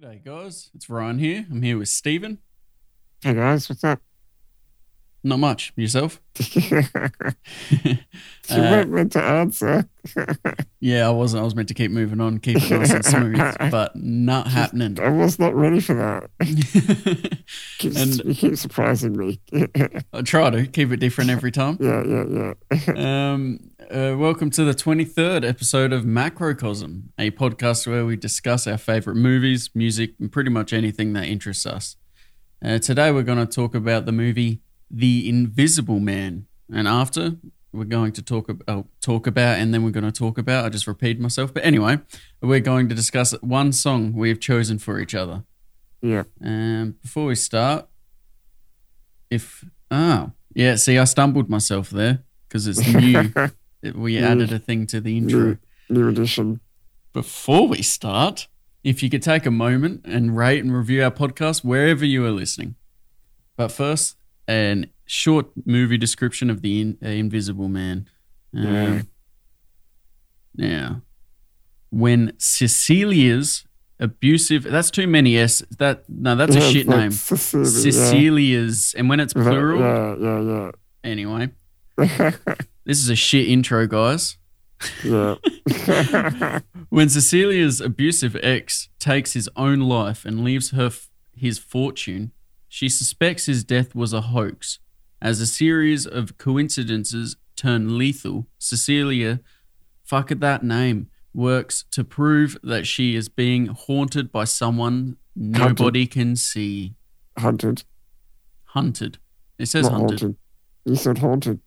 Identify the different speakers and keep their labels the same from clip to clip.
Speaker 1: G'day, guys. It's Ryan here. I'm here with Stephen.
Speaker 2: Hey guys, what's up?
Speaker 1: Not much. Yourself?
Speaker 2: you
Speaker 1: Uh,
Speaker 2: weren't meant to answer.
Speaker 1: yeah, I wasn't. I was meant to keep moving on, keep it nice and smooth, but not happening.
Speaker 2: I was not ready for that.
Speaker 1: And-
Speaker 2: you keep surprising me.
Speaker 1: I try to keep it different every time.
Speaker 2: yeah, yeah.
Speaker 1: Um, uh, welcome to the 23rd episode of Macrocosm, a podcast where we discuss our favorite movies, music, and pretty much anything that interests us. Uh, today, we're going to talk about the movie The Invisible Man, and after we're going to talk about talk about, and then we're going to talk about. I just repeated myself, but anyway, we're going to discuss one song we have chosen for each other.
Speaker 2: yeah.
Speaker 1: Um, before we start, if oh yeah, see, I stumbled myself there because it's new. We added a thing to the intro.
Speaker 2: New, new edition.
Speaker 1: Before we start, if you could take a moment and rate and review our podcast wherever you are listening. But first, an short movie description of the in, uh, Invisible Man. Um,
Speaker 2: Yeah.
Speaker 1: Now, when Cecilia's abusive, that's too many S. That no, that's a
Speaker 2: Yeah,
Speaker 1: shit name.
Speaker 2: Cecilia, yeah.
Speaker 1: Cecilia's, and when it's plural,
Speaker 2: Yeah,
Speaker 1: plural,
Speaker 2: Yeah,
Speaker 1: anyway, this is a shit intro, guys.
Speaker 2: yeah.
Speaker 1: When Cecilia's abusive ex takes his own life and leaves her f- his fortune, she suspects his death was a hoax. As a series of coincidences turn lethal, Cecilia, fuck at that name, works to prove that she is being haunted by someone nobody can see.
Speaker 2: haunted.
Speaker 1: Hunted. It says
Speaker 2: Not
Speaker 1: hunted.
Speaker 2: haunted. You said haunted.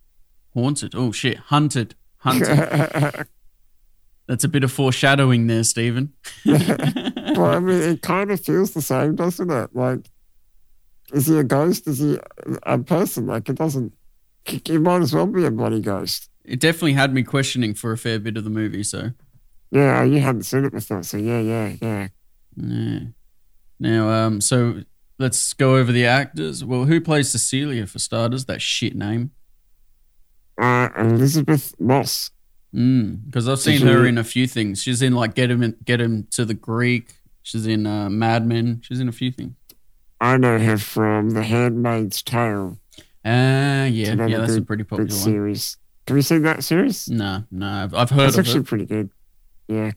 Speaker 1: Haunted. Oh shit. Hunted. Hunted. That's a bit of foreshadowing there, Stephen.
Speaker 2: well, I mean, it kind of feels the same, doesn't it? Like, is he a ghost? Is he a person? Like, it doesn't. He might as well be a bloody ghost.
Speaker 1: It definitely had me questioning for a fair bit of the movie, so
Speaker 2: Yeah, you hadn't seen it before, so yeah, yeah, yeah.
Speaker 1: yeah. Now, um, so let's go over the actors. Well, who plays Cecilia for starters? That shit name.
Speaker 2: Uh, Elisabeth Moss.
Speaker 1: Because I've seen
Speaker 2: Did
Speaker 1: her in a few things. She's in like Get Him, in, Get Him to the Greek. She's in uh, Mad Men. She's in a few things.
Speaker 2: I know her from The Handmaid's Tale.
Speaker 1: Ah, yeah, yeah, that's a
Speaker 2: good-
Speaker 1: pretty
Speaker 2: Good
Speaker 1: popular one.
Speaker 2: series. Have you seen that series?
Speaker 1: No, no, I've, I've heard
Speaker 2: It's
Speaker 1: of
Speaker 2: actually
Speaker 1: it.
Speaker 2: pretty good. Yeah.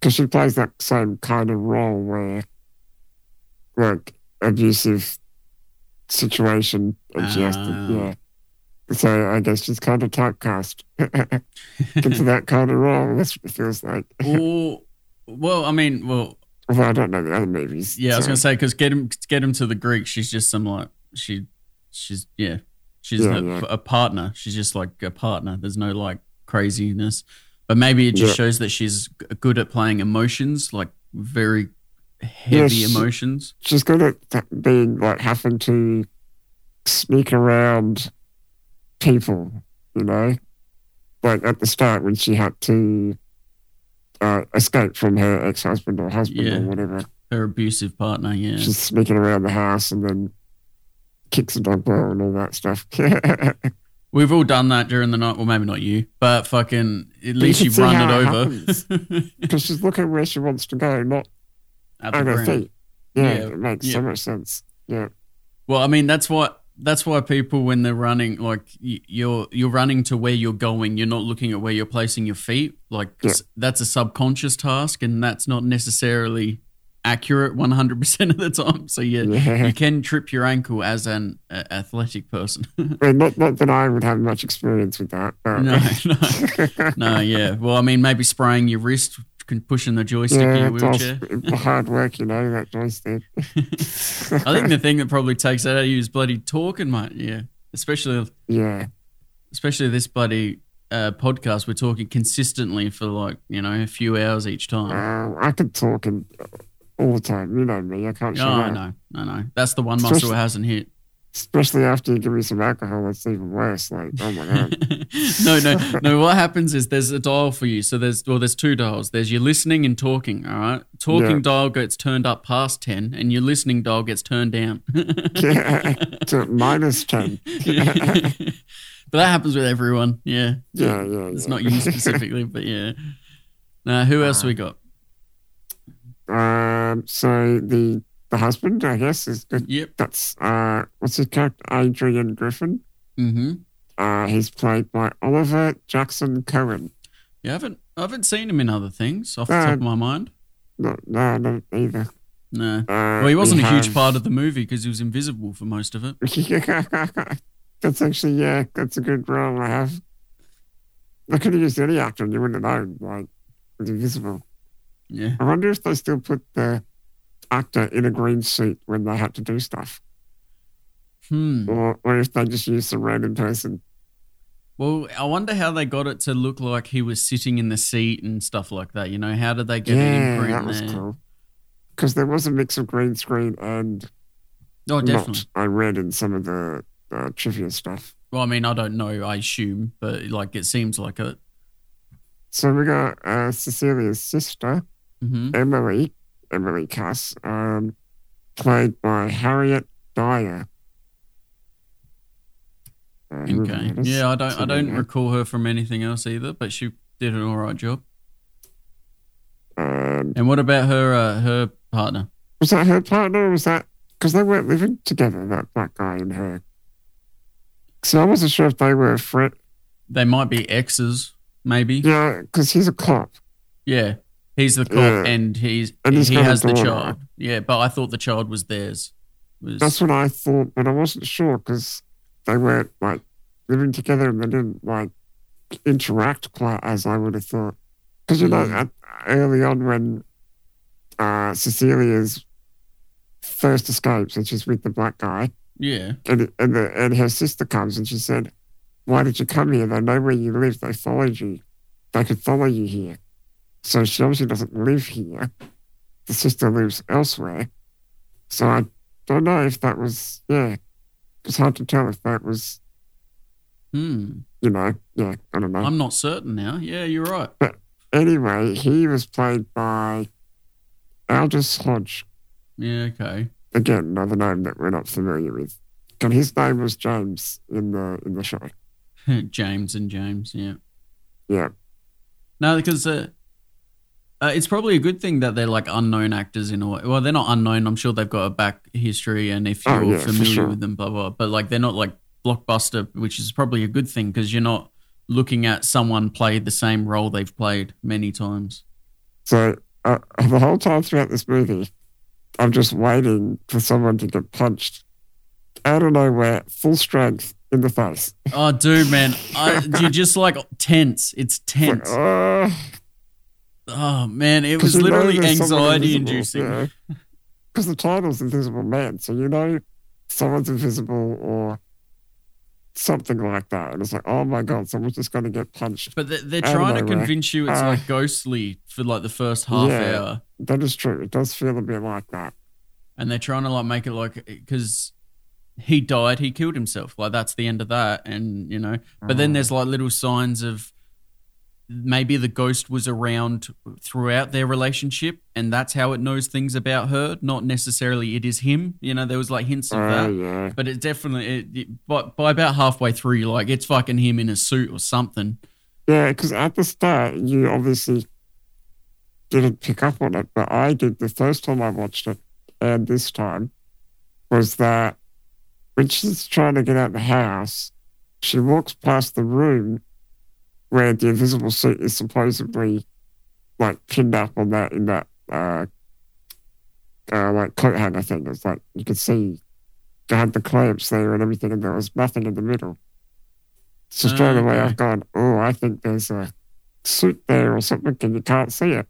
Speaker 2: Because she plays that same kind of role where, like, abusive situation, and she has to,
Speaker 1: Ah.
Speaker 2: yeah. So I guess she's kind of typecast into that kind of role. That's what it feels like.
Speaker 1: Or, well, I mean, well,
Speaker 2: Well, I don't know the other movies.
Speaker 1: Yeah, I was gonna say because get him get him to the Greek. She's just some like she she's yeah she's
Speaker 2: Yeah,
Speaker 1: a,
Speaker 2: yeah.
Speaker 1: a partner. She's just like a partner. There's no like craziness, but maybe it just
Speaker 2: Yeah.
Speaker 1: shows that she's good at playing emotions, like very heavy
Speaker 2: she-
Speaker 1: emotions.
Speaker 2: she's good at being like having to sneak around people, you know, like at the start when she had to uh, escape from her ex-husband or husband
Speaker 1: Yeah.
Speaker 2: or whatever.
Speaker 1: Her abusive partner. Yeah,
Speaker 2: She's sneaking around the house and then kicks a dog ball and all that stuff.
Speaker 1: we've all done that during the night. Well, maybe not you, but fucking at least
Speaker 2: can
Speaker 1: you've run it over
Speaker 2: Because she's looking where she wants to go, not
Speaker 1: at
Speaker 2: her feet. Yeah,
Speaker 1: Yeah,
Speaker 2: it makes
Speaker 1: yeah.
Speaker 2: so much sense. Yeah,
Speaker 1: Well, I mean, that's what that's why people when they're running, like you're you're running to where you're going. You're not looking at where you're placing your feet. Like
Speaker 2: Yeah.
Speaker 1: that's a subconscious task, and that's not necessarily accurate 100 percent of the time. So yeah,
Speaker 2: Yeah.
Speaker 1: you can trip your ankle as an uh, athletic person.
Speaker 2: Well, not, not that I would have much experience with that. But
Speaker 1: no, no, no. Yeah. Well, I mean, maybe spraying your wrist, can pushing the joystick in
Speaker 2: yeah,
Speaker 1: your
Speaker 2: it's all
Speaker 1: wheelchair.
Speaker 2: s- hard work, you know, that joystick.
Speaker 1: I think the thing that probably takes that out of you is bloody talking, mate. Yeah, especially
Speaker 2: yeah,
Speaker 1: especially this bloody uh, podcast, we're talking consistently for like you know a few hours each time.
Speaker 2: uh, I could talk in, all the time. You know me, I can't
Speaker 1: Oh,
Speaker 2: shut
Speaker 1: I
Speaker 2: up.
Speaker 1: know, I know. That's the one muscle it hasn't hit.
Speaker 2: Especially after you give me some alcohol, it's even worse. Like, oh my god.
Speaker 1: no, no, no. What happens is there's a dial for you. So there's well, there's two dials. There's your listening and talking. All right, talking
Speaker 2: Yeah.
Speaker 1: dial gets turned up past ten, and your listening dial gets turned down.
Speaker 2: to minus 10.
Speaker 1: but that happens with everyone. Yeah,
Speaker 2: Yeah, yeah.
Speaker 1: It's not you specifically, but yeah. Now, who else we got?
Speaker 2: Um, so the the husband, I guess, is
Speaker 1: Yep.
Speaker 2: that's uh, what's his character? Adrian Griffin.
Speaker 1: Mm-hmm.
Speaker 2: Uh, he's played by Oliver Jackson Cohen.
Speaker 1: Yeah, I haven't I haven't seen him in other things off the top
Speaker 2: Uh,
Speaker 1: of my mind.
Speaker 2: No, no, not either.
Speaker 1: No.
Speaker 2: Uh,
Speaker 1: Well, he wasn't
Speaker 2: we
Speaker 1: a huge
Speaker 2: have-
Speaker 1: part of the movie because he was invisible for most of it.
Speaker 2: that's actually yeah, that's a good role. I have. I could have used any actor, and you wouldn't have known. Like, invisible.
Speaker 1: Yeah.
Speaker 2: I wonder if they still put the actor in a green suit when they had to do stuff,
Speaker 1: Hmm.
Speaker 2: or or if they just used a random person.
Speaker 1: Well, I wonder how they got it to look like he was sitting in the seat and stuff like that. You know, how did they get it
Speaker 2: yeah,
Speaker 1: in print
Speaker 2: that was
Speaker 1: there?
Speaker 2: cool. Because there was a mix of green screen and
Speaker 1: Oh, definitely.
Speaker 2: not. I read in some of the uh, trivia stuff.
Speaker 1: Well, I mean, I don't know. I assume, but like it seems like it.
Speaker 2: So we got uh, Cecilia's sister,
Speaker 1: hmm
Speaker 2: Emily, Emily Kass, um, played by Harriet Dyer. Uh,
Speaker 1: Okay. Yeah, I don't. I don't recall her from anything else either. But she did an all right job.
Speaker 2: Um,
Speaker 1: And what about her? Uh, her partner?
Speaker 2: was that her partner or was that because they weren't living together, that black guy and her? So I wasn't sure if they were a friend.
Speaker 1: They might be exes, maybe.
Speaker 2: Yeah, because he's a cop.
Speaker 1: Yeah. He's the cop,
Speaker 2: Yeah.
Speaker 1: and he's
Speaker 2: And
Speaker 1: he has the child. Yeah, but I thought the child was theirs. Was
Speaker 2: That's what I thought, but I wasn't sure because they weren't like living together and they didn't like interact quite as I would have thought. Because you know,
Speaker 1: Mm.
Speaker 2: at, early on when uh, Cecilia's first escapes and she's with the black guy,
Speaker 1: yeah.
Speaker 2: and and, the, and her sister comes and she said, "Why did you come here? They know where you live. They followed you. They could follow you here." So she obviously doesn't live here. The sister lives elsewhere. So I don't know if that was yeah. It's hard to tell if that was
Speaker 1: Hmm.
Speaker 2: you know yeah I don't know.
Speaker 1: I'm not certain now. Yeah, you're right.
Speaker 2: But anyway, he was played by Aldis Hodge.
Speaker 1: Yeah. Okay.
Speaker 2: Again, another name that we're not familiar with. And his name was James in the in the show.
Speaker 1: James and James. Yeah.
Speaker 2: Yeah.
Speaker 1: No, because uh, uh, it's probably a good thing that they're like unknown actors in a way. Well, they're not unknown. I'm sure they've got a back history, and if
Speaker 2: Oh,
Speaker 1: you're
Speaker 2: yeah,
Speaker 1: familiar
Speaker 2: sure.
Speaker 1: with them, blah blah. But like, they're not like blockbuster, which is probably a good thing because you're not looking at someone play the same role they've played many times.
Speaker 2: So uh, the whole time throughout this movie, I'm just waiting for someone to get punched out of nowhere, full strength in the face.
Speaker 1: Oh, dude, man, I, you're just like tense. It's
Speaker 2: It's like,
Speaker 1: tense.
Speaker 2: Oh,
Speaker 1: man, it was literally anxiety inducing.
Speaker 2: Because the title's Invisible Man, so you know someone's invisible or something like that. And it's like, oh my God, someone's just going to get punched.
Speaker 1: But they're, they're trying to convince you it's
Speaker 2: Uh,
Speaker 1: like ghostly for like the first half
Speaker 2: Yeah.
Speaker 1: hour.
Speaker 2: That is true. It does feel a bit like that.
Speaker 1: and they're trying to like make it like because he died, he killed himself. Like that's the end of that, and you know. But then
Speaker 2: Oh.
Speaker 1: there's like little signs of maybe the ghost was around throughout their relationship, and that's how it knows things about her. Not necessarily it is him. You know, there was like hints of
Speaker 2: Oh,
Speaker 1: that.
Speaker 2: yeah.
Speaker 1: But it definitely, it, it, but by about halfway through, you're like, it's fucking him in a suit or something.
Speaker 2: Yeah, because at the start, you obviously didn't pick up on it, but I did the first time I watched it, and this time, was that when she's trying to get out the house, she walks past the room where the invisible suit is supposedly like pinned up on that in that uh, uh like coat hanger thing. It's like you could see they had the clamps there and everything, and there was nothing in the middle. So straight
Speaker 1: Oh,
Speaker 2: away,
Speaker 1: okay.
Speaker 2: I've gone, oh, I think there's a suit there or something, and you can't see it.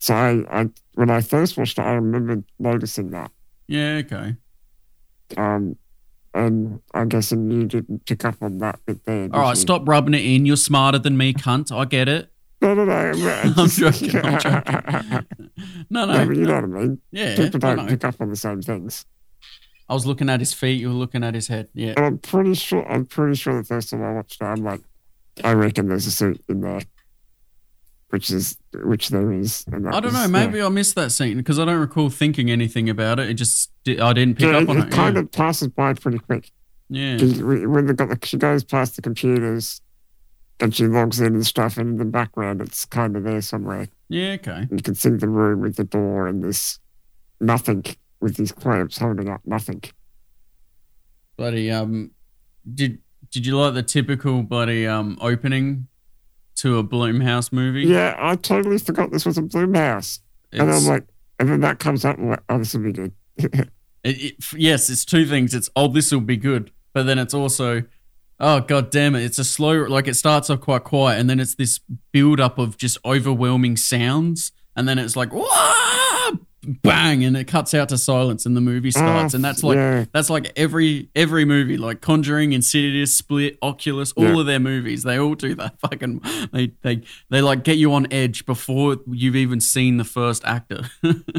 Speaker 2: So I, I when I first watched it, I remember noticing that.
Speaker 1: Yeah, okay.
Speaker 2: Um, and I'm guessing you didn't pick up on that bit there.
Speaker 1: All right,
Speaker 2: you?
Speaker 1: stop rubbing it in. You're smarter than me, cunt. I get it.
Speaker 2: No, no, no. I'm,
Speaker 1: I'm joking, I'm joking. No, no.
Speaker 2: No, you know what I mean.
Speaker 1: yeah,
Speaker 2: People don't pick up on the same things.
Speaker 1: I was looking at his feet. You were looking at his head. Yeah.
Speaker 2: And I'm pretty sure. I'm pretty sure the first time I watched it, I'm like, I reckon there's a suit in there, which is which there is. And
Speaker 1: I don't
Speaker 2: was-
Speaker 1: know.
Speaker 2: yeah.
Speaker 1: Maybe I missed that scene because I don't recall thinking anything about it. It just I didn't pick
Speaker 2: Yeah,
Speaker 1: up on
Speaker 2: it,
Speaker 1: it.
Speaker 2: kind
Speaker 1: yeah.
Speaker 2: of passes by pretty quick.
Speaker 1: Yeah,
Speaker 2: When they got the, she goes past the computers and she logs in and stuff, and in the background, it's kind of there somewhere.
Speaker 1: Yeah, okay.
Speaker 2: You can see the room with the door and this nothing with these clamps holding up nothing.
Speaker 1: Bloody um, did did you like the typical bloody um opening to a Blumhouse movie?
Speaker 2: Yeah, I totally forgot this was a Blumhouse. And I'm like, and then that comes up, I'm like, oh, this will be good.
Speaker 1: It, it, yes, it's two things. It's oh, this will be good, but then it's also oh god damn it, it's a slow. Like it starts off quite quiet, and then it's this build up of just overwhelming sounds, and then it's like Wah! Bang, and it cuts out to silence, and the movie starts, and that's like
Speaker 2: yeah.
Speaker 1: that's like every every movie, like Conjuring, Insidious, Split, Oculus, all
Speaker 2: Yeah.
Speaker 1: of their movies, they all do that. Fucking they they they like get you on edge before you've even seen the first actor.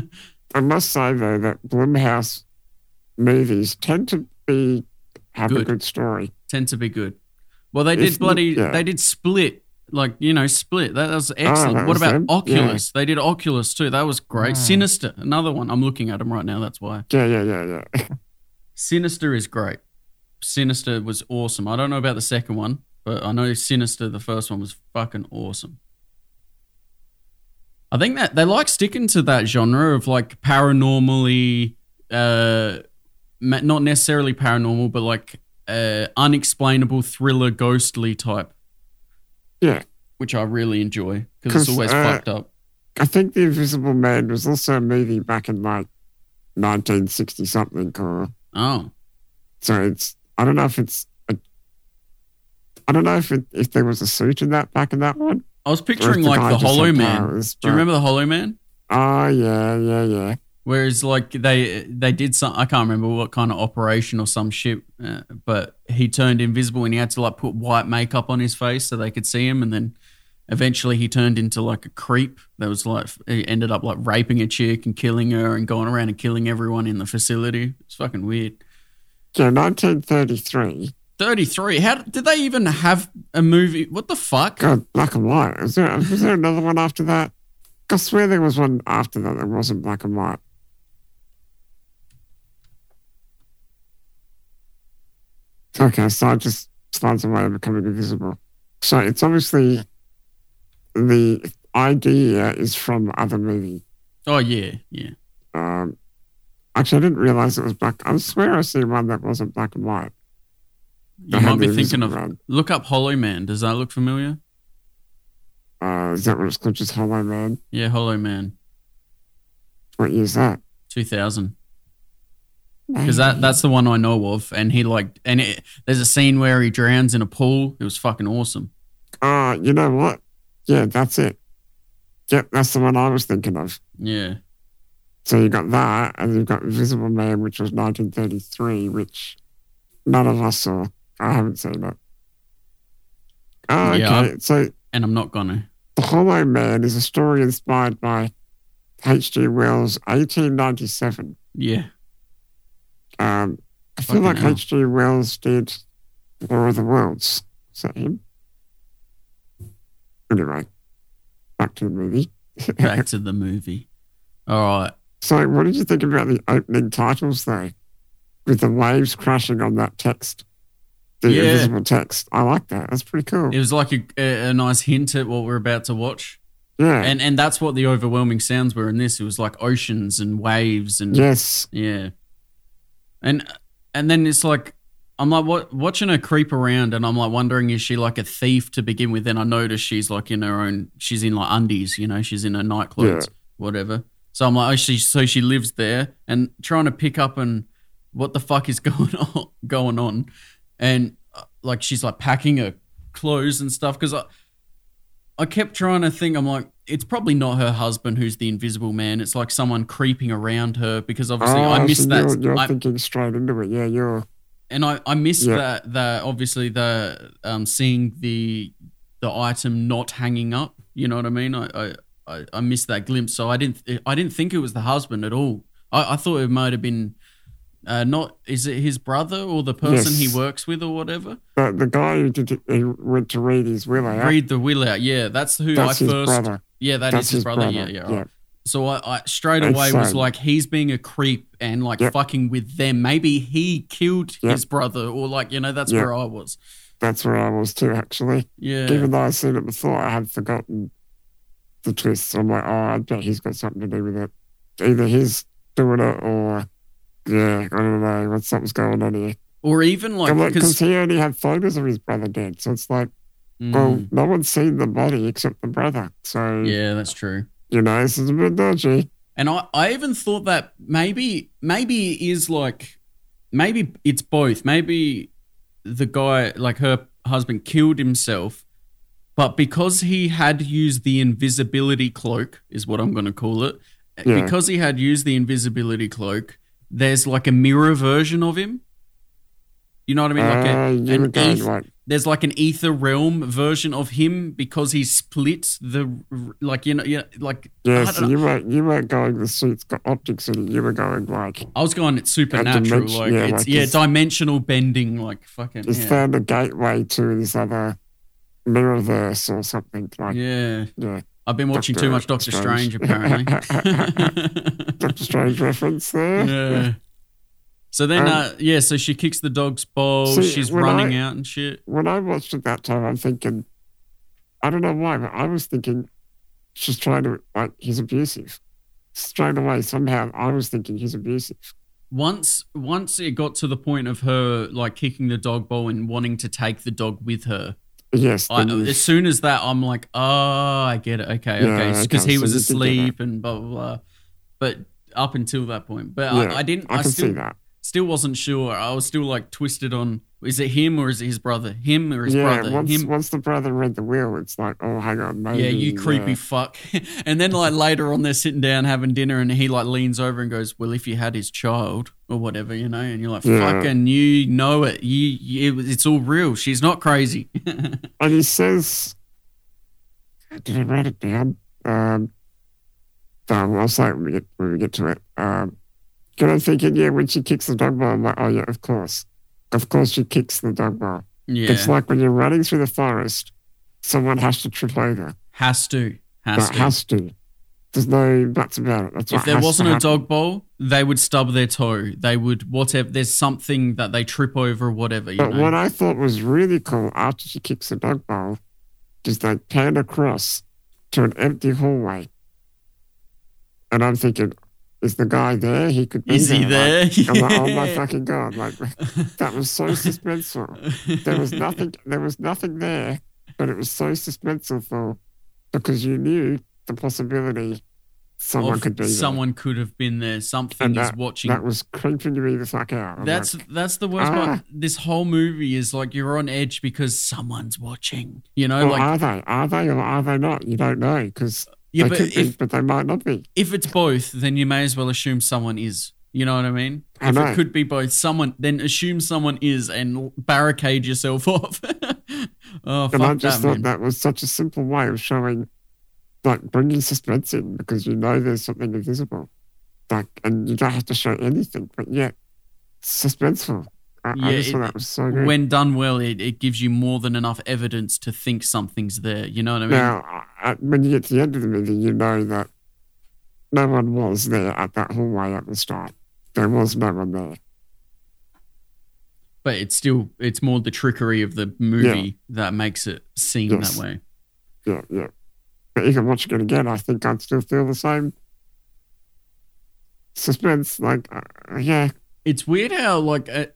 Speaker 2: I must say though that Blumhouse movies tend to be have a
Speaker 1: Good.
Speaker 2: good story.
Speaker 1: tend to be good. Well, they did bloody.
Speaker 2: yeah.
Speaker 1: They did Split, like you know, Split. That was excellent.
Speaker 2: that
Speaker 1: what about? Oculus? They did Oculus too. That was great.
Speaker 2: Ah.
Speaker 1: Sinister, another one. I'm looking at them right now. That's why.
Speaker 2: Yeah, yeah, yeah, yeah.
Speaker 1: Sinister is great. Sinister was awesome. I don't know about the second one, but I know Sinister, the first one, was fucking awesome. I think that they like sticking to that genre of like paranormally, uh, not necessarily paranormal, but like uh, unexplainable thriller, ghostly type,
Speaker 2: yeah.
Speaker 1: which I really enjoy because it's always
Speaker 2: uh,
Speaker 1: fucked up.
Speaker 2: I think The Invisible Man was also a movie back in like 1960 something or
Speaker 1: Oh,
Speaker 2: so it's I don't know if it's a, I don't know if it, if there was a suit in that back in that one.
Speaker 1: I was picturing like the Hollow Man.
Speaker 2: powers,
Speaker 1: Do you remember the Hollow Man?
Speaker 2: Oh yeah, yeah, yeah.
Speaker 1: Whereas like they they did some I can't remember what kind of operation or some shit, uh, but he turned invisible and he had to like put white makeup on his face so they could see him, and then eventually he turned into like a creep that was like he ended up like raping a chick and killing her and going around and killing everyone in the facility. It's fucking weird.
Speaker 2: Yeah, 1933.
Speaker 1: Thirty three. How did they even have a movie? What the fuck?
Speaker 2: God, black and white. Was there was there another one after that? I swear there was one after that that wasn't black and white. Okay, so it just finds a way of becoming invisible. So it's obviously the idea is from other movie.
Speaker 1: Oh yeah, yeah.
Speaker 2: Um, actually, I didn't realize it was black. I swear I see one that wasn't black and white.
Speaker 1: You might be thinking of look up Hollow Man. Does that look familiar?
Speaker 2: Uh, is that what it's called? Just Hollow Man?
Speaker 1: Yeah, Hollow Man,
Speaker 2: What year's that?
Speaker 1: two thousand. Because that that's the one I know of. And he like, and it, there's a scene where he drowns in a pool. It was fucking awesome.
Speaker 2: Uh, you know what? Yeah, that's it. Yep, that's the one I was thinking of.
Speaker 1: Yeah,
Speaker 2: So you got that, and you've got Invisible Man, which was 1933, which none of us saw. I haven't seen it. Oh, okay.
Speaker 1: Yeah,
Speaker 2: So
Speaker 1: and I'm not gonna.
Speaker 2: The Hollow Man is a story inspired by H.G. Wells' 1897.
Speaker 1: Yeah,
Speaker 2: Um, I feel like
Speaker 1: hell.
Speaker 2: H.G. Wells did War of the Worlds. Is that him? Anyway, back to the movie.
Speaker 1: back to the movie. All right.
Speaker 2: So, what did you think about the opening titles, though? With the waves crashing on that text, the
Speaker 1: Yeah.
Speaker 2: invisible text. I like that. That's pretty cool.
Speaker 1: It was like a, a, a nice hint at what we're about to watch,
Speaker 2: yeah.
Speaker 1: and and that's what the overwhelming sounds were in this. It was like oceans and waves and
Speaker 2: yes.
Speaker 1: Yeah. And and then it's like I'm like what, watching her creep around and I'm like wondering is she like a thief to begin with? Then I notice she's like in her own she's in like undies, you know, she's in her night clothes, whatever. So I'm like, oh, she so she lives there and trying to pick up and what the fuck is going on going on, and uh, like she's like packing her clothes and stuff because I kept trying to think I'm like it's probably not her husband who's the invisible man. It's like someone creeping around her because obviously I
Speaker 2: Oh,
Speaker 1: missed
Speaker 2: so
Speaker 1: that.
Speaker 2: You're, you're
Speaker 1: I-
Speaker 2: thinking straight into it. Yeah, you're.
Speaker 1: and I, I missed
Speaker 2: Yeah.
Speaker 1: that that obviously the um seeing the the item not hanging up. You know what I mean? I I, I, I missed that glimpse, so I didn't I didn't think it was the husband at all. I, I thought it might have been uh, not is it his brother or the person
Speaker 2: Yes.
Speaker 1: he works with or whatever.
Speaker 2: But the guy who did who went to read his will out,
Speaker 1: Read the will out. Yeah, that's who
Speaker 2: that's
Speaker 1: I
Speaker 2: his
Speaker 1: first.
Speaker 2: brother.
Speaker 1: Yeah, that is
Speaker 2: that's
Speaker 1: his, brother. Yeah, yeah. right. So I, I straight away was like, he's being a creep and like
Speaker 2: Yep.
Speaker 1: fucking with them. Maybe he killed
Speaker 2: Yep.
Speaker 1: his brother, or like you know, that's
Speaker 2: Yep.
Speaker 1: where I was.
Speaker 2: That's where I was too, actually.
Speaker 1: Yeah,
Speaker 2: Even though I've seen it before, I had forgotten the twists. I'm like, oh, I bet he's got something to do with it. Either he's doing it or, yeah, I don't know, what something's going on here.
Speaker 1: Or even like
Speaker 2: Because he only had photos of his brother dead. So it's like, well, no one's seen the body except the brother. So,
Speaker 1: Mm. yeah, that's true.
Speaker 2: you know, this is a bit dodgy.
Speaker 1: And I, I even thought that maybe maybe it is like maybe it's both. Maybe the guy like her husband killed himself, but because he had used the invisibility cloak is what I'm going to call it.
Speaker 2: Yeah.
Speaker 1: Because he had used the invisibility cloak, there's like a mirror version of him. You know what I mean? Like
Speaker 2: Uh,
Speaker 1: a,
Speaker 2: were
Speaker 1: an eth-
Speaker 2: like,
Speaker 1: there's like an ether realm version of him because he split the like you know yeah like
Speaker 2: yeah, so you weren't, you weren't going, the suit's got optics in it. You were going like,
Speaker 1: I was going it's supernatural,
Speaker 2: dimension-
Speaker 1: like
Speaker 2: yeah,
Speaker 1: it's
Speaker 2: like
Speaker 1: yeah,
Speaker 2: it's-
Speaker 1: dimensional bending, like fucking
Speaker 2: it's
Speaker 1: yeah.
Speaker 2: found a gateway to this other mirrorverse or something. Like,
Speaker 1: yeah.
Speaker 2: yeah.
Speaker 1: I've been watching
Speaker 2: Doctor
Speaker 1: too much Doctor Strange,
Speaker 2: Strange.
Speaker 1: apparently.
Speaker 2: Doctor Strange reference there.
Speaker 1: yeah. So then,
Speaker 2: Um,
Speaker 1: uh, yeah, so she kicks the dog's bowl.
Speaker 2: See,
Speaker 1: she's running
Speaker 2: I-
Speaker 1: out and shit.
Speaker 2: When I watched it that time, I'm thinking, I don't know why, but I was thinking she's trying to, like, he's abusive. Straight away, somehow, I was thinking he's abusive.
Speaker 1: Once, once it got to the point of her like kicking the dog bowl and wanting to take the dog with her,
Speaker 2: Yes,
Speaker 1: I, as soon as that, I'm like, oh, I get it. Okay,
Speaker 2: Yeah,
Speaker 1: okay, because he was
Speaker 2: you did get
Speaker 1: asleep and blah blah blah. But up until that point, but
Speaker 2: Yeah,
Speaker 1: I, I didn't.
Speaker 2: I
Speaker 1: I,
Speaker 2: can
Speaker 1: still,
Speaker 2: see that.
Speaker 1: Still wasn't sure. I was still like twisted on is it him or is it his brother? Him or his
Speaker 2: yeah,
Speaker 1: brother?
Speaker 2: once,
Speaker 1: him.
Speaker 2: once the brother read the will, it's like, oh, hang on, maybe.
Speaker 1: yeah, you creepy fuck. and then like later on, they're sitting down having dinner, and he like leans over and goes, "Well, if you had his child or whatever, you know," and you're like,
Speaker 2: Yeah.
Speaker 1: "Fucking, you know it. You, you, it's all real. She's not crazy."
Speaker 2: And he says, did I write it down? Um, um, I'll say when we get, when we get to it. Um, because I'm thinking, yeah, when she kicks the dog ball, I'm like, oh, yeah, of course. Of course she kicks the dog ball.
Speaker 1: yeah,
Speaker 2: It's like when you're running through the forest, someone has to trip over.
Speaker 1: has to, has
Speaker 2: That
Speaker 1: to.
Speaker 2: has to. There's no buts about it. That's
Speaker 1: if there wasn't a dog ball, they would stub their toe. They would whatever. There's something that they trip over, or whatever. You
Speaker 2: But
Speaker 1: know.
Speaker 2: what I thought was really cool after she kicks the dog ball, is they pan across to an empty hallway. And I'm thinking, is the guy there? He could be
Speaker 1: Is he
Speaker 2: there. Like,
Speaker 1: there?
Speaker 2: I'm like, oh my fucking god! Like that was so suspenseful. There was nothing. There was nothing there, but it was so suspenseful because you knew the possibility someone
Speaker 1: Of
Speaker 2: could be there.
Speaker 1: someone could have been there. Something
Speaker 2: And
Speaker 1: is watching.
Speaker 2: That was creeping me the fuck out. I'm
Speaker 1: That's
Speaker 2: like,
Speaker 1: that's the worst
Speaker 2: ah.
Speaker 1: part. This whole movie is like you're on edge because someone's watching. You know,
Speaker 2: well,
Speaker 1: like
Speaker 2: are they? Are they or are they not? You don't know because
Speaker 1: yeah,
Speaker 2: they
Speaker 1: but
Speaker 2: could be,
Speaker 1: if
Speaker 2: but they might not be.
Speaker 1: if it's both, then you may as well assume someone is. You know what I mean?
Speaker 2: I
Speaker 1: if
Speaker 2: know.
Speaker 1: it could be both, someone then assume someone is and barricade yourself off. oh
Speaker 2: And I just
Speaker 1: that,
Speaker 2: thought
Speaker 1: man.
Speaker 2: that was such a simple way of showing, like, bringing suspense in because you know there's something invisible. Like, and you don't have to show anything, but yet suspenseful. I,
Speaker 1: Yeah,
Speaker 2: I just
Speaker 1: it-
Speaker 2: thought that was so good.
Speaker 1: when done well, it, it gives you more than enough evidence to think something's there. You know what I mean?
Speaker 2: now, I, when you get to the end of the movie, you know that no one was there at that hallway at the start. There was no one there.
Speaker 1: but it's still it's more the trickery of the movie that makes it seem
Speaker 2: Yes.
Speaker 1: that way.
Speaker 2: Yeah, yeah. But even watching it again, I think I'd still feel the same suspense. Like, uh, yeah,
Speaker 1: It's weird how like uh,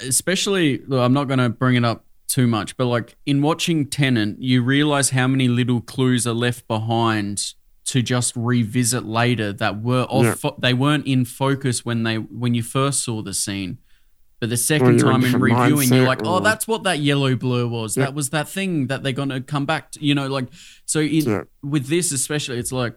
Speaker 1: especially I'm not going to bring it up too much, but like in watching Tenet, you realize how many little clues are left behind to just revisit later that were off
Speaker 2: Yeah.
Speaker 1: fo- they weren't in focus when they when you first saw the scene. But the second time in reviewing, you're like, "Oh, that's what that yellow blur was.
Speaker 2: Yeah.
Speaker 1: That was that thing that they're gonna come back to." You know, like so. In,
Speaker 2: yeah.
Speaker 1: with this especially it's like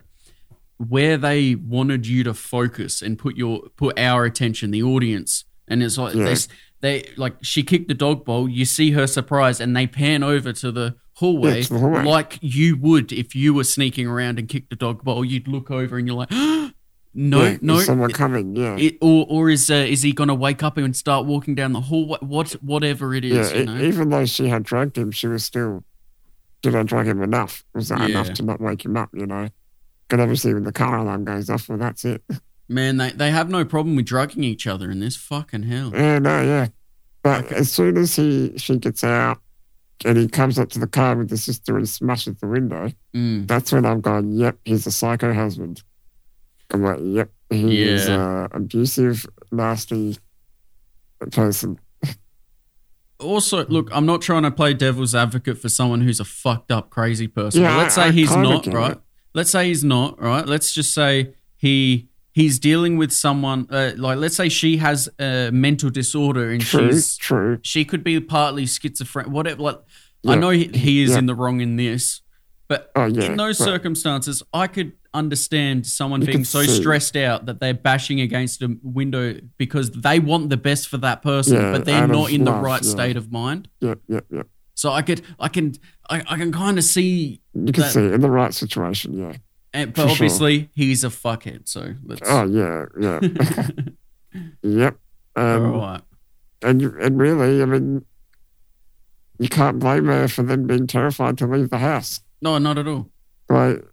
Speaker 1: where they wanted you to focus and put your put our attention the audience and it's like
Speaker 2: Yeah.
Speaker 1: they, they like she kicked the dog bowl you see her surprise and they pan over to the hallway,
Speaker 2: Yeah, hallway.
Speaker 1: like you would if you were sneaking around and kicked the dog bowl you'd look over and you're like no
Speaker 2: yeah,
Speaker 1: no
Speaker 2: someone coming, yeah.
Speaker 1: it, or or is uh, is he gonna wake up and start walking down the hall what, what whatever it is. yeah,
Speaker 2: you
Speaker 1: know
Speaker 2: even though she had drugged him, she was still, did I drug him enough? Was that
Speaker 1: Yeah.
Speaker 2: enough to not wake him up, you know? Because obviously when the car alarm goes off, well, that's it.
Speaker 1: man they, they have no problem with drugging each other in this fucking hell
Speaker 2: Yeah, no, yeah. But as soon as he she gets out, and he comes up to the car with the sister and smashes the window.
Speaker 1: Mm.
Speaker 2: That's when I'm going, yep, he's a psycho husband. I'm like, yep, he is
Speaker 1: Yeah.
Speaker 2: uh, abusive, nasty person.
Speaker 1: Also, look, I'm not trying to play devil's advocate for someone who's a fucked up, crazy person.
Speaker 2: Yeah,
Speaker 1: let's say
Speaker 2: I
Speaker 1: he's not, right?
Speaker 2: it.
Speaker 1: Let's say he's not, right? Let's just say he he's dealing with someone uh, like let's say she has a mental disorder and
Speaker 2: True,
Speaker 1: she's
Speaker 2: true.
Speaker 1: she could be partly schizophrenic, whatever. Like, I know he, he is
Speaker 2: Yeah.
Speaker 1: in the wrong in this, but
Speaker 2: Oh, yeah.
Speaker 1: in those
Speaker 2: but-
Speaker 1: circumstances, I could understand someone
Speaker 2: You
Speaker 1: being so
Speaker 2: see.
Speaker 1: stressed out that they're bashing against a window because they want the best for that person,
Speaker 2: Yeah,
Speaker 1: but they're not in the right
Speaker 2: yeah.
Speaker 1: state of mind.
Speaker 2: Yep, yep, yep.
Speaker 1: So I could, I can, I, I can kind of see,
Speaker 2: You can
Speaker 1: That-
Speaker 2: see in the right situation, yeah.
Speaker 1: And,
Speaker 2: For
Speaker 1: but
Speaker 2: sure.
Speaker 1: obviously he's a fuckhead. So let's.
Speaker 2: Oh, yeah, yeah. yep. Um,
Speaker 1: right.
Speaker 2: and, and really, I mean, you can't blame her for them being terrified to leave the house.
Speaker 1: No, not at all.
Speaker 2: Like,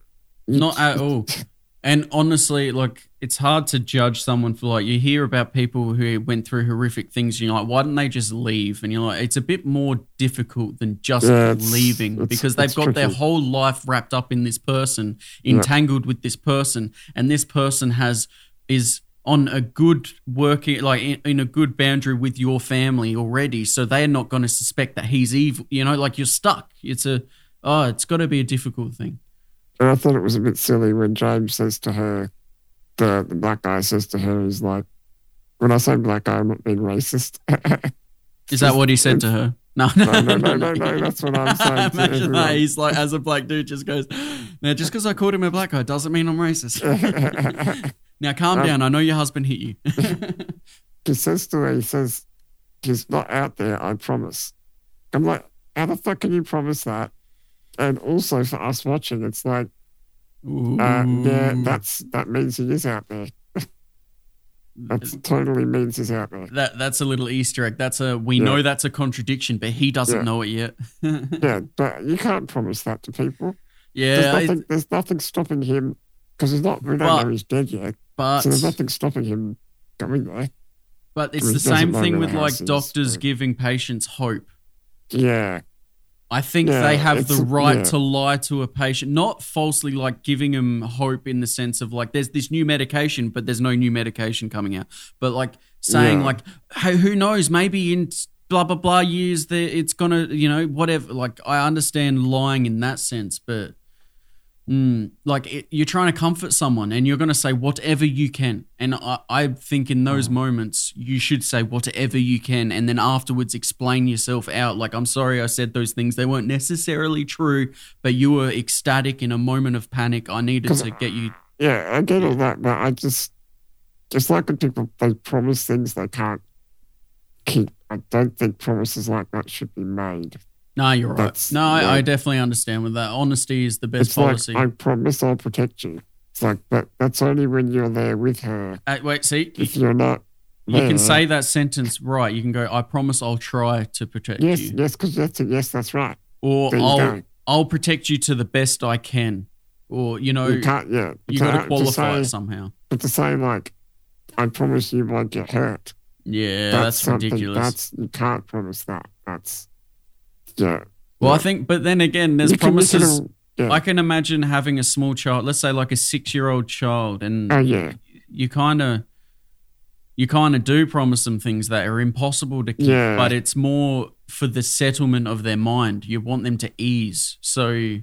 Speaker 1: Not at all. And honestly, like it's hard to judge someone for like you hear about people who went through horrific things. And you're like, why didn't they just leave? And you're like, it's a bit more difficult than just
Speaker 2: Yeah, it's-
Speaker 1: leaving
Speaker 2: it's-
Speaker 1: because they've got their whole life wrapped up in this person,
Speaker 2: Yeah.
Speaker 1: entangled with this person, and this person has is on a good working like in, in a good boundary with your family already so they're not going to suspect that he's evil you know like you're stuck it's a oh it's got to be a difficult thing
Speaker 2: And I thought it was a bit silly when James says to her, the, the black guy says to her, he's like, when I say black guy, I'm not being racist.
Speaker 1: Is that what he said to her? No, no,
Speaker 2: No, no, no, no, no, that's what I'm saying
Speaker 1: Imagine that. He's like, as a black dude, just goes, now, just because I called him a black guy doesn't mean I'm racist. now, calm
Speaker 2: Um,
Speaker 1: down. I know your husband hit you.
Speaker 2: he says to her, he says, he's not out there, I promise. I'm like, how the fuck can you promise that? And also for us watching, it's like, uh, yeah, that's that means he is out there. That totally means he's out there.
Speaker 1: that that's a little Easter egg. That's a we
Speaker 2: Yeah.
Speaker 1: know that's a contradiction, but he doesn't
Speaker 2: Yeah.
Speaker 1: know it yet.
Speaker 2: Yeah, but you can't promise that to people.
Speaker 1: yeah,
Speaker 2: there's
Speaker 1: I-
Speaker 2: nothing. there's nothing stopping him because he's not. We don't
Speaker 1: But-
Speaker 2: know he's dead yet.
Speaker 1: but
Speaker 2: So there's nothing stopping him going there.
Speaker 1: but it's
Speaker 2: he
Speaker 1: the same thing with like doctors giving patients hope.
Speaker 2: Yeah,
Speaker 1: I think
Speaker 2: Yeah,
Speaker 1: they have the right
Speaker 2: yeah.
Speaker 1: to lie to a patient, not falsely like giving them hope in the sense of like there's this new medication, but there's no new medication coming out. But like saying
Speaker 2: Yeah.
Speaker 1: like, hey, who knows? Maybe in blah blah blah years there it's gonna you know whatever. Like I understand lying in that sense, but mm, like it, you're trying to comfort someone and you're gonna say whatever you can. And I, I think in
Speaker 2: Mm.
Speaker 1: those moments you should say whatever you can, and then afterwards explain yourself out. Like I'm sorry I said those things. They weren't necessarily true, but you were ecstatic in a moment of panic. I needed to get you.
Speaker 2: yeah, I get all that, but I just just like when people they promise things they can't keep. I don't think promises like that should be made.
Speaker 1: No, you're right.
Speaker 2: That's-
Speaker 1: No, I, I definitely understand with that. Honesty is the best
Speaker 2: it's
Speaker 1: policy.
Speaker 2: like I promise I'll protect you. It's like, but that's only when you're there with her.
Speaker 1: Uh, wait, see,
Speaker 2: If you're not,
Speaker 1: you can say that sentence right. You can go, "I promise I'll try to protect
Speaker 2: yes,
Speaker 1: you,"
Speaker 2: yes, yes, because that's. Yes, that's right.
Speaker 1: or
Speaker 2: There
Speaker 1: "I'll. I'll protect you to the best I can," or you know,
Speaker 2: you can't. Yeah, you
Speaker 1: got to qualify
Speaker 2: say,
Speaker 1: it somehow.
Speaker 2: But to say like, I promise you won't get hurt.
Speaker 1: Yeah, that's,
Speaker 2: something-
Speaker 1: ridiculous.
Speaker 2: That's you can't promise that. That's yeah.
Speaker 1: well, I think, but then again, there's
Speaker 2: You you can-
Speaker 1: promises.
Speaker 2: yeah.
Speaker 1: I can imagine having a small child, let's say like a six-year-old child, and
Speaker 2: oh yeah,
Speaker 1: you kind of you kind of do promise them things that are impossible to keep
Speaker 2: Yeah.
Speaker 1: but it's more for the settlement of their mind you want them to ease so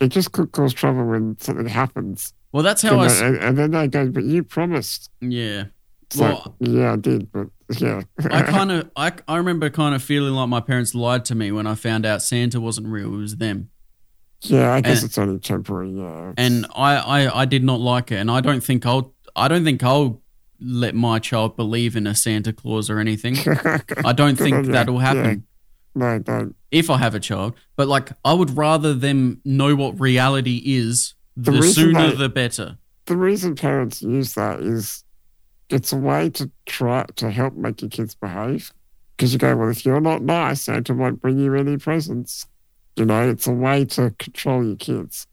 Speaker 2: it just could cause trouble when something happens.
Speaker 1: well that's how i
Speaker 2: they-
Speaker 1: s-
Speaker 2: and, and then they go, but you promised.
Speaker 1: yeah
Speaker 2: It's
Speaker 1: Well-
Speaker 2: yeah, I did, but yeah.
Speaker 1: i kind of I, I remember kind of feeling like my parents lied to me when i found out santa wasn't real it was them
Speaker 2: yeah, I guess
Speaker 1: and-
Speaker 2: it's only temporary. Yeah,
Speaker 1: and I, I i did not like it and i don't think i'll i don't think i'll let my child believe in a santa claus or anything i don't think that'll happen
Speaker 2: no, don't.
Speaker 1: if I have a child. But like, I would rather them know what reality is. The,
Speaker 2: The
Speaker 1: sooner,
Speaker 2: they-
Speaker 1: the better.
Speaker 2: The reason parents use that is it's a way to try to help make your kids behave. Because you go, well, if you're not nice, Santa won't bring you any presents. You know, it's a way to control your kids.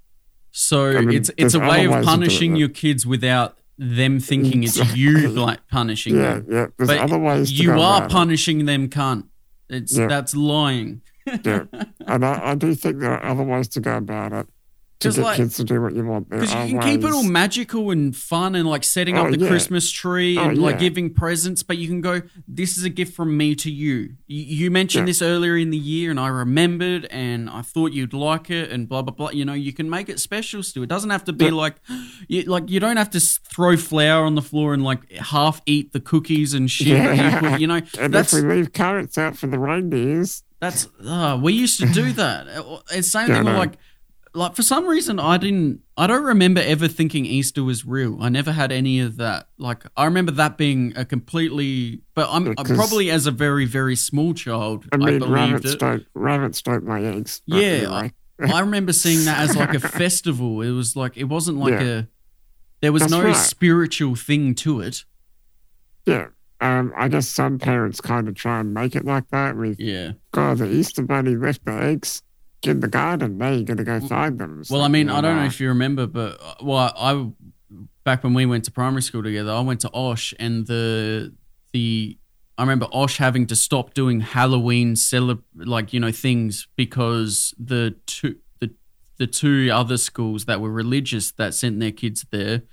Speaker 1: So
Speaker 2: I mean,
Speaker 1: it's it's a way of punishing your kids without them thinking it's you like punishing
Speaker 2: Yeah,
Speaker 1: them.
Speaker 2: yeah. There's
Speaker 1: But
Speaker 2: other ways
Speaker 1: you are
Speaker 2: about it.
Speaker 1: punishing them, cunt. It's
Speaker 2: Yeah.
Speaker 1: that's lying.
Speaker 2: Yeah. And I, I do think there are other ways to go about it to get
Speaker 1: like-
Speaker 2: kids to do what you want.
Speaker 1: Because you can keep it all magical and fun and like setting
Speaker 2: Oh,
Speaker 1: up the
Speaker 2: yeah.
Speaker 1: Christmas tree
Speaker 2: Oh,
Speaker 1: and like giving presents, but you can go, this is a gift from me to you. You, you mentioned
Speaker 2: Yeah.
Speaker 1: this earlier in the year and I remembered and I thought you'd like it and blah, blah, blah. You know, you can make it special still. It doesn't have to be
Speaker 2: Yeah.
Speaker 1: like, you, like you don't have to throw flour on the floor and like half eat the cookies and shit.
Speaker 2: Yeah.
Speaker 1: you know,
Speaker 2: And
Speaker 1: that's,
Speaker 2: if we leave carrots out for the reindeers,
Speaker 1: that's uh, we used to do that. It's same
Speaker 2: Yeah,
Speaker 1: thing with like like for some reason I didn't I don't remember ever thinking Easter was real. I never had any of that. Like I remember that being a completely but I'm I probably as a very very small child
Speaker 2: I
Speaker 1: I,
Speaker 2: mean,
Speaker 1: believed
Speaker 2: rabbits
Speaker 1: it.
Speaker 2: don't rabbits don't lay eggs.
Speaker 1: Yeah,
Speaker 2: anyway.
Speaker 1: I remember seeing that as like a festival. It was like it wasn't like
Speaker 2: Yeah.
Speaker 1: a there was
Speaker 2: That's
Speaker 1: no
Speaker 2: right.
Speaker 1: spiritual thing to it.
Speaker 2: yeah. Um, I guess some parents kind of try and make it like that. With
Speaker 1: Yeah.
Speaker 2: God, the Easter Bunny left the eggs in the garden. Now you got to go find them.
Speaker 1: Well, I mean, I don't know if you remember, but uh, well, I back when we went to primary school together, I went to Osh, and the the I remember Osh having to stop doing Halloween celeb like you know things because the two the the two other schools that were religious that sent their kids there,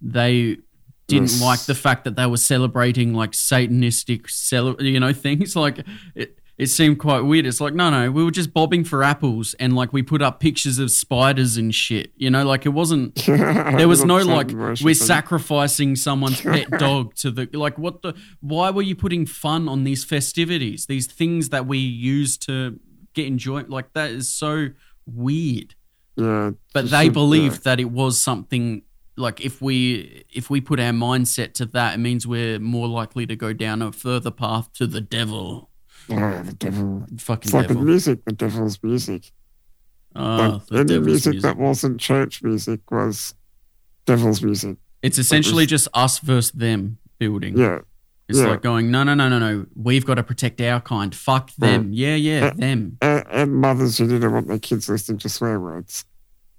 Speaker 1: they didn't
Speaker 2: Yes.
Speaker 1: like the fact that they were celebrating like satanistic cele- you know things like it it seemed quite weird. It's like no no we were just bobbing for apples and like we put up pictures of spiders and shit you know? Like it wasn't there was no like we're sacrificing someone's pet dog to the like what the why were you putting fun on these festivities these things that we use to get enjoyment? Like that is so weird.
Speaker 2: Yeah,
Speaker 1: but they believed that it was something like if we if we put our mindset to that it means we're more likely to go down a further path to the devil
Speaker 2: yeah, oh, the devil.
Speaker 1: fucking
Speaker 2: It's like the
Speaker 1: devil
Speaker 2: music, the devil's music.
Speaker 1: oh,
Speaker 2: like any music,
Speaker 1: music.
Speaker 2: that wasn't church music was devil's music.
Speaker 1: it's essentially
Speaker 2: was-
Speaker 1: just us versus them building
Speaker 2: Yeah,
Speaker 1: it's
Speaker 2: yeah.
Speaker 1: like going no no no no no we've got to protect our kind fuck them yeah yeah
Speaker 2: Uh,
Speaker 1: them
Speaker 2: and, and mothers who didn't want their kids listening to swear words.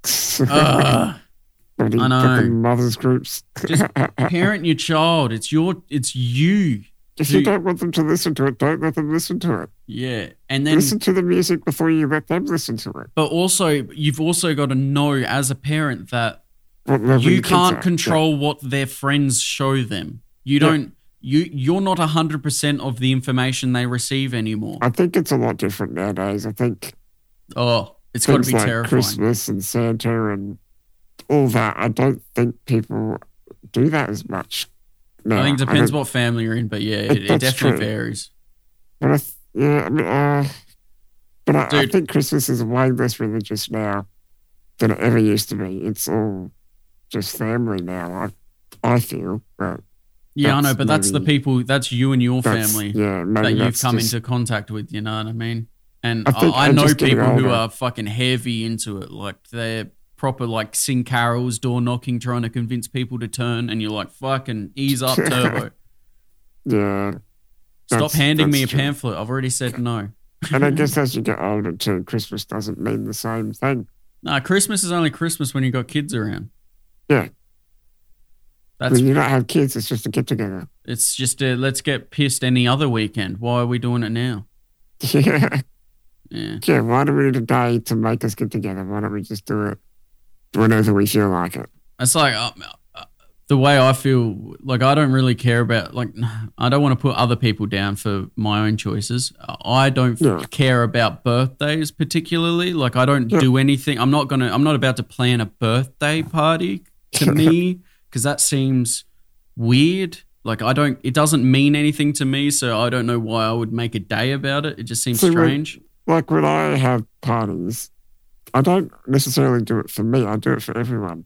Speaker 2: Bloody
Speaker 1: I know.
Speaker 2: mothers groups.
Speaker 1: Just parent your child it's your it's you
Speaker 2: if you
Speaker 1: do-
Speaker 2: don't want them to listen to it, don't let them listen to it.
Speaker 1: yeah and then
Speaker 2: listen to the music before you let them listen to it.
Speaker 1: but also you've also got to know as a parent that you can't control what their friends show them. You
Speaker 2: Yeah.
Speaker 1: don't. You you're not hundred percent of the information they receive anymore.
Speaker 2: I think it's a lot different nowadays. I think
Speaker 1: Oh, it's got to be
Speaker 2: like
Speaker 1: terrifying.
Speaker 2: Christmas and Santa and all that. I don't think people do that as much. Now.
Speaker 1: I think it depends what family you're in, but yeah,
Speaker 2: It-
Speaker 1: it, it definitely
Speaker 2: true.
Speaker 1: varies.
Speaker 2: But I yeah, I mean, uh, but I, I think Christmas is way less religious now than it ever used to be. It's all just family now. I, I feel, but
Speaker 1: Yeah, I know, but that's the people. That's you and your family
Speaker 2: yeah,
Speaker 1: that you've come
Speaker 2: just-
Speaker 1: into contact with. You know what I mean? And
Speaker 2: I
Speaker 1: I, I know people who are fucking heavy into it. Like they're proper, like sing carols, door knocking, trying to convince people to turn, and you're like, fucking ease up, turbo.
Speaker 2: yeah.
Speaker 1: Stop handing me a
Speaker 2: true.
Speaker 1: pamphlet. I've already said no.
Speaker 2: And I guess as you get older too, Christmas doesn't mean the same thing.
Speaker 1: Nah, Christmas is only Christmas when you got kids around.
Speaker 2: Yeah.
Speaker 1: That's
Speaker 2: when you don't have kids, it's just a get together.
Speaker 1: it's just uh, let's get pissed any other weekend. Why are we doing it now?
Speaker 2: Yeah.
Speaker 1: Yeah.
Speaker 2: Yeah. Why do we need a day to make us get together? Why don't we just do it whenever we feel like it?
Speaker 1: It's like uh, uh, the way I feel. Like I don't really care about. Like I don't want to put other people down for my own choices. I don't care about birthdays particularly. Like I don't do anything. I'm not gonna. I'm not about to plan a birthday party. To me, because that seems weird. Like I don't. It doesn't mean anything to me. So I don't know why I would make a day about it. It just seems
Speaker 2: See, when-
Speaker 1: strange.
Speaker 2: Like when I have parties, I don't necessarily do it for me. I do it for everyone.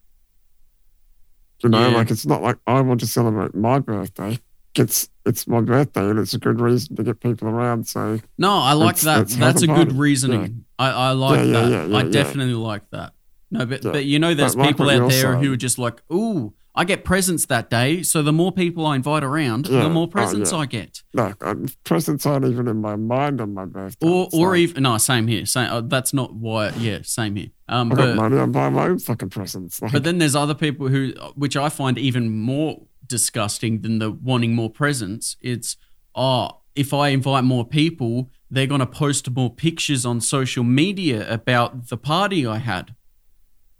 Speaker 2: You know,
Speaker 1: Yeah.
Speaker 2: like it's not like I want to celebrate my birthday. It's it's my birthday, and it's a good reason to get people around. So
Speaker 1: No, I like
Speaker 2: Let's-
Speaker 1: that.
Speaker 2: let's
Speaker 1: That's
Speaker 2: a
Speaker 1: good reasoning. I, I like
Speaker 2: Yeah, yeah,
Speaker 1: that.
Speaker 2: yeah, yeah,
Speaker 1: I
Speaker 2: yeah.
Speaker 1: definitely like that. No, but
Speaker 2: Yeah.
Speaker 1: but you know, there's
Speaker 2: But
Speaker 1: people out there who are just like, "Ooh, I get presents that day, so the more people I invite around,
Speaker 2: Yeah.
Speaker 1: the more
Speaker 2: Oh,
Speaker 1: presents
Speaker 2: yeah.
Speaker 1: I get."
Speaker 2: no, um, presents aren't even in my mind on my birthday.
Speaker 1: Or or even no, same here. Same. Uh, that's not why. Yeah, same here. Um,
Speaker 2: I got
Speaker 1: but
Speaker 2: money. I'm buying my own fucking presents. Like,
Speaker 1: but then there's other people who, which I find even more disgusting than the wanting more presents. It's oh, if I invite more people, they're going to post more pictures on social media about the party I had.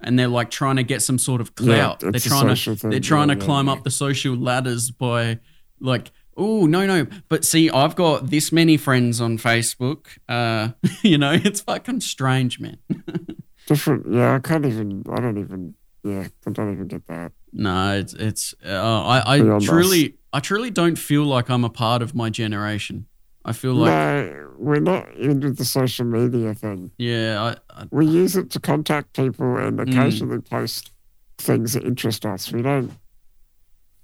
Speaker 1: And they're like trying to get some sort of clout.
Speaker 2: Yeah,
Speaker 1: they're trying to
Speaker 2: thing,
Speaker 1: they're trying
Speaker 2: yeah,
Speaker 1: to
Speaker 2: yeah,
Speaker 1: climb up the social ladders by like oh no no but see I've got this many friends on Facebook. Uh you know, it's fucking strange, man.
Speaker 2: Different. Yeah, I can't even. I don't even. Yeah, I don't even get that.
Speaker 1: No, it's it's. Uh, I I truly I truly don't feel like I'm a part of my generation. I feel like
Speaker 2: no, we're not into the social media thing.
Speaker 1: yeah, I, I
Speaker 2: We use it to contact people and
Speaker 1: Mm.
Speaker 2: occasionally post things that interest us. We don't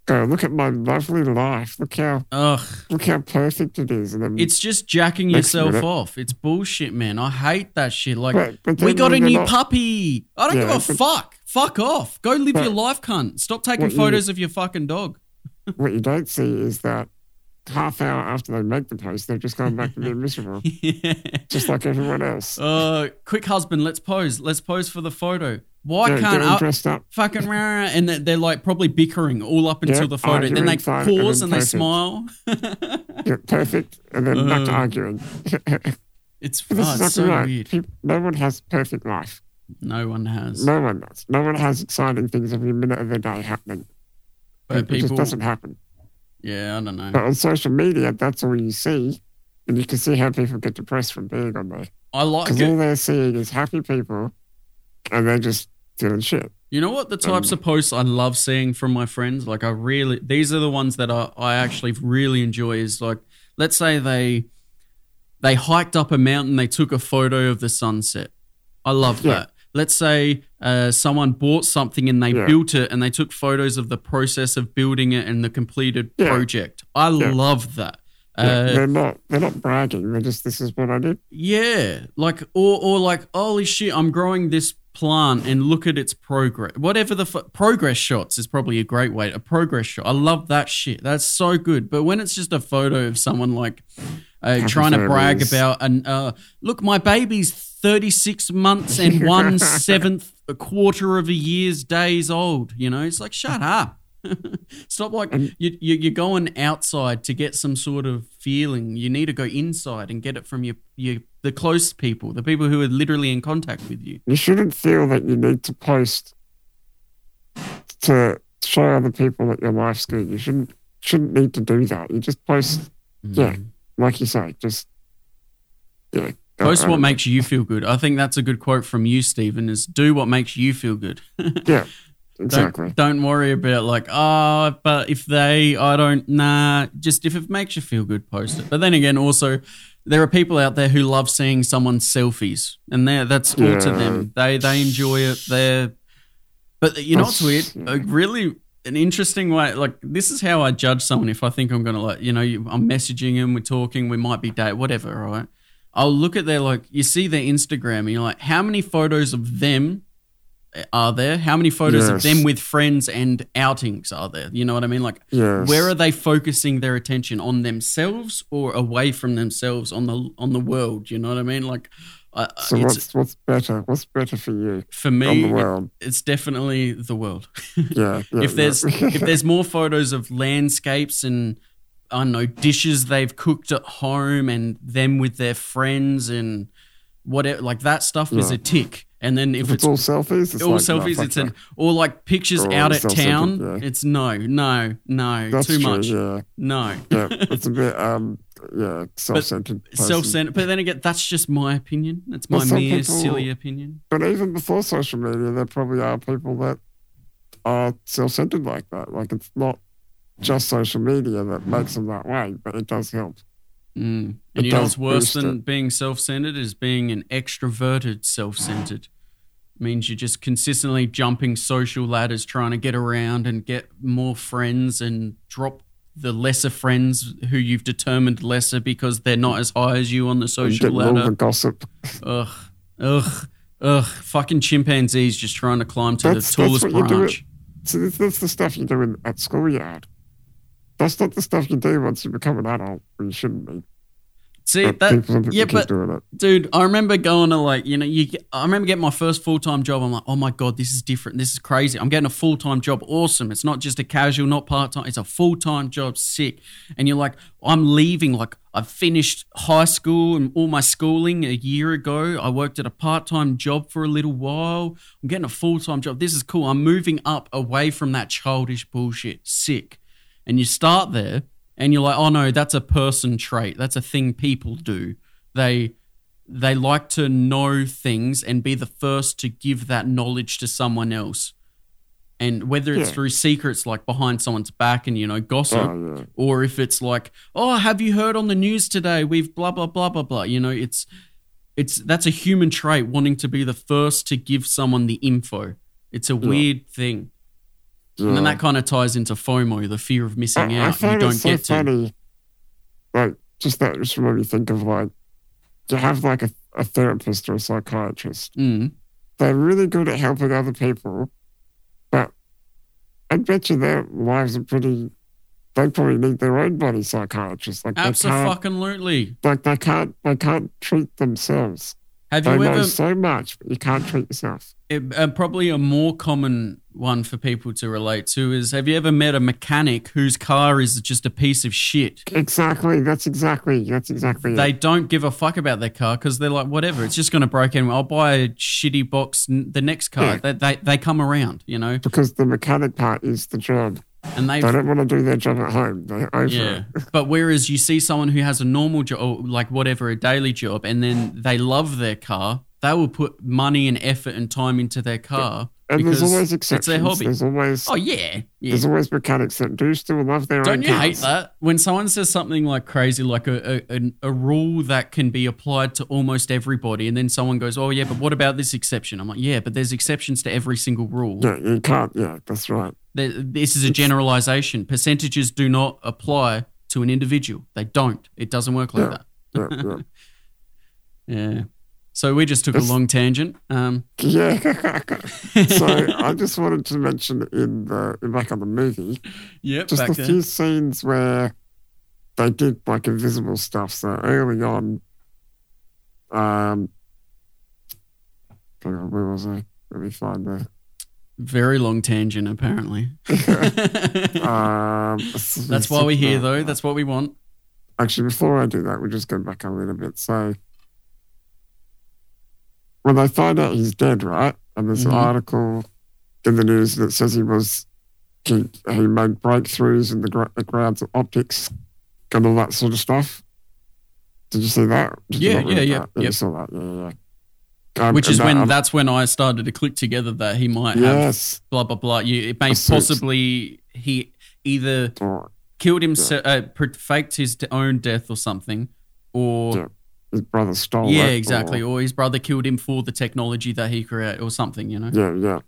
Speaker 2: go look at my lovely life. Look how
Speaker 1: ugh,
Speaker 2: look how perfect it is. And then,
Speaker 1: it's just jacking yourself
Speaker 2: minute.
Speaker 1: off. It's bullshit, man. I hate that shit. Like
Speaker 2: But- but
Speaker 1: we got a new
Speaker 2: not-
Speaker 1: puppy. I don't
Speaker 2: Yeah,
Speaker 1: give a
Speaker 2: but-
Speaker 1: fuck. Fuck off. Go live your life, cunt. Stop taking
Speaker 2: What you-
Speaker 1: photos of your fucking dog.
Speaker 2: what you don't see is that half hour after they make the post, they're just going back to being miserable,
Speaker 1: yeah.
Speaker 2: just like everyone else.
Speaker 1: Uh, quick husband, let's pose. Let's pose for the photo. Why
Speaker 2: Yeah,
Speaker 1: can't I,
Speaker 2: dressed up.
Speaker 1: fucking rah, and they're, they're like probably bickering all up until
Speaker 2: Yeah,
Speaker 1: the photo. Then they
Speaker 2: and
Speaker 1: pause
Speaker 2: then
Speaker 1: and they smile.
Speaker 2: Yeah, perfect, and then back to
Speaker 1: Uh,
Speaker 2: arguing.
Speaker 1: It's,
Speaker 2: this
Speaker 1: oh, it's so
Speaker 2: right.
Speaker 1: weird.
Speaker 2: Peop- no one has perfect life.
Speaker 1: No one has.
Speaker 2: No one does. No one has exciting things every minute of their day happening.
Speaker 1: but
Speaker 2: it just doesn't happen.
Speaker 1: Yeah, I don't know.
Speaker 2: But on social media, that's all you see. And you can see how people get depressed from being on there.
Speaker 1: I like
Speaker 2: Because
Speaker 1: it.
Speaker 2: all they're seeing is happy people and they're just doing shit.
Speaker 1: You know what? The um, types of posts I love seeing from my friends, like I really, these are the ones that I, I actually really enjoy. Is like, let's say they they hiked up a mountain, they took a photo of the sunset. I love
Speaker 2: Yeah.
Speaker 1: that. Let's say uh, someone bought something and they
Speaker 2: Yeah.
Speaker 1: built it, and they took photos of the process of building it and the completed
Speaker 2: Yeah.
Speaker 1: project. I
Speaker 2: Yeah.
Speaker 1: love that. Uh,
Speaker 2: they're not they're not bragging. They're just this is what I did.
Speaker 1: yeah, like or or like holy shit, I'm growing this plant and look at its progress. Whatever the f- progress shots is probably a great way. A progress shot. I love that shit. That's so good. But when it's just a photo of someone like uh, trying to brag about and uh, look, my baby's 36 months and one seventh a quarter of a year's days old. You know, it's like shut up. Stop like
Speaker 2: And-
Speaker 1: you, you, you're going outside to get some sort of feeling. You need to go inside and get it from your, your the close people, the people who are literally in contact with you.
Speaker 2: You shouldn't feel that you need to post to show other people that your life's good. You shouldn't shouldn't need to do that. You just post Yeah. Like you say, just yeah.
Speaker 1: Post what makes you feel good. I think that's a good quote from you, Stephen. Is do what makes you feel good.
Speaker 2: Yeah, exactly.
Speaker 1: Don't, don't worry about like, oh, but if they, I don't, nah. Just if it makes you feel good, post it. But then again, also, there are people out there who love seeing someone's selfies, and that's all to them. They they enjoy it. They're, but you know what's weird? Really an interesting way. Like this is how I judge someone. If I think I'm gonna like, you know, you, I'm messaging him, we're talking, we might be date, whatever. Right? I'll look at their like, you see their Instagram, and you're like, how many photos of them eh, are there? How many photos of them with friends and outings are there? You know what I mean? Like,
Speaker 2: Yes.
Speaker 1: where are they focusing their attention on themselves or away from themselves on the on the world? You know what I mean? Like, I
Speaker 2: so what's what's better? What's better for you
Speaker 1: for me,
Speaker 2: the world?
Speaker 1: it's definitely the world.
Speaker 2: Yeah. yeah
Speaker 1: if there's
Speaker 2: yeah.
Speaker 1: if there's more photos of landscapes and I don't know dishes they've cooked at home and them with their friends and whatever like that stuff is a tick. And then if
Speaker 2: if
Speaker 1: it's
Speaker 2: it's all selfies, it's
Speaker 1: all
Speaker 2: like,
Speaker 1: selfies,
Speaker 2: fuck
Speaker 1: it's an or like pictures
Speaker 2: Or
Speaker 1: out at town.
Speaker 2: yeah.
Speaker 1: It's no, no, no,
Speaker 2: That's
Speaker 1: too
Speaker 2: true,
Speaker 1: much.
Speaker 2: Yeah,
Speaker 1: No.
Speaker 2: yeah. It's a bit um yeah self-centered. person.
Speaker 1: Self-centered, but then again, that's just my opinion. That's my
Speaker 2: Well,
Speaker 1: mere
Speaker 2: people-
Speaker 1: silly opinion.
Speaker 2: But even before social media, there probably are people that are self-centered like that. Like it's not just social media that makes them that way, but it does help.
Speaker 1: Mm.
Speaker 2: It
Speaker 1: And you know what's worse than
Speaker 2: it.
Speaker 1: being self-centered is being an extroverted self-centered. Means you're just consistently jumping social ladders, trying to get around and get more friends, and drop the lesser friends who you've determined lesser because they're not as high as you on the social
Speaker 2: all the
Speaker 1: ladder.
Speaker 2: gossip.
Speaker 1: Ugh, ugh, ugh! Fucking chimpanzees just trying to climb to
Speaker 2: That's-
Speaker 1: the tallest
Speaker 2: that's what you do
Speaker 1: branch.
Speaker 2: So this, that's the stuff you do in, at schoolyard. That's not the stuff you do once you become an adult, or you shouldn't be.
Speaker 1: See that?
Speaker 2: people, people
Speaker 1: yeah, but dude, I remember going to like, you know, you. I remember getting my first full time job. I'm like, oh my god, this is different. This is crazy. I'm getting a full time job. Awesome. It's not just a casual, not part time. It's a full time job. Sick. And you're like, I'm leaving. Like, I've finished high school and all my schooling a year ago. I worked at a part time job for a little while. I'm getting a full time job. This is cool. I'm moving up away from that childish bullshit. Sick. And you start there and you're like, oh no, that's a person trait. That's a thing people do. They they like to know things and be the first to give that knowledge to someone else. And whether it's
Speaker 2: Yeah.
Speaker 1: through secrets like behind someone's back and you know gossip,
Speaker 2: Oh, yeah.
Speaker 1: or if it's like, oh, have you heard on the news today? We've blah blah blah blah blah. You know, it's it's that's a human trait wanting to be the first to give someone the info. It's a weird thing, and then that kind of ties into FOMO, the fear of missing
Speaker 2: I, I
Speaker 1: out. You
Speaker 2: find
Speaker 1: don't
Speaker 2: it so
Speaker 1: get to.
Speaker 2: funny. Like, just that just made me think of like, to have like a, a therapist or a psychiatrist.
Speaker 1: Mm.
Speaker 2: They're really good at helping other people, but I bet you their lives are pretty. They probably need their own body psychiatrist. Like
Speaker 1: Absolutely.
Speaker 2: like they can't, they can't treat themselves.
Speaker 1: Have
Speaker 2: They
Speaker 1: you ever?
Speaker 2: so much, but you can't treat yourself.
Speaker 1: it- uh, probably a more common one for people to relate to is: Have you ever met a mechanic whose car is just a piece of shit?
Speaker 2: Exactly. That's exactly. That's exactly.
Speaker 1: They
Speaker 2: it.
Speaker 1: don't give a fuck about their car because they're like, whatever, it's just going to break in. I'll buy a shitty box n- the next car.
Speaker 2: Yeah.
Speaker 1: They, they they come around, you know,
Speaker 2: because the mechanic part is the job.
Speaker 1: And they
Speaker 2: They don't want to do their job at home. They're
Speaker 1: yeah. But whereas you see someone who has a normal job, or like whatever, a daily job, and then they love their car, they will put money and effort and time into their car
Speaker 2: And
Speaker 1: because
Speaker 2: there's always exceptions.
Speaker 1: it's their hobby.
Speaker 2: There's always
Speaker 1: Oh yeah, yeah.
Speaker 2: there's always mechanics that do still love their own
Speaker 1: Don't you hate that when someone says something like crazy, like a, a a- a rule that can be applied to almost everybody, and then someone goes, "Oh yeah, but what about this exception?" I'm like, "Yeah, but there's exceptions to every single rule.
Speaker 2: Yeah, you can't. Yeah, that's right.
Speaker 1: This is a generalization. Percentages do not apply to an individual. They don't. It doesn't work like
Speaker 2: Yeah.
Speaker 1: that.
Speaker 2: Yeah, yeah.
Speaker 1: Yeah. So we just took a long tangent. Um,
Speaker 2: Yeah. so I just wanted to mention in the in back on the movie,
Speaker 1: yep,
Speaker 2: just a
Speaker 1: there.
Speaker 2: few scenes where they did like invisible stuff. So early on, um, on, where was I? Let me find the.
Speaker 1: Very long tangent, apparently.
Speaker 2: Um,
Speaker 1: That's why we're here, though. That's what we want.
Speaker 2: Actually, before I do that, we'll just go back a little bit. So, when they find out he's dead, right? And there's
Speaker 1: Mhm.
Speaker 2: an article in the news that says he was he, he made breakthroughs in the, gra- the grounds of optics and all that sort of stuff. Did you see that? Did
Speaker 1: Yeah, yeah, yeah,
Speaker 2: that? You
Speaker 1: yep.
Speaker 2: saw that, yeah, yeah. Yeah.
Speaker 1: Which is
Speaker 2: that-
Speaker 1: when
Speaker 2: um,
Speaker 1: that's when I started to click together that he might have blah blah blah. You, it may
Speaker 2: I see it's-
Speaker 1: possibly he either killed himself, uh, faked his own death or something, or
Speaker 2: Yeah, his brother stole
Speaker 1: yeah,
Speaker 2: it,
Speaker 1: exactly,
Speaker 2: or-
Speaker 1: or his brother killed him for the technology that he created or something. You know,
Speaker 2: Yeah, yeah.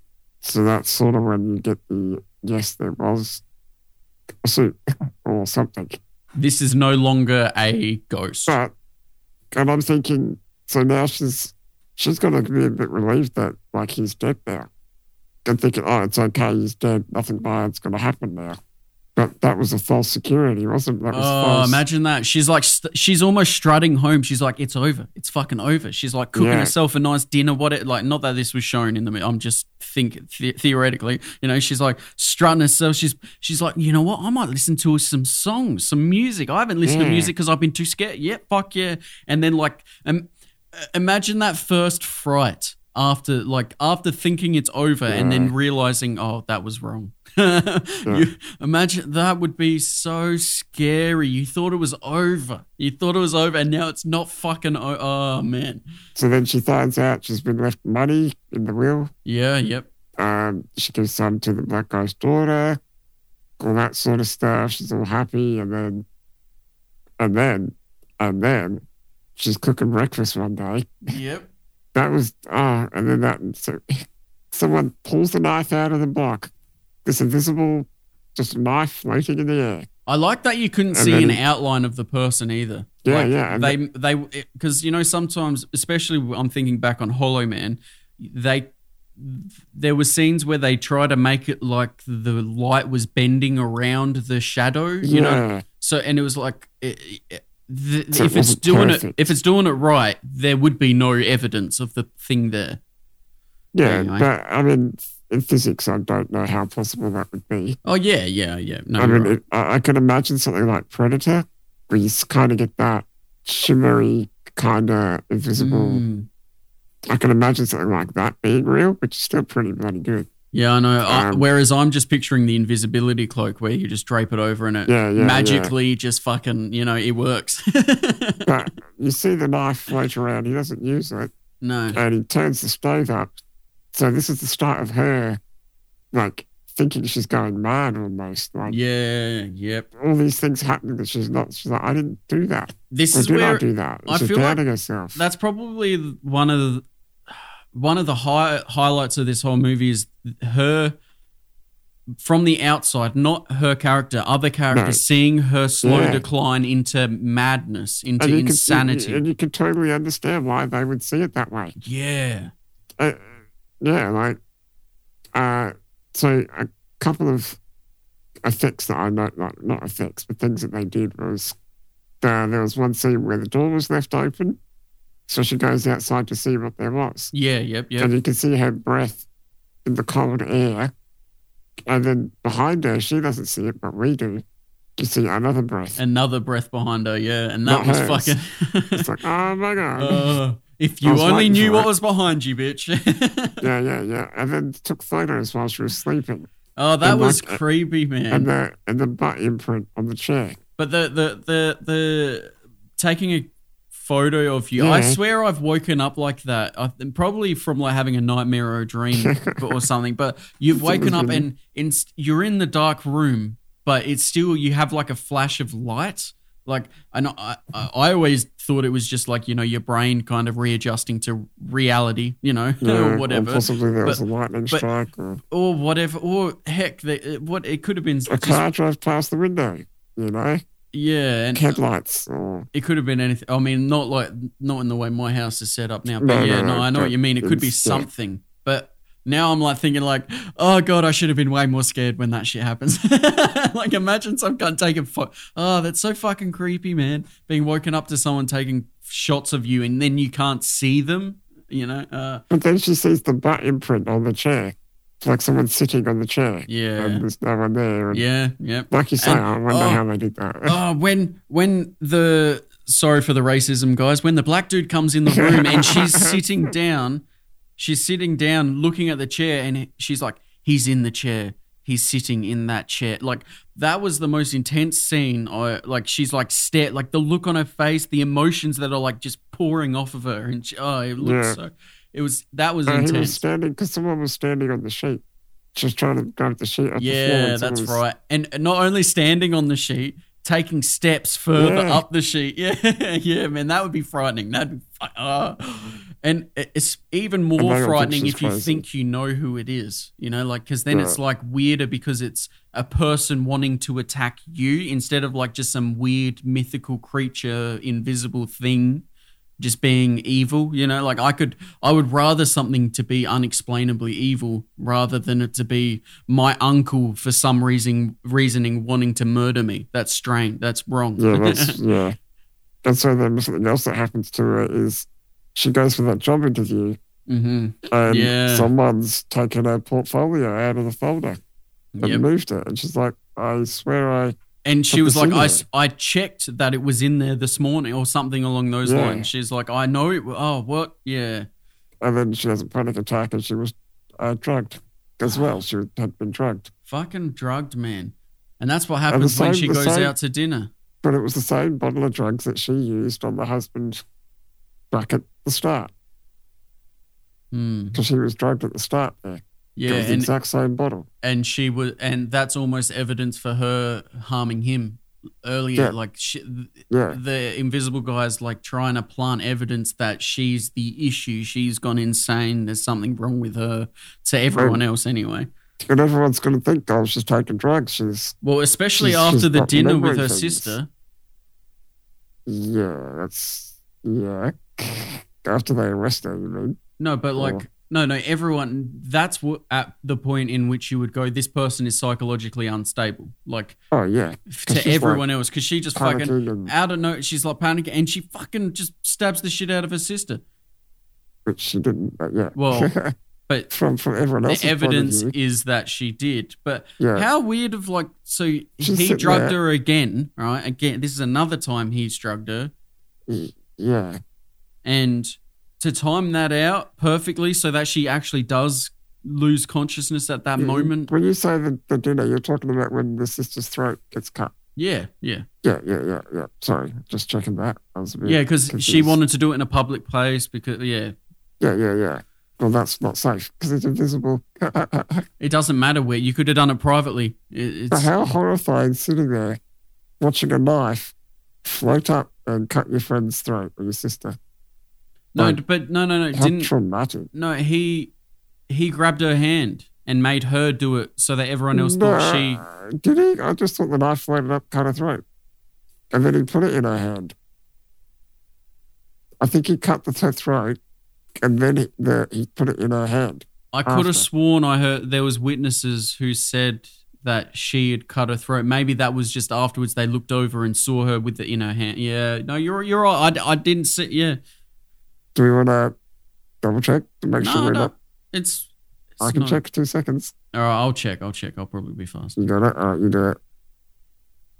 Speaker 2: So that's sort of when you get the yes, there was a suit or something.
Speaker 1: this is no longer a ghost.
Speaker 2: But and I'm thinking, so now she's she's gonna be a bit relieved that like he's dead now. And thinking, oh, it's okay, he's dead, nothing bad's gonna happen now. But that was a false security, wasn't it? That was
Speaker 1: Oh,
Speaker 2: false.
Speaker 1: imagine that. She's like, st- she's almost strutting home. She's like, it's over. It's fucking over. She's like cooking
Speaker 2: Yeah.
Speaker 1: herself a nice dinner. What it like? Not that this was shown in the. I'm just think the- theoretically. You know, she's like strutting herself. She's she's like, you know what? I might listen to some songs, some music. I haven't listened to music because I've been too scared. Yeah, fuck yeah. And then like, um, imagine that first fright after like after thinking it's over and then realizing, oh, that was wrong. you, imagine that would be so scary. You thought it was over. You thought it was over, and now it's not fucking. O- oh man.
Speaker 2: So then she finds out she's been left money in the will.
Speaker 1: Yeah. Yep.
Speaker 2: Um, she gives some to the black guy's daughter, all that sort of stuff. She's all happy, and then, and then, and then, she's cooking breakfast one day.
Speaker 1: Yep.
Speaker 2: That was ah, and then that so someone pulls the knife out of the block. This invisible, just knife floating in the air.
Speaker 1: I like that you couldn't
Speaker 2: And
Speaker 1: see an outline of the person either.
Speaker 2: Yeah,
Speaker 1: Like,
Speaker 2: yeah,
Speaker 1: They they because you know sometimes, especially I'm thinking back on Hollow Man, they there were scenes where they try to make it like the light was bending around the shadow. You know, So and it was like, it, it- the,
Speaker 2: So
Speaker 1: if it's doing
Speaker 2: perfect.
Speaker 1: it, if it's doing it right, there would be no evidence of the thing there.
Speaker 2: yeah.
Speaker 1: Anyway.
Speaker 2: But I mean, in physics, I don't know how possible that would be.
Speaker 1: Oh yeah, yeah, yeah. No,
Speaker 2: I mean,
Speaker 1: right.
Speaker 2: it, I, I can imagine something like Predator, where you kind of get that shimmery kind of invisible.
Speaker 1: Mm.
Speaker 2: I can imagine something like that being real, which is still pretty bloody good.
Speaker 1: Yeah, I know. I-
Speaker 2: Um,
Speaker 1: whereas I'm just picturing the invisibility cloak where you just drape it over and it
Speaker 2: Yeah, yeah,
Speaker 1: magically just fucking, you know, it works.
Speaker 2: But you see the knife float around. He doesn't use it,
Speaker 1: no.
Speaker 2: and he turns the stove up. So this is the start of her, like thinking she's going mad almost. Like
Speaker 1: Yeah, yep.
Speaker 2: all these things happening that she's not. She's like, I didn't do that.
Speaker 1: This
Speaker 2: Or
Speaker 1: is
Speaker 2: did I do that?
Speaker 1: I
Speaker 2: she's
Speaker 1: feel like
Speaker 2: herself.
Speaker 1: that's probably one of the one of the high, highlights of this whole movie is her from the outside, not her character, other characters
Speaker 2: No.
Speaker 1: seeing her slow
Speaker 2: Yeah.
Speaker 1: decline into madness, into
Speaker 2: and you can-
Speaker 1: insanity.
Speaker 2: and you can totally understand why they would see it that way.
Speaker 1: yeah.
Speaker 2: uh, yeah, like, uh, so a couple of effects that I know, like, not effects, but things that they did was uh, there was one scene where the door was left open. So she goes outside to see what there was.
Speaker 1: Yeah, yep, yep.
Speaker 2: And you can see her breath in the cold air. And then behind her, she doesn't see it, but we do. You see another breath.
Speaker 1: Another breath behind her, yeah. And that
Speaker 2: Not
Speaker 1: was
Speaker 2: hers.
Speaker 1: fucking
Speaker 2: It's like, oh my God.
Speaker 1: Uh, if you only knew what
Speaker 2: it.
Speaker 1: was behind you, bitch.
Speaker 2: yeah, yeah, yeah. And then took photos while she was sleeping.
Speaker 1: oh, that
Speaker 2: And
Speaker 1: was
Speaker 2: like-
Speaker 1: creepy, man.
Speaker 2: And the and the butt imprint on the chair.
Speaker 1: But the the the the taking a photo of you, I swear I've woken up like that. I, probably from like having a nightmare or a dream or something. But you've woken up and in, you're in the dark room, but it's still you have like a flash of light. Like I know, I, I always thought it was just like you know your brain kind of readjusting to reality, you know,
Speaker 2: Yeah,
Speaker 1: or
Speaker 2: Or
Speaker 1: whatever,
Speaker 2: possibly there was a lightning
Speaker 1: but-
Speaker 2: strike or
Speaker 1: or whatever, or heck, they, what it could have been.
Speaker 2: a
Speaker 1: just-
Speaker 2: car drove past the window, you know?
Speaker 1: Yeah, and
Speaker 2: Headlights or
Speaker 1: It could have been anything. I mean, not like not in the way my house is set up now. But
Speaker 2: No,
Speaker 1: yeah,
Speaker 2: no,
Speaker 1: no, I know what you mean. It could be
Speaker 2: it's- yeah.
Speaker 1: something. But now I'm like thinking like, oh god, I should have been way more scared when that shit happens. like imagine some cunt taking pho- Oh, that's so fucking creepy, man. Being woken up to someone taking shots of you and then you can't see them. You know. Uh,
Speaker 2: But then she sees the butt imprint on the chair. Like someone sitting on the chair.
Speaker 1: Yeah.
Speaker 2: And there's no one there. And
Speaker 1: yeah. Yep.
Speaker 2: Like you say,
Speaker 1: And-
Speaker 2: I wonder
Speaker 1: oh.
Speaker 2: how they did that.
Speaker 1: Oh, when when the sorry for the racism, guys. When the black dude comes in the room and she's sitting down, she's sitting down looking at the chair, and she's like, "He's in the chair. He's sitting in that chair." Like that was the most intense scene. I like she's like stare, like the look on her face, the emotions that are like just pouring off of her, and she, oh, it looks
Speaker 2: Yeah.
Speaker 1: so. It was that was
Speaker 2: Uh, he was standing, because someone was standing on the sheet. Just trying to grab the sheet off the floor.
Speaker 1: Yeah, that's
Speaker 2: was-
Speaker 1: right. And not only standing on the sheet, taking steps further
Speaker 2: Yeah.
Speaker 1: up the sheet. Yeah, yeah, man, that would be frightening. That'd be, uh, and it's even more
Speaker 2: And I don't think
Speaker 1: frightening if you
Speaker 2: crazy.
Speaker 1: think you know who it is. You know, like because then
Speaker 2: Yeah.
Speaker 1: it's like weirder because it's a person wanting to attack you instead of like just some weird mythical creature, invisible thing just being evil you know like i could i would rather something to be unexplainably evil rather than it to be my uncle for some reason reasoning wanting to murder me that's strange that's wrong
Speaker 2: Yeah, that's yeah. And so then something else that happens to her is she goes for that job interview
Speaker 1: hmm
Speaker 2: and
Speaker 1: Yeah.
Speaker 2: someone's taken her portfolio out of the folder and
Speaker 1: yep.
Speaker 2: moved it. And she's like, I swear I
Speaker 1: and she was like I, I checked that it was in there this morning or something along those
Speaker 2: Yeah.
Speaker 1: lines she's like i know it oh what yeah
Speaker 2: and then she has a panic attack and she was uh, drugged as well. She had been drugged.
Speaker 1: fucking drugged man and that's what happens when she goes
Speaker 2: same-
Speaker 1: out to dinner
Speaker 2: But it was the same bottle of drugs that she used on the husband back at the start.
Speaker 1: Hmm.
Speaker 2: Because she was drugged at the start there.
Speaker 1: Yeah
Speaker 2: it was the
Speaker 1: and
Speaker 2: exact same bottle.
Speaker 1: and she was and that's almost evidence for her harming him earlier
Speaker 2: Yeah.
Speaker 1: like she,
Speaker 2: Yeah.
Speaker 1: the invisible guy's like trying to plant evidence that she's the issue she's gone insane there's something wrong with her to everyone else anyway
Speaker 2: And everyone's going to think, oh, she's taking drugs. She's,
Speaker 1: well especially
Speaker 2: She's-
Speaker 1: after
Speaker 2: she's
Speaker 1: the dinner with her
Speaker 2: things.
Speaker 1: sister
Speaker 2: yeah, that's, yeah. After they arrest her, you mean?
Speaker 1: no but like
Speaker 2: Or-
Speaker 1: no no everyone that's what at the point in which you would go this person is psychologically unstable like
Speaker 2: Oh, yeah.
Speaker 1: to
Speaker 2: she's, like,
Speaker 1: everyone else because she just fucking
Speaker 2: and,
Speaker 1: out of no she's like panicking and she fucking just stabs the shit out of her sister
Speaker 2: which she didn't, but yeah.
Speaker 1: Well, But
Speaker 2: from from everyone else's
Speaker 1: the evidence
Speaker 2: point of view.
Speaker 1: is that she did. But
Speaker 2: Yeah.
Speaker 1: how weird of like so
Speaker 2: She's
Speaker 1: he drugged
Speaker 2: there.
Speaker 1: her again, right? Again, this is another time he's drugged her,
Speaker 2: Yeah,
Speaker 1: and to time that out perfectly so that she actually does lose consciousness at that
Speaker 2: Yeah,
Speaker 1: moment.
Speaker 2: When you say the, the dinner, you're talking about when the sister's throat gets cut.
Speaker 1: Yeah, yeah,
Speaker 2: Yeah, yeah, yeah, yeah. Sorry, just checking that. I was a bit
Speaker 1: yeah. Because she wanted to do it in a public place. Because yeah,
Speaker 2: Yeah, yeah, yeah. Well, that's not safe because it's invisible.
Speaker 1: it doesn't matter where you could have done it privately. It, it's
Speaker 2: how horrifying sitting there watching a knife float up and cut your friend's throat or your sister.
Speaker 1: No,
Speaker 2: like,
Speaker 1: but no, no, no. Didn't
Speaker 2: traumatic.
Speaker 1: no? He he grabbed her hand and made her do it so that everyone else thought she.
Speaker 2: Did he? I just thought the knife went up, cut her throat. And then he put it in her hand. I think he cut the throat and then he, the, he put it in her hand.
Speaker 1: I could
Speaker 2: after.
Speaker 1: have sworn I heard there was witnesses who said that she had cut her throat. Maybe that was just afterwards they looked over and saw her with it in her hand. Yeah, no, you're you're right. I, I didn't see. Yeah,
Speaker 2: Do we want to double check to make sure we're
Speaker 1: no,
Speaker 2: not?
Speaker 1: it's. it's
Speaker 2: I can
Speaker 1: not-
Speaker 2: check two seconds.
Speaker 1: All right, I'll check. I'll check. I'll probably be fast.
Speaker 2: You got it? All right, you do it.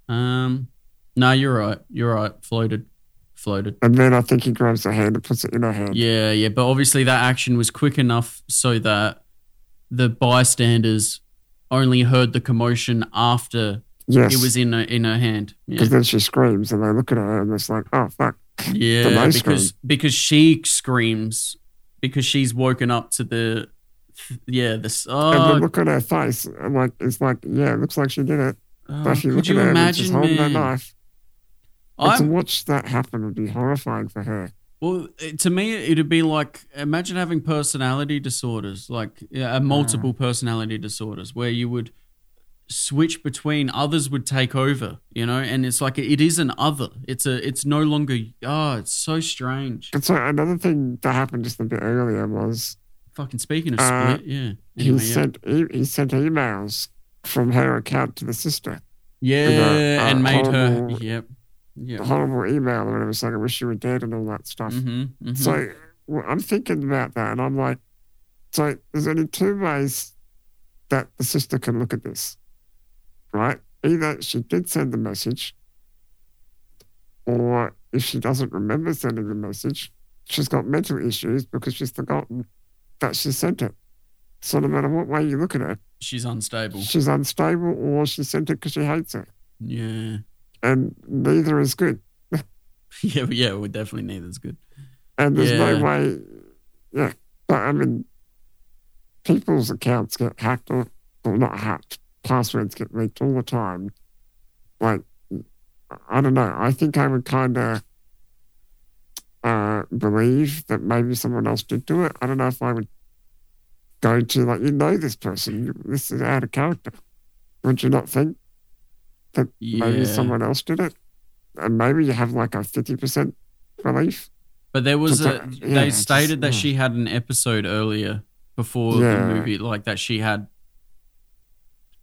Speaker 1: Um, no, you're right. You're right. Floated, floated.
Speaker 2: And then I think he grabs her hand and puts it in her hand.
Speaker 1: Yeah, yeah, but obviously that action was quick enough so that the bystanders only heard the commotion after
Speaker 2: Yes.
Speaker 1: it was in her, in her hand. Yeah.
Speaker 2: Because then she screams and they look at her and it's like, oh, fuck.
Speaker 1: Yeah, because because she screams because she's woken up to the yeah this
Speaker 2: and
Speaker 1: oh,
Speaker 2: then look at her face. And like, it's like, yeah, it looks like she did it.
Speaker 1: oh,
Speaker 2: But if you
Speaker 1: could
Speaker 2: look
Speaker 1: you
Speaker 2: at her and she's
Speaker 1: imagine
Speaker 2: holding
Speaker 1: man?
Speaker 2: that knife, and to watch that happen would be horrifying for her.
Speaker 1: well to me it'd be like imagine having personality disorders like yeah, a multiple ah. personality disorders where you would switch between others would take over you know and it's like it is an other it's a it's no longer oh it's so strange
Speaker 2: And so another thing that happened just a bit earlier was
Speaker 1: fucking speaking of
Speaker 2: Uh,
Speaker 1: split yeah
Speaker 2: he
Speaker 1: Anyway, yeah.
Speaker 2: sent e- he sent emails from her account to the sister.
Speaker 1: Yeah,
Speaker 2: a- a
Speaker 1: and made her.
Speaker 2: horrible-
Speaker 1: Yep. Yep.
Speaker 2: A horrible email or whatever, like I wish you were dead and all that stuff.
Speaker 1: Mm-hmm,
Speaker 2: So well, I'm thinking about that, and I'm like, so there's only two ways that the sister can look at this, right? Either she did send the message, or if she doesn't remember sending the message, she's got mental issues because she's forgotten that she sent it. So no matter what way you look at it,
Speaker 1: she's unstable.
Speaker 2: she's unstable, or she sent it because she hates it,
Speaker 1: Yeah.
Speaker 2: and neither is good.
Speaker 1: Yeah, yeah, well, definitely neither's good.
Speaker 2: And there's no way, yeah. But I mean, people's accounts get hacked or, or not hacked. Passwords get leaked all the time. Like, I don't know. I think I would kind of uh, believe that maybe someone else did do it. I don't know if I would go to, like, you know, this person. This is out of character. Would you not think that maybe someone else did it? And maybe you have like a 50% belief.
Speaker 1: But there was a.
Speaker 2: uh,
Speaker 1: they
Speaker 2: yeah, just-
Speaker 1: stated that
Speaker 2: yeah.
Speaker 1: she had an episode earlier before
Speaker 2: Yeah.
Speaker 1: the movie, like that she had.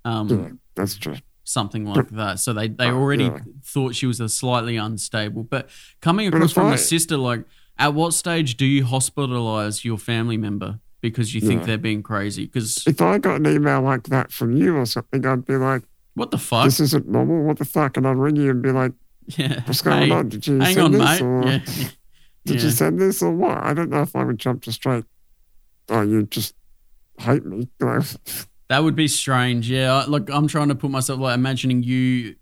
Speaker 1: Um,
Speaker 2: Yeah, that's true.
Speaker 1: something like that. So they they
Speaker 2: Oh,
Speaker 1: already
Speaker 2: yeah.
Speaker 1: thought she was a slightly unstable. But coming across from
Speaker 2: I-
Speaker 1: a sister, like, at what stage do you hospitalize your family member because you think
Speaker 2: Yeah.
Speaker 1: they're being crazy? Because
Speaker 2: If I got an email like that from you or something, I'd be like,
Speaker 1: what the fuck?
Speaker 2: this isn't normal. What the fuck? And I'd ring you and be like,
Speaker 1: yeah.
Speaker 2: what's going
Speaker 1: Hey,
Speaker 2: on? Did you
Speaker 1: Hang
Speaker 2: send
Speaker 1: on,
Speaker 2: this?
Speaker 1: mate.
Speaker 2: Or
Speaker 1: Yeah.
Speaker 2: did
Speaker 1: Yeah.
Speaker 2: you send this or what? I don't know if I would jump to straight, oh, you just hate me.
Speaker 1: That would be strange. Yeah. Look, I'm trying to put myself like imagining you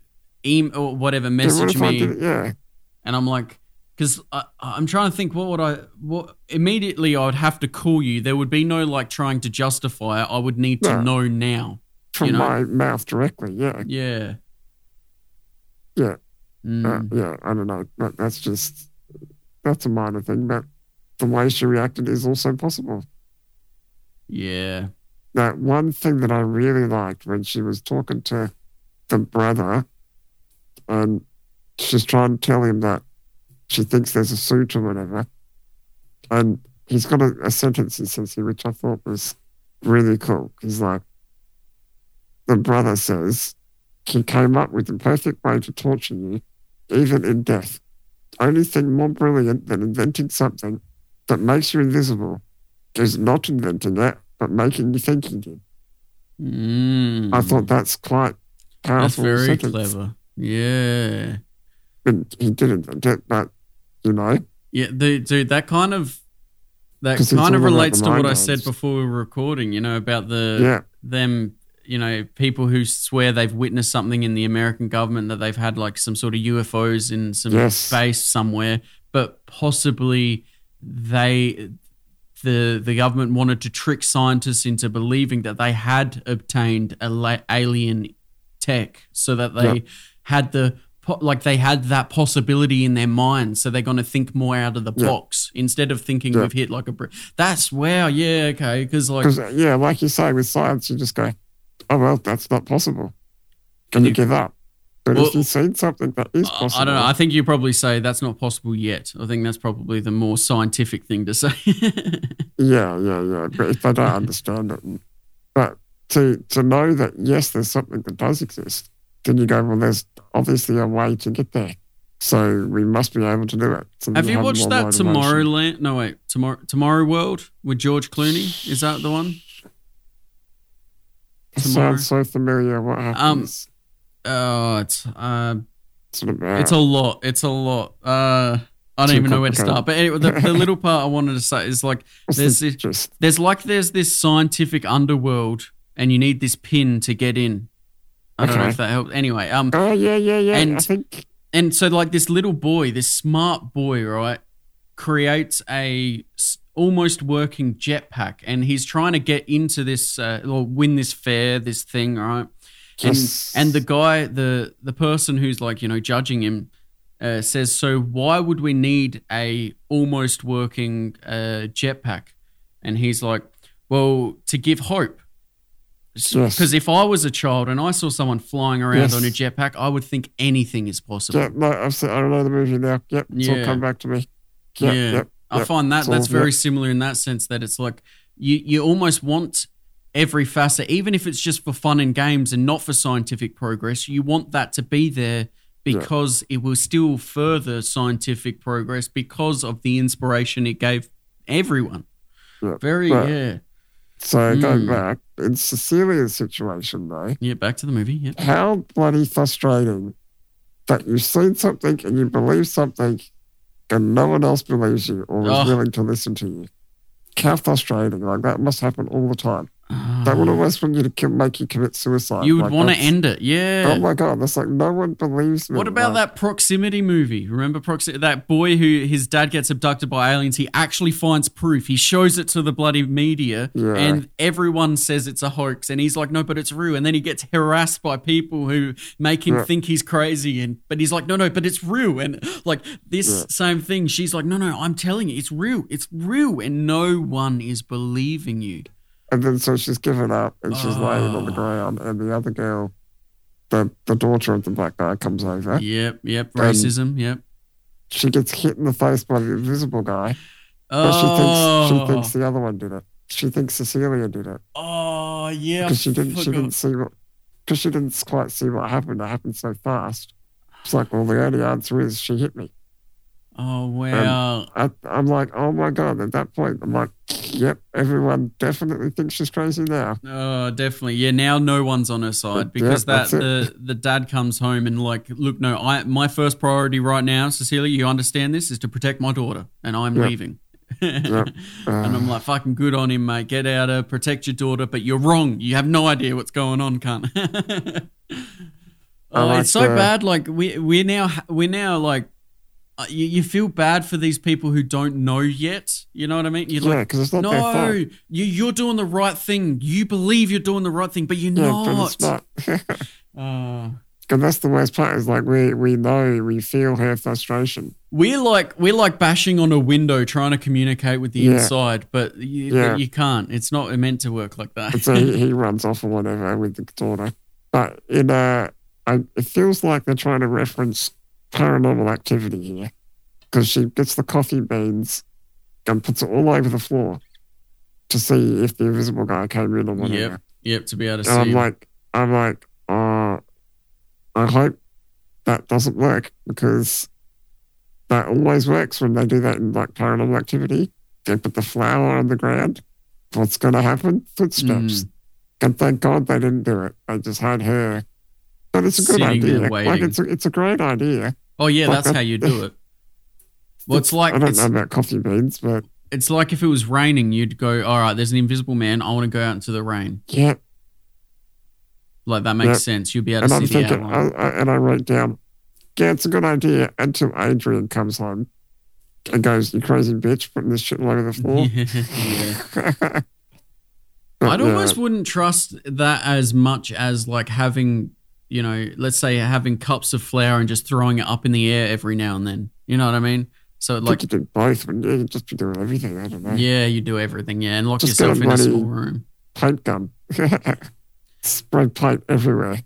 Speaker 1: email or whatever
Speaker 2: yeah, what
Speaker 1: message me,
Speaker 2: did? Yeah.
Speaker 1: and I'm like, because I'm trying to think, what would I? What immediately I would have to call you. There would be no like trying to justify it. I would need to know now.
Speaker 2: From
Speaker 1: You know?
Speaker 2: my mouth directly. Yeah.
Speaker 1: Yeah.
Speaker 2: Yeah.
Speaker 1: Mm.
Speaker 2: Uh, yeah. I don't know. But that's just, that's a minor thing. But the way she reacted is also possible.
Speaker 1: yeah.
Speaker 2: Now, one thing that I really liked when she was talking to the brother, and she's trying to tell him that she thinks there's a suit or whatever, and he's got a, a sentence he says here, which I thought was really cool. He's like, the brother says, he came up with the perfect way to torture you, even in death. Only thing more brilliant than inventing something that makes you invisible is not inventing it, but making you think he did.
Speaker 1: Mm.
Speaker 2: I thought that's quite
Speaker 1: that's
Speaker 2: powerful.
Speaker 1: very
Speaker 2: sentence.
Speaker 1: clever. Yeah.
Speaker 2: And he didn't get that, you know.
Speaker 1: Yeah, the, dude, that kind of that kind of relates to what I said before we were recording. You know about the
Speaker 2: yeah,
Speaker 1: them. You know, people who swear they've witnessed something in the American government that they've had like some sort of UFOs in some
Speaker 2: Yes.
Speaker 1: base somewhere, but possibly they the the government wanted to trick scientists into believing that they had obtained a la- alien tech so that they
Speaker 2: Yeah.
Speaker 1: had the like they had that possibility in their mind so they're going to think more out of the
Speaker 2: Yeah.
Speaker 1: box instead of thinking
Speaker 2: Yeah.
Speaker 1: we've hit like a brick that's wow yeah okay because like
Speaker 2: yeah, like you say with science, you just go, oh well, that's not possible. Can you
Speaker 1: Yeah.
Speaker 2: give up? But
Speaker 1: Well,
Speaker 2: if you've seen something that is
Speaker 1: I-
Speaker 2: possible,
Speaker 1: I don't know. I think you probably say that's not possible yet. I think that's probably the more scientific thing to say.
Speaker 2: Yeah, yeah, yeah. But if they don't understand it, but to to know that yes, there's something that does exist, then you go, well, there's obviously a way to get there. So we must be able to do it. So
Speaker 1: Have you
Speaker 2: have
Speaker 1: watched that. Tomorrowland? No, wait, Tomorrow Tomorrow World with George Clooney. Is that the one? Tomorrow?
Speaker 2: sounds so familiar. What um, happens?
Speaker 1: Oh, it's uh,
Speaker 2: It's,
Speaker 1: a lot. It's a lot. Uh, I don't even know where to start. But anyway, the, the little part I wanted to say is like there's this- there's like there's this scientific underworld, and you need this pin to get in. I don't know if that helps. Anyway, um,
Speaker 2: oh yeah, yeah, yeah. I
Speaker 1: and-
Speaker 2: think
Speaker 1: and so like this little boy, this smart boy, right, creates a almost working jetpack, and he's trying to get into this uh, or win this fair, this thing, right? And
Speaker 2: Yes.
Speaker 1: and the guy, the the person who's like you know judging him, uh, says, so why would we need a almost working uh, jetpack? And he's like, well, to give hope.
Speaker 2: Yes.
Speaker 1: Because if I was a child and I saw someone flying around
Speaker 2: Yes.
Speaker 1: on a jetpack, I would think anything is possible.
Speaker 2: yeah, no, I've seen, I don't know the movie now. Yep, it's all
Speaker 1: Yeah.
Speaker 2: come back to me. Yep,
Speaker 1: yeah,
Speaker 2: yep,
Speaker 1: I
Speaker 2: yep.
Speaker 1: find that
Speaker 2: It's all-
Speaker 1: that's very similar in that sense that it's like you you almost want every facet, even if it's just for fun and games and not for scientific progress. You want that to be there because it will still further scientific progress because of the inspiration it gave everyone.
Speaker 2: Yeah,
Speaker 1: Very
Speaker 2: but-
Speaker 1: yeah
Speaker 2: So going
Speaker 1: Mm.
Speaker 2: back, in Cecilia's situation though,
Speaker 1: yeah. Back to the movie. Yeah.
Speaker 2: how bloody frustrating that you've seen something and you believe something and no one else believes you or is
Speaker 1: Oh.
Speaker 2: willing to listen to you. How frustrating. Like that must happen all the time. That would almost want you to make you commit suicide.
Speaker 1: You would
Speaker 2: Like,
Speaker 1: want to end it. Yeah.
Speaker 2: Oh my god, that's like no one believes me.
Speaker 1: What about
Speaker 2: Like,
Speaker 1: that proximity movie? Remember proxi- that boy who his dad gets abducted by aliens? He actually finds proof. He shows it to the bloody media,
Speaker 2: Yeah.
Speaker 1: and everyone says it's a hoax. And he's like, "No, but it's real." And then he gets harassed by people who make him
Speaker 2: Yeah.
Speaker 1: think he's crazy. And but he's like, "No, no, but it's real." And like this
Speaker 2: Yeah.
Speaker 1: same thing, she's like, "No, no, I'm telling you, it's real. It's real." And no one is believing you.
Speaker 2: And then so she's given up and she's laying on the
Speaker 1: Oh.
Speaker 2: ground and the other girl, the the daughter of the black guy comes over.
Speaker 1: Yep, yep, racism. Yep.
Speaker 2: She gets hit in the face by the invisible guy.
Speaker 1: Oh,
Speaker 2: But she thinks she oh. thinks the other one did it. She thinks Cecilia did it.
Speaker 1: oh yeah,
Speaker 2: because she didn't she didn't see what because she didn't quite see what happened. It happened so fast. It's like, well, the only answer is she hit me.
Speaker 1: Oh wow.
Speaker 2: I, I'm like, oh my god! At that point, I'm like, yep, everyone definitely thinks she's crazy now.
Speaker 1: Oh, definitely. Yeah, now no one's on her side because that
Speaker 2: that's it.
Speaker 1: the the dad comes home and like, look, no, I my first priority right now, Cecilia, you understand this is to protect my daughter, and I'm
Speaker 2: Yep.
Speaker 1: leaving.
Speaker 2: Yep.
Speaker 1: and I'm like, fucking good on him, mate. Get out of protect your daughter, but you're wrong. You have no idea what's going on, cunt. oh,
Speaker 2: like
Speaker 1: it's so
Speaker 2: the-
Speaker 1: bad. Like we we're now we're now like. Uh, you, you feel bad for these people who don't know yet. You know what I mean? You're
Speaker 2: yeah,
Speaker 1: like,
Speaker 2: because it's not their fault.
Speaker 1: no, you, you're doing the right thing. You believe you're doing the right thing, but you're
Speaker 2: Yeah,
Speaker 1: not.
Speaker 2: but it's not.
Speaker 1: Uh,
Speaker 2: and that's the worst part. Is like we we know we feel her frustration.
Speaker 1: we're like we're like bashing on a window trying to communicate with the
Speaker 2: Yeah.
Speaker 1: inside, but you,
Speaker 2: Yeah.
Speaker 1: you can't. It's not meant to work like that.
Speaker 2: So he, he runs off or whatever with the daughter. But in uh, it feels like they're trying to reference paranormal activity here because she gets the coffee beans and puts it all over the floor to see if the invisible guy came in or whatever.
Speaker 1: Yep, yep. To be able to
Speaker 2: And I'm
Speaker 1: see.
Speaker 2: like, I'm like, uh, I hope that doesn't work because that always works when they do that in like paranormal activity. They put the flour on the ground what's going to happen? Footsteps.
Speaker 1: Mm.
Speaker 2: And thank God they didn't do it. They just had her. But it's a good
Speaker 1: Sitting
Speaker 2: idea. Like it's a, it's a great idea.
Speaker 1: Oh yeah, that's how you do it. Well, it's like
Speaker 2: I don't
Speaker 1: it's,
Speaker 2: know about coffee beans, but
Speaker 1: it's like if it was raining, you'd go, "All right, there's an invisible man. I want to go out into the rain."
Speaker 2: yeah.
Speaker 1: Like that makes
Speaker 2: Yeah.
Speaker 1: sense. You'll be able
Speaker 2: And
Speaker 1: to
Speaker 2: I'm
Speaker 1: see the outline.
Speaker 2: I, I, and I wrote down, yeah, it's a good idea until Adrian comes home and goes, "You crazy bitch, putting this shit all over the floor."
Speaker 1: yeah.
Speaker 2: But,
Speaker 1: I'd
Speaker 2: yeah,
Speaker 1: almost uh, wouldn't trust that as much as like having, you know, let's say having cups of flour and just throwing it up in the air every now and then. You know what I mean? So like,
Speaker 2: you do both, wouldn't you? You'd just be doing everything. I don't know.
Speaker 1: yeah, you do everything, yeah, and lock
Speaker 2: Just
Speaker 1: yourself in a small room,
Speaker 2: Paint gun, spray paint everywhere.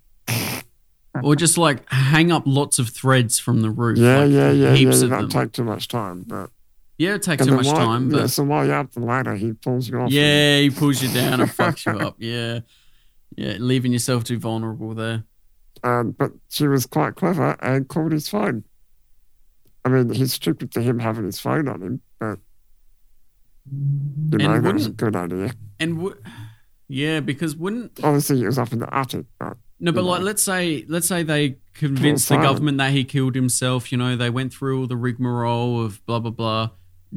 Speaker 1: or just like hang up lots of threads from the roof.
Speaker 2: Yeah,
Speaker 1: like,
Speaker 2: yeah, yeah, yeah.
Speaker 1: heaps
Speaker 2: don't
Speaker 1: them.
Speaker 2: take too much time, but
Speaker 1: yeah, it takes
Speaker 2: and
Speaker 1: too much
Speaker 2: while-
Speaker 1: time,
Speaker 2: yeah,
Speaker 1: but
Speaker 2: so while you're up the ladder, he pulls you off.
Speaker 1: yeah, he pulls you down and fucks you up. Yeah, yeah, leaving yourself too vulnerable there.
Speaker 2: Um, but she was quite clever and called his phone. I mean, he's stupid to him having his phone on him, but you know, that was a good idea.
Speaker 1: And w- yeah, because wouldn't
Speaker 2: Obviously, it was up in the attic, but
Speaker 1: No, but like,
Speaker 2: know.
Speaker 1: let's say, let's say they convinced the government that he killed himself. You know, they went through all the rigmarole of blah blah blah.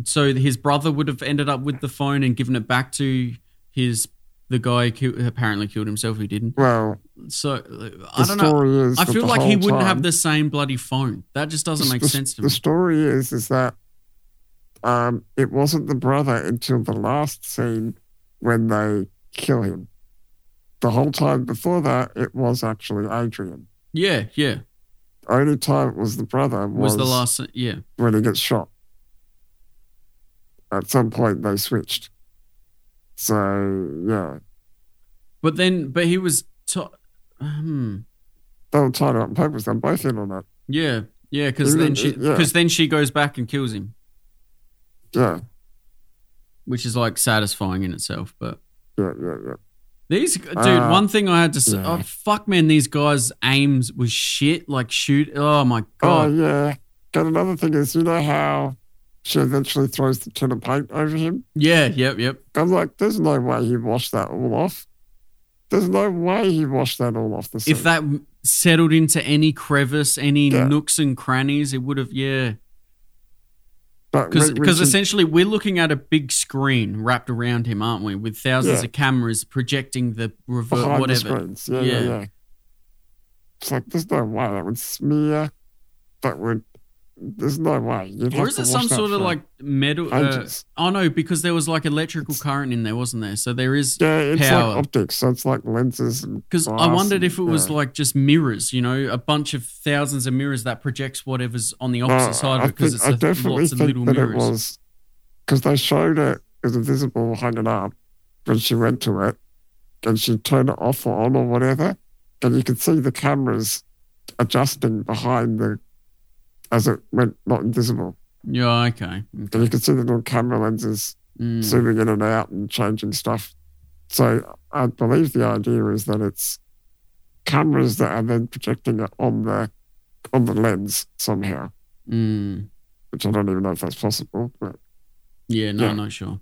Speaker 1: So his brother would have ended up with the phone and given it back to his the guy ki- apparently killed himself. Who didn't.
Speaker 2: well,
Speaker 1: So uh, I don't know. I feel like he wouldn't have the same bloody phone. That just doesn't make
Speaker 2: the-
Speaker 1: sense to
Speaker 2: The
Speaker 1: me.
Speaker 2: The story is, is that um, it wasn't the brother until the last scene when they kill him. The whole time before that, it was actually Adrian.
Speaker 1: Yeah, yeah.
Speaker 2: Only time it was the brother
Speaker 1: Was
Speaker 2: was,
Speaker 1: the last? Yeah.
Speaker 2: when he gets shot. At some point, they switched. So yeah,
Speaker 1: But then, but he was. To- hmm.
Speaker 2: they were tied up on purpose. They're both in on it.
Speaker 1: Yeah, yeah. Because then she,
Speaker 2: yeah.
Speaker 1: because then she goes back and kills him.
Speaker 2: Yeah,
Speaker 1: which is like satisfying in itself. But
Speaker 2: yeah, yeah, yeah.
Speaker 1: these, dude,
Speaker 2: Uh,
Speaker 1: one thing I had to say,
Speaker 2: yeah.
Speaker 1: oh fuck, man, these guys' aims was shit. Like shoot, oh my
Speaker 2: Oh
Speaker 1: god,
Speaker 2: yeah. And another thing is, you know how she eventually throws the tin of paint over him.
Speaker 1: yeah, yep, yep.
Speaker 2: I'm like, there's no way he washed that all off. There's no way he washed that all off the.
Speaker 1: If that settled into any crevice, any
Speaker 2: Yeah.
Speaker 1: nooks and crannies, it would have, yeah. Because essentially we're looking at a big screen wrapped around him, aren't we? With thousands
Speaker 2: Yeah.
Speaker 1: of cameras projecting the
Speaker 2: reverse, the
Speaker 1: whatever.
Speaker 2: screens, yeah, yeah,
Speaker 1: Yeah.
Speaker 2: yeah. It's like there's no way that would smear. That would. There's no way. You'd
Speaker 1: Or is it some sort of like metal? Uh, oh no, because there was like electrical current in there, wasn't there? So there is
Speaker 2: yeah, it's
Speaker 1: power.
Speaker 2: like optics. So it's like lenses
Speaker 1: Because I wondered
Speaker 2: and-
Speaker 1: if it was like just mirrors, you know, a bunch of thousands of mirrors that projects whatever's on the
Speaker 2: No,
Speaker 1: opposite side
Speaker 2: I
Speaker 1: of it because it's
Speaker 2: I
Speaker 1: a,
Speaker 2: definitely
Speaker 1: lots of
Speaker 2: think
Speaker 1: little
Speaker 2: that
Speaker 1: mirrors.
Speaker 2: it was because they showed it as invisible hanging up when she went to it, and she turned it off or on or whatever, and you could see the cameras adjusting behind the as it went not invisible,
Speaker 1: Yeah, okay.
Speaker 2: and you could see the little camera lenses
Speaker 1: Mm.
Speaker 2: zooming in and out and changing stuff. So I believe the idea is that it's cameras that are then projecting it on the on the lens somehow,
Speaker 1: Mm.
Speaker 2: which I don't even know if that's possible, but
Speaker 1: Yeah, no,
Speaker 2: Yeah.
Speaker 1: not sure.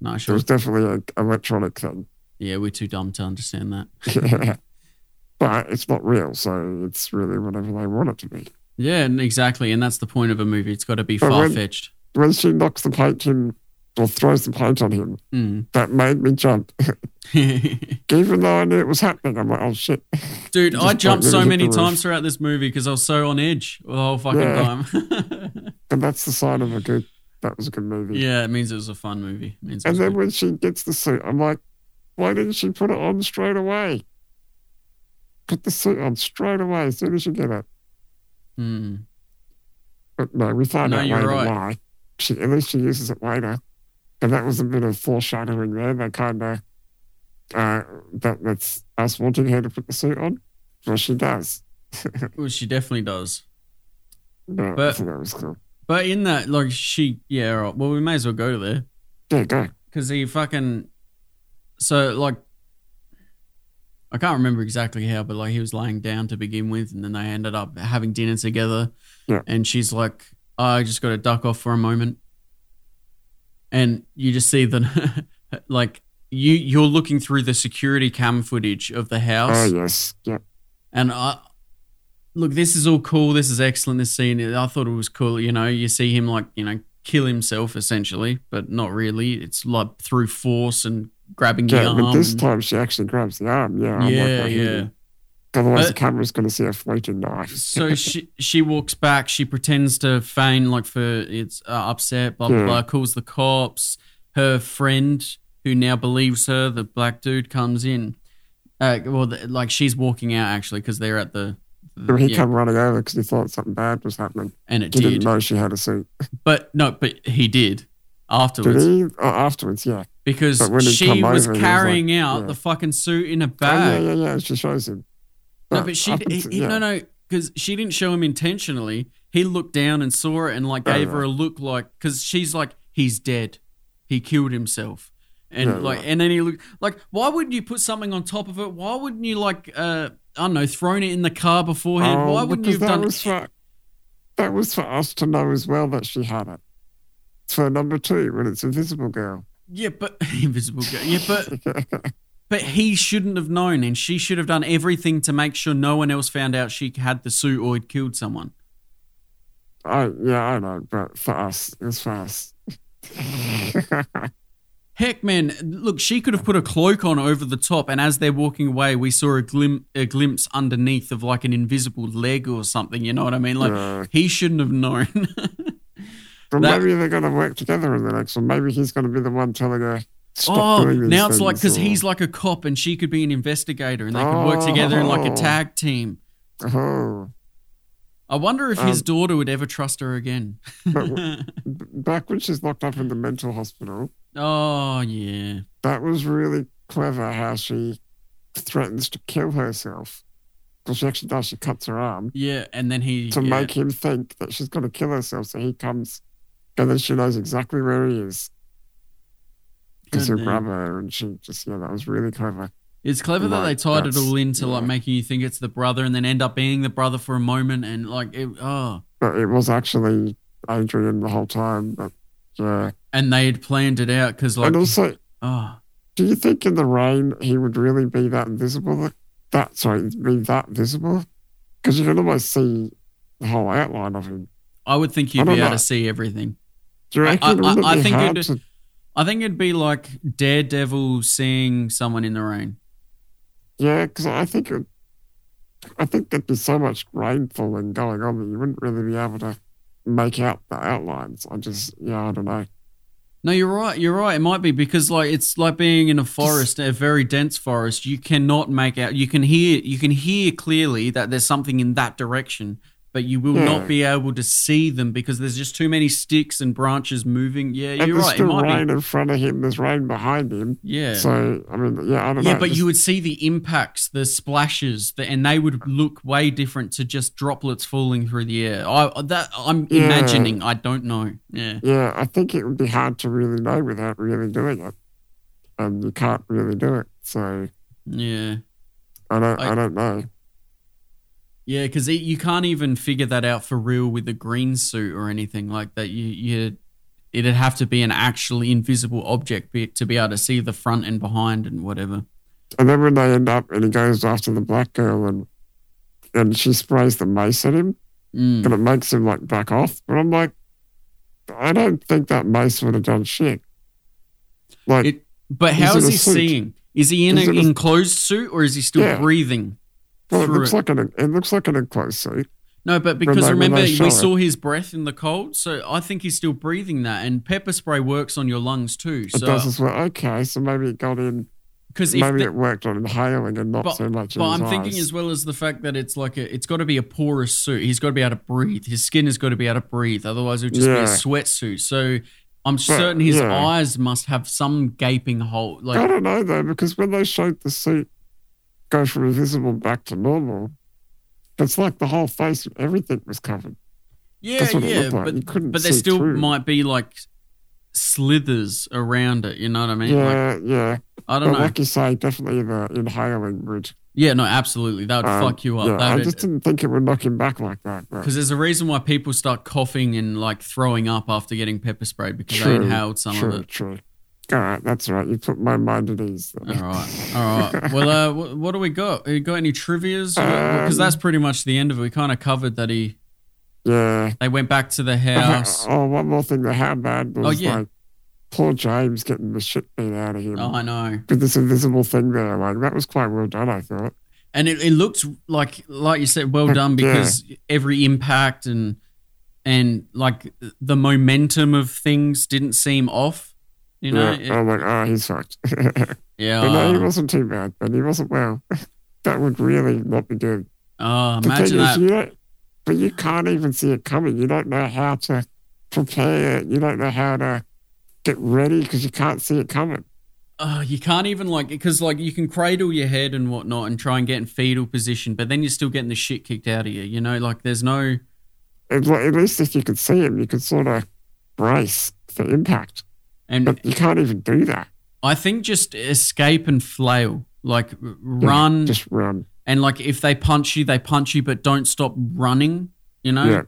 Speaker 1: Not
Speaker 2: it
Speaker 1: sure.
Speaker 2: was definitely an electronic thing.
Speaker 1: Yeah, we're too dumb to understand that.
Speaker 2: Yeah. but it's not real, so it's really whatever they want it to be.
Speaker 1: Yeah, exactly. And that's the point of a movie. It's got to be far fetched.
Speaker 2: When she knocks the paint in or throws the paint on him,
Speaker 1: Mm.
Speaker 2: that made me jump. Even though I knew it was happening, I'm like, oh shit.
Speaker 1: Dude, I jumped so many times throughout this movie because I was so on edge the whole fucking
Speaker 2: Yeah.
Speaker 1: time.
Speaker 2: And that's the sign of a good, that was a good movie.
Speaker 1: yeah, it means it was a fun movie. It means it
Speaker 2: And then
Speaker 1: good.
Speaker 2: when she gets the suit, I'm like, why didn't she put it on straight away? Put the suit on straight away as soon as you get it.
Speaker 1: Mm.
Speaker 2: But no, we find
Speaker 1: No,
Speaker 2: out later
Speaker 1: right.
Speaker 2: why. She, at least she uses it later. And that was a bit of foreshadowing there. They kind of, uh, that, that's us wanting her to put the suit on. Well, she does.
Speaker 1: Well, she definitely does.
Speaker 2: No, I
Speaker 1: But-
Speaker 2: that was cool.
Speaker 1: But in that, like, she, yeah, right. well, we may as well go there
Speaker 2: Yeah, go.
Speaker 1: because he fucking, so like, I can't remember exactly how, but like he was laying down to begin with, and then they ended up having dinner together.
Speaker 2: Yeah.
Speaker 1: And she's like, oh, I just got to duck off for a moment. And you just see the, like, you you're looking through the security cam footage of the house,
Speaker 2: Oh yes, yep.
Speaker 1: and I look. This is all cool. This is excellent. This scene, I thought it was cool. You know, you see him like you know kill himself essentially, but not really. It's like through force and grabbing the
Speaker 2: Yeah,
Speaker 1: arm.
Speaker 2: but this time she actually grabs the arm. Yeah, I'm like,
Speaker 1: yeah,
Speaker 2: "Oh,
Speaker 1: yeah.
Speaker 2: here." Otherwise, the camera's going to see a floating knife.
Speaker 1: so she she walks back. She pretends to feign like for it's uh, upset. Blah blah
Speaker 2: Yeah.
Speaker 1: blah. Calls the cops. Her friend, who now believes her, the black dude, comes in. Uh, well, the, like she's walking out actually because they're at the.
Speaker 2: So he
Speaker 1: yeah,
Speaker 2: came running over because he thought something bad was happening.
Speaker 1: and it
Speaker 2: He
Speaker 1: did,
Speaker 2: didn't know she had a suit.
Speaker 1: but no, but he did
Speaker 2: Did
Speaker 1: afterwards
Speaker 2: he? Oh, afterwards, yeah.
Speaker 1: Because she was
Speaker 2: he was
Speaker 1: carrying out
Speaker 2: yeah.
Speaker 1: the fucking suit in a
Speaker 2: Oh,
Speaker 1: bag.
Speaker 2: yeah, yeah, yeah. She shows him.
Speaker 1: No, but she he,
Speaker 2: yeah.
Speaker 1: no no because she didn't show him intentionally. He looked down and saw it and like
Speaker 2: Oh,
Speaker 1: gave her
Speaker 2: right.
Speaker 1: a look like because she's like he's dead, he killed himself, and
Speaker 2: Yeah,
Speaker 1: like and then he looked like why wouldn't you put something on top of it? Why wouldn't you like uh I don't know thrown it in the car beforehand?
Speaker 2: Oh,
Speaker 1: why wouldn't you have done?
Speaker 2: Was for, that was for us to know as well that she had it. For number two when it's Invisible Girl.
Speaker 1: Yeah, but invisible girl. Yeah, but but he shouldn't have known, and she should have done everything to make sure no one else found out she had the suit or had killed someone.
Speaker 2: I yeah, I know, but for us, it was for us.
Speaker 1: Heck, man, look, she could have put a cloak on over the top, and as they're walking away, we saw a, glim- a glimpse underneath of like an invisible leg or something. You know what I mean? Like
Speaker 2: Yeah.
Speaker 1: he shouldn't have known.
Speaker 2: But
Speaker 1: That-
Speaker 2: maybe they're going to work together in the next one. Maybe he's going to be the one telling her stop
Speaker 1: oh,
Speaker 2: doing these
Speaker 1: now it's like because he's like a cop and she could be an investigator, and they could work together in like a
Speaker 2: Oh.
Speaker 1: tag team.
Speaker 2: Oh,
Speaker 1: I wonder if his
Speaker 2: Um,
Speaker 1: daughter would ever trust her again.
Speaker 2: but w- back when she's locked up in the mental hospital,
Speaker 1: oh yeah,
Speaker 2: that was really clever how she threatens to kill herself. Because she actually does, she cuts her arm
Speaker 1: yeah, and then he
Speaker 2: to
Speaker 1: yeah.
Speaker 2: make him think that she's going to kill herself. So he comes, and then she knows exactly where he is. Because he'll grab her, and she just, yeah, that was really clever.
Speaker 1: It's clever that they tied it all into like making you think it's the brother, and then end up being the brother for a moment, and like it, oh.
Speaker 2: But it was actually Adrian the whole time. But yeah.
Speaker 1: and they had planned it out because like
Speaker 2: and also,
Speaker 1: oh
Speaker 2: do you think in the rain he would really be that invisible? That, sorry, be that visible? Because you can almost see the whole outline of him.
Speaker 1: i would think you'd
Speaker 2: I
Speaker 1: be able
Speaker 2: know.
Speaker 1: to see everything
Speaker 2: You
Speaker 1: I- I- I think it'd-
Speaker 2: to,
Speaker 1: i think it'd be like daredevil seeing someone in the rain.
Speaker 2: Yeah, because I think it, I think there'd be so much rainfall and going on that you wouldn't really be able to make out the outlines. I just, yeah, I don't know.
Speaker 1: no you're right you're right. It might be because like it's like being in a forest a very dense forest. You cannot make out you can hear you can hear clearly that there's something in that direction but you will
Speaker 2: Yeah.
Speaker 1: not hmm. be able to see them because there's just too many sticks and branches moving yeah
Speaker 2: and
Speaker 1: you're
Speaker 2: there's
Speaker 1: right it
Speaker 2: still rain
Speaker 1: be
Speaker 2: in front of him. There's rain behind him.
Speaker 1: yeah
Speaker 2: So I mean, yeah, I don't
Speaker 1: Yeah,
Speaker 2: know.
Speaker 1: but
Speaker 2: Just-
Speaker 1: you would see the impacts, the splashes, the, and they would look way different to just droplets falling through the air. I that I'm
Speaker 2: Yeah.
Speaker 1: imagining. I don't know. Yeah,
Speaker 2: Yeah, I think it would be hard to really know without really doing it, and you can't really do it. So
Speaker 1: yeah,
Speaker 2: I don't,
Speaker 1: I-
Speaker 2: I, don't know.
Speaker 1: Yeah. Because you can't even figure that out for real with a green suit or anything like that. You you it'd have to be an actually invisible object be, to be able to see the front and behind and whatever.
Speaker 2: And then when they end up, and he goes after the black girl, and and she sprays the mace at him,
Speaker 1: Mm.
Speaker 2: and it makes him like back off. But I'm like, I don't think that mace would have done shit. Like,
Speaker 1: It- But how is,
Speaker 2: is
Speaker 1: he
Speaker 2: suit.
Speaker 1: seeing? Is he in
Speaker 2: He's
Speaker 1: an
Speaker 2: a-
Speaker 1: enclosed suit or is he still
Speaker 2: Yeah.
Speaker 1: breathing?
Speaker 2: Well, it looks like an it looks like an enclosed suit.
Speaker 1: No, but because
Speaker 2: they-
Speaker 1: remember we
Speaker 2: it.
Speaker 1: saw his breath in the cold, so I think he's still breathing that. And pepper spray works on your lungs too.
Speaker 2: It does
Speaker 1: So
Speaker 2: as well. Okay, so maybe it got in.
Speaker 1: because
Speaker 2: Maybe
Speaker 1: the-
Speaker 2: it worked on inhaling and not
Speaker 1: but,
Speaker 2: so much.
Speaker 1: but I'm
Speaker 2: his
Speaker 1: thinking as well as the fact that it's like a, it's got to be a porous suit. He's got to be able to breathe. His skin has got to be able to breathe. Otherwise, it would just be a
Speaker 2: Yeah.
Speaker 1: sweatsuit. So I'm certain his
Speaker 2: yeah.
Speaker 1: eyes must have some gaping hole. Like I
Speaker 2: don't know though, because when they showed the suit go from invisible back to normal, it's like the whole face, everything was covered.
Speaker 1: yeah, yeah,
Speaker 2: like.
Speaker 1: but
Speaker 2: You couldn't
Speaker 1: but there still
Speaker 2: through.
Speaker 1: might be like slithers around it. You know what I mean? Like,
Speaker 2: yeah, yeah.
Speaker 1: I don't
Speaker 2: But
Speaker 1: know.
Speaker 2: like you say, definitely the inhaling would.
Speaker 1: yeah, no, absolutely. That would
Speaker 2: um,
Speaker 1: fuck you up.
Speaker 2: Yeah,
Speaker 1: that
Speaker 2: I just didn't think it would knock him back like that.
Speaker 1: Because there's a reason why people start coughing and like throwing up after getting pepper sprayed because they
Speaker 2: True,
Speaker 1: inhaled some
Speaker 2: true,
Speaker 1: of it.
Speaker 2: true. All right, that's all right. You put my mind at ease.
Speaker 1: All right, all right. Well, uh, what, do we got? You got any trivia's? Because
Speaker 2: Um,
Speaker 1: that's pretty much the end of it. We kind of covered that he
Speaker 2: Yeah.
Speaker 1: they went back to the house.
Speaker 2: Oh, one more thing. The handbag was
Speaker 1: Oh, yeah.
Speaker 2: like poor James getting the shit beat out of him.
Speaker 1: Oh, I know.
Speaker 2: With this invisible thing there. Like, that was quite well done, I thought.
Speaker 1: and it, it looked like like you said well
Speaker 2: Yeah.
Speaker 1: done because every impact and and like the momentum of things didn't seem off you know
Speaker 2: yeah. I'm like, ah, oh, he's fucked.
Speaker 1: yeah
Speaker 2: but no, he wasn't too bad, but he wasn't well. that would really not be good.
Speaker 1: oh, imagine that
Speaker 2: you but you can't even see it coming. You don't know how to prepare it. You don't know how to get ready because you can't see it coming.
Speaker 1: oh, you can't even like because like you can cradle your head and whatnot and try and get in fetal position but then you're still getting the shit kicked out of you you know like there's no
Speaker 2: At at least if you could see him, you could sort of brace for impact.
Speaker 1: And
Speaker 2: But you can't even do that.
Speaker 1: i think just escape and flail like r-
Speaker 2: Yeah,
Speaker 1: run
Speaker 2: Just run.
Speaker 1: and like if they punch you they punch you but don't stop running you know
Speaker 2: Yeah.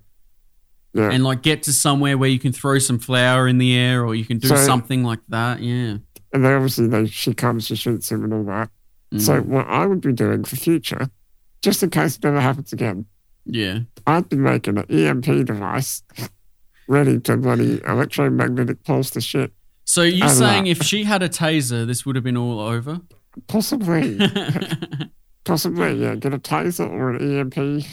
Speaker 2: Yeah.
Speaker 1: and like get to somewhere where you can throw some flour in the air or you can do
Speaker 2: So-
Speaker 1: something like that. Yeah.
Speaker 2: and then obviously they, she comes, she shoots him and all that. So
Speaker 1: Mm.
Speaker 2: what I would be doing for future, just in case it never happens again,
Speaker 1: yeah.
Speaker 2: I'd be making an EMP device ready to bloody electromagnetic pulse the shit.
Speaker 1: So you're saying
Speaker 2: know.
Speaker 1: if she had a taser, this would have been all over?
Speaker 2: Possibly, possibly, yeah. Get a taser or an EMP,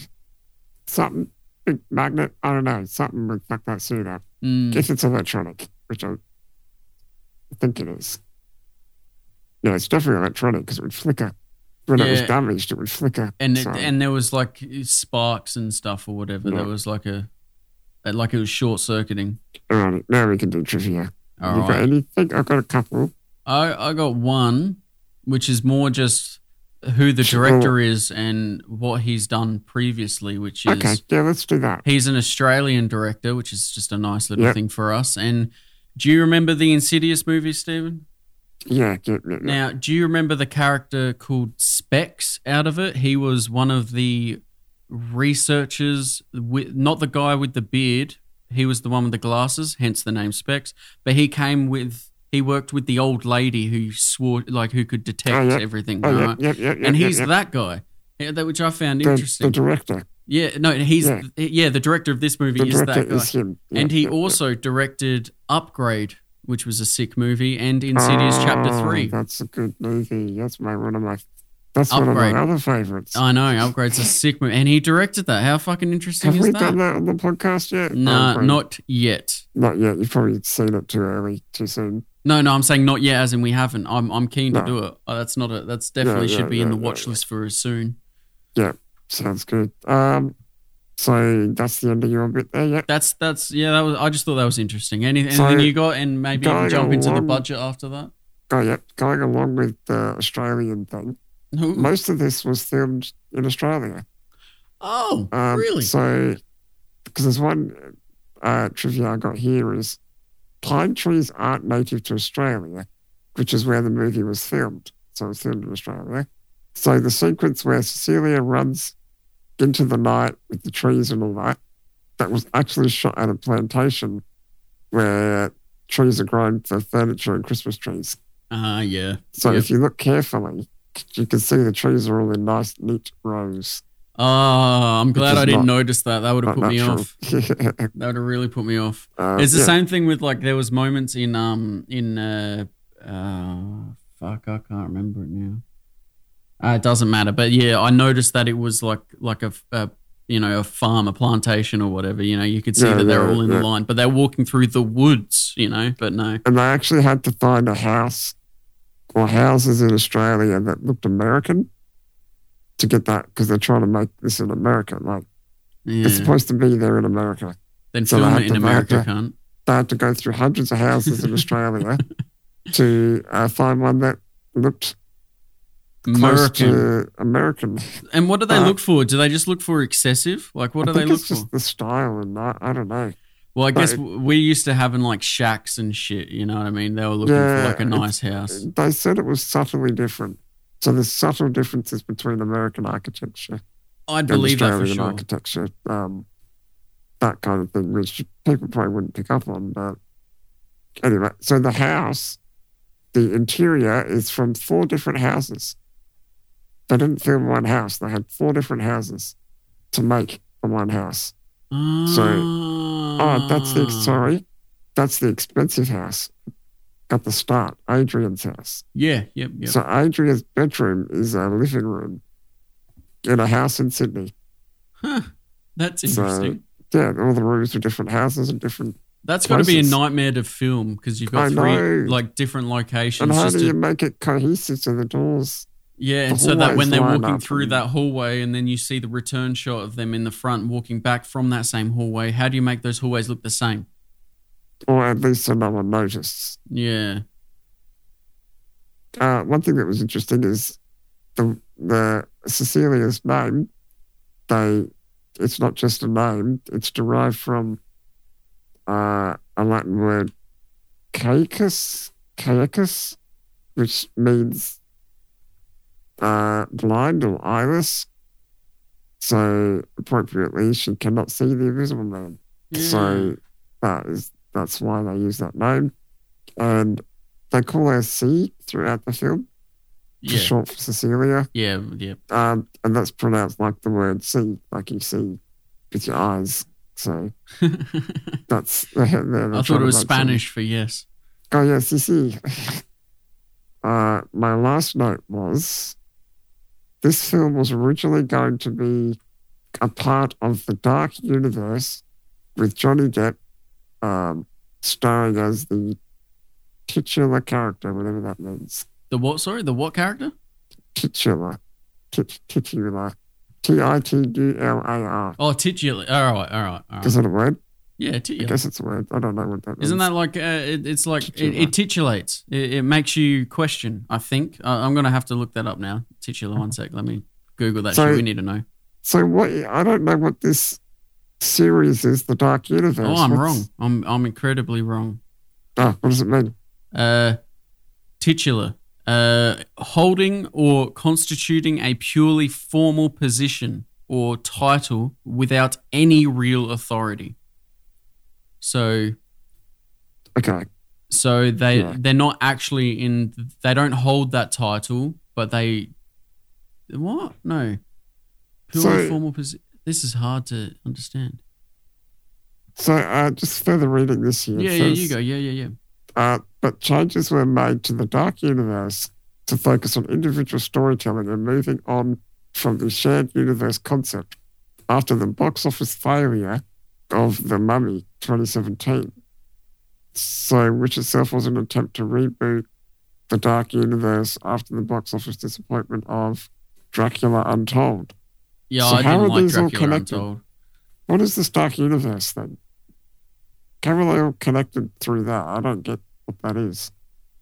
Speaker 2: something, big magnet. I don't know, something would fuck that suit up.
Speaker 1: Mm.
Speaker 2: If it's electronic, which I think it is. Yeah, it's definitely electronic because it would flicker. When it was damaged, it would flicker.
Speaker 1: And it, and there was like sparks and stuff or whatever. There was like a like it was short circuiting.
Speaker 2: all right, now we can do trivia.
Speaker 1: All
Speaker 2: you got
Speaker 1: right.
Speaker 2: anything? I've got a couple.
Speaker 1: I I got one, which is more just who the
Speaker 2: Sure.
Speaker 1: director is and what he's done previously, which is
Speaker 2: Okay, yeah, let's do that.
Speaker 1: He's an Australian director, which is just a nice little
Speaker 2: Yep.
Speaker 1: thing for us. And do you remember the Insidious movie, Stephen?
Speaker 2: Yeah, yeah, yeah, yeah.
Speaker 1: Now, do you remember the character called Specs out of it? He was one of the researchers, with, not the guy with the beard. He was the one with the glasses, hence the name Specs. But he came with, he worked with the old lady who swore, like, who could detect
Speaker 2: Oh, yeah.
Speaker 1: everything.
Speaker 2: Oh,
Speaker 1: right?
Speaker 2: yeah, yeah.
Speaker 1: and he's that guy, that which I found
Speaker 2: the,
Speaker 1: interesting.
Speaker 2: the director.
Speaker 1: yeah, no, he's
Speaker 2: Yeah.
Speaker 1: yeah. the director of this movie
Speaker 2: The
Speaker 1: is that guy.
Speaker 2: is
Speaker 1: and he also directed Upgrade, which was a sick movie, and Insidious
Speaker 2: oh, Chapter
Speaker 1: Three.
Speaker 2: That's a good movie. That's my one of my. That's one
Speaker 1: Upgrade.
Speaker 2: of my other favorites.
Speaker 1: I know Upgrade's a sick movie, and he directed that. How fucking interesting
Speaker 2: Have
Speaker 1: is
Speaker 2: we
Speaker 1: that?
Speaker 2: done that on the podcast yet?
Speaker 1: Nah,
Speaker 2: Oh,
Speaker 1: not yet.
Speaker 2: not yet. You've probably seen it too early, too soon.
Speaker 1: No, no, I'm saying not yet, as in we haven't. I'm I'm keen to
Speaker 2: No.
Speaker 1: do it. Oh, that's not a. That's definitely
Speaker 2: yeah,
Speaker 1: should be in the
Speaker 2: yeah,
Speaker 1: watch
Speaker 2: yeah.
Speaker 1: list for us soon.
Speaker 2: Yeah, sounds good. Um, so that's the end of your bit there. Yeah.
Speaker 1: That's that's yeah. That was. I just thought that was interesting. Any, anything
Speaker 2: So,
Speaker 1: you got, and maybe you can
Speaker 2: going
Speaker 1: jump into the budget after that.
Speaker 2: Oh yeah. Going along with the Australian thing,
Speaker 1: Ooh.
Speaker 2: most of this was filmed in Australia.
Speaker 1: Oh,
Speaker 2: Um,
Speaker 1: really?
Speaker 2: So, because there's one uh, trivia I got here is pine trees aren't native to Australia, which is where the movie was filmed. So it was filmed in Australia. So the sequence where Cecilia runs into the night with the trees and all that, that was actually shot at a plantation where trees are grown for furniture and Christmas trees.
Speaker 1: Ah, yeah.
Speaker 2: So
Speaker 1: Yep.
Speaker 2: if you look carefully, you can see the trees are all in nice, neat rows.
Speaker 1: Oh, I'm glad I didn't
Speaker 2: not-
Speaker 1: notice that. That would have put me
Speaker 2: natural.
Speaker 1: off. That would have really put me off.
Speaker 2: Uh,
Speaker 1: It's the
Speaker 2: yeah.
Speaker 1: same thing with like there was moments in um in uh uh fuck I can't remember it now. Uh, it doesn't matter, but yeah, I noticed that it was like like a, a you know a farm, a plantation or whatever. You know, you could see
Speaker 2: Yeah,
Speaker 1: that they're all in a line, but they're walking through the woods. You know, but no.
Speaker 2: and they actually had to find a house or houses in Australia that looked American to get that because they're trying to make this in America. Like
Speaker 1: Yeah.
Speaker 2: it's supposed to be there in America.
Speaker 1: then
Speaker 2: so
Speaker 1: film it in America, cunt.
Speaker 2: They had to go through hundreds of houses in Australia to uh, find one that looked
Speaker 1: American.
Speaker 2: American.
Speaker 1: And what do they
Speaker 2: uh,
Speaker 1: look for? Do they just look for excessive? Like, what do
Speaker 2: I
Speaker 1: they look
Speaker 2: it's
Speaker 1: for?
Speaker 2: just the style, and I, I don't know.
Speaker 1: Well, I guess w we used to having like shacks and shit. You know what I mean? They were looking
Speaker 2: Yeah,
Speaker 1: for like a nice house.
Speaker 2: They said it was subtly different. So there's subtle differences between American architecture
Speaker 1: I'd
Speaker 2: and
Speaker 1: believe that for
Speaker 2: Australian
Speaker 1: sure.
Speaker 2: architecture, um, that kind of thing, which people probably wouldn't pick up on. But anyway, so the house the interior is from four different houses. They didn't film one house. They had four different houses to make the one house. So, oh, that's the
Speaker 1: Ah.
Speaker 2: sorry. That's the expensive house at the start, Adrian's house.
Speaker 1: Yeah, yep, yep.
Speaker 2: So Adrian's bedroom is a living room in a house in Sydney.
Speaker 1: huh. That's
Speaker 2: So-
Speaker 1: interesting.
Speaker 2: Yeah, all the rooms are different houses and different.
Speaker 1: That's got to be a nightmare to film because you've got
Speaker 2: I
Speaker 1: three
Speaker 2: know.
Speaker 1: like different locations.
Speaker 2: And how do
Speaker 1: to-
Speaker 2: you make it cohesive to the doors?
Speaker 1: Yeah, and so that when they're walking through that hallway, and then you see the return shot of them in the front walking back from that same hallway. How do you make those hallways look the same?
Speaker 2: Or at least so no one noticed.
Speaker 1: Yeah.
Speaker 2: Uh, one thing that was interesting is the the Cecilia's name. They, it's not just a name; it's derived from uh, a Latin word, caecus, caecus, which means uh, blind or eyeless. So appropriately, she cannot see the invisible man.
Speaker 1: yeah.
Speaker 2: So that is that's why they use that name, and they call her C throughout the film,
Speaker 1: yeah,
Speaker 2: short for Cecilia,
Speaker 1: yeah, yeah.
Speaker 2: um, and that's pronounced like the word "see," like you see with your eyes. So that's. They're, they're
Speaker 1: I thought it was Spanish for yes.
Speaker 2: Oh yes, you see. Uh, my last note was this film was originally going to be a part of the Dark Universe with Johnny Depp um, starring as the titular character, whatever that means.
Speaker 1: The what? Sorry, the what character?
Speaker 2: Titular. Tit- titular. T I T U L A R.
Speaker 1: Oh, titular. All right, all right, all right.
Speaker 2: Is that a word?
Speaker 1: Yeah,
Speaker 2: I guess it's a word. I don't know what that means.
Speaker 1: Isn't that like uh, it, it's like it, it titulates? It, it makes you question. I think uh, I'm gonna have to look that up now. Titular. One sec. Let me Google that.
Speaker 2: So-
Speaker 1: shit. We need to know.
Speaker 2: So what? I don't know what this series is. The Dark Universe.
Speaker 1: Oh, I'm
Speaker 2: What's-
Speaker 1: wrong. I'm I'm incredibly wrong.
Speaker 2: Oh, what does it mean?
Speaker 1: Uh, titular. Uh, holding or constituting a purely formal position or title without any real authority. So
Speaker 2: Okay.
Speaker 1: So they
Speaker 2: Yeah.
Speaker 1: they're not actually in. They don't hold that title, but they. What? No. Purely
Speaker 2: So-
Speaker 1: formal position. This is hard to understand.
Speaker 2: So, uh, just further reading this here. it
Speaker 1: Yeah, yeah, you go. Yeah, yeah, yeah.
Speaker 2: Uh, but changes were made to the Dark Universe to focus on individual storytelling and moving on from the shared universe concept after the box office failure of The Mummy 2017. So, which itself was an attempt to reboot the Dark Universe after the box office disappointment of Dracula Untold.
Speaker 1: Yeah,
Speaker 2: So
Speaker 1: I
Speaker 2: how
Speaker 1: didn't
Speaker 2: are
Speaker 1: like
Speaker 2: these all
Speaker 1: Dracula
Speaker 2: connected?
Speaker 1: Untold.
Speaker 2: What is this Dark Universe then? How are they all connected through that? I don't get what that is.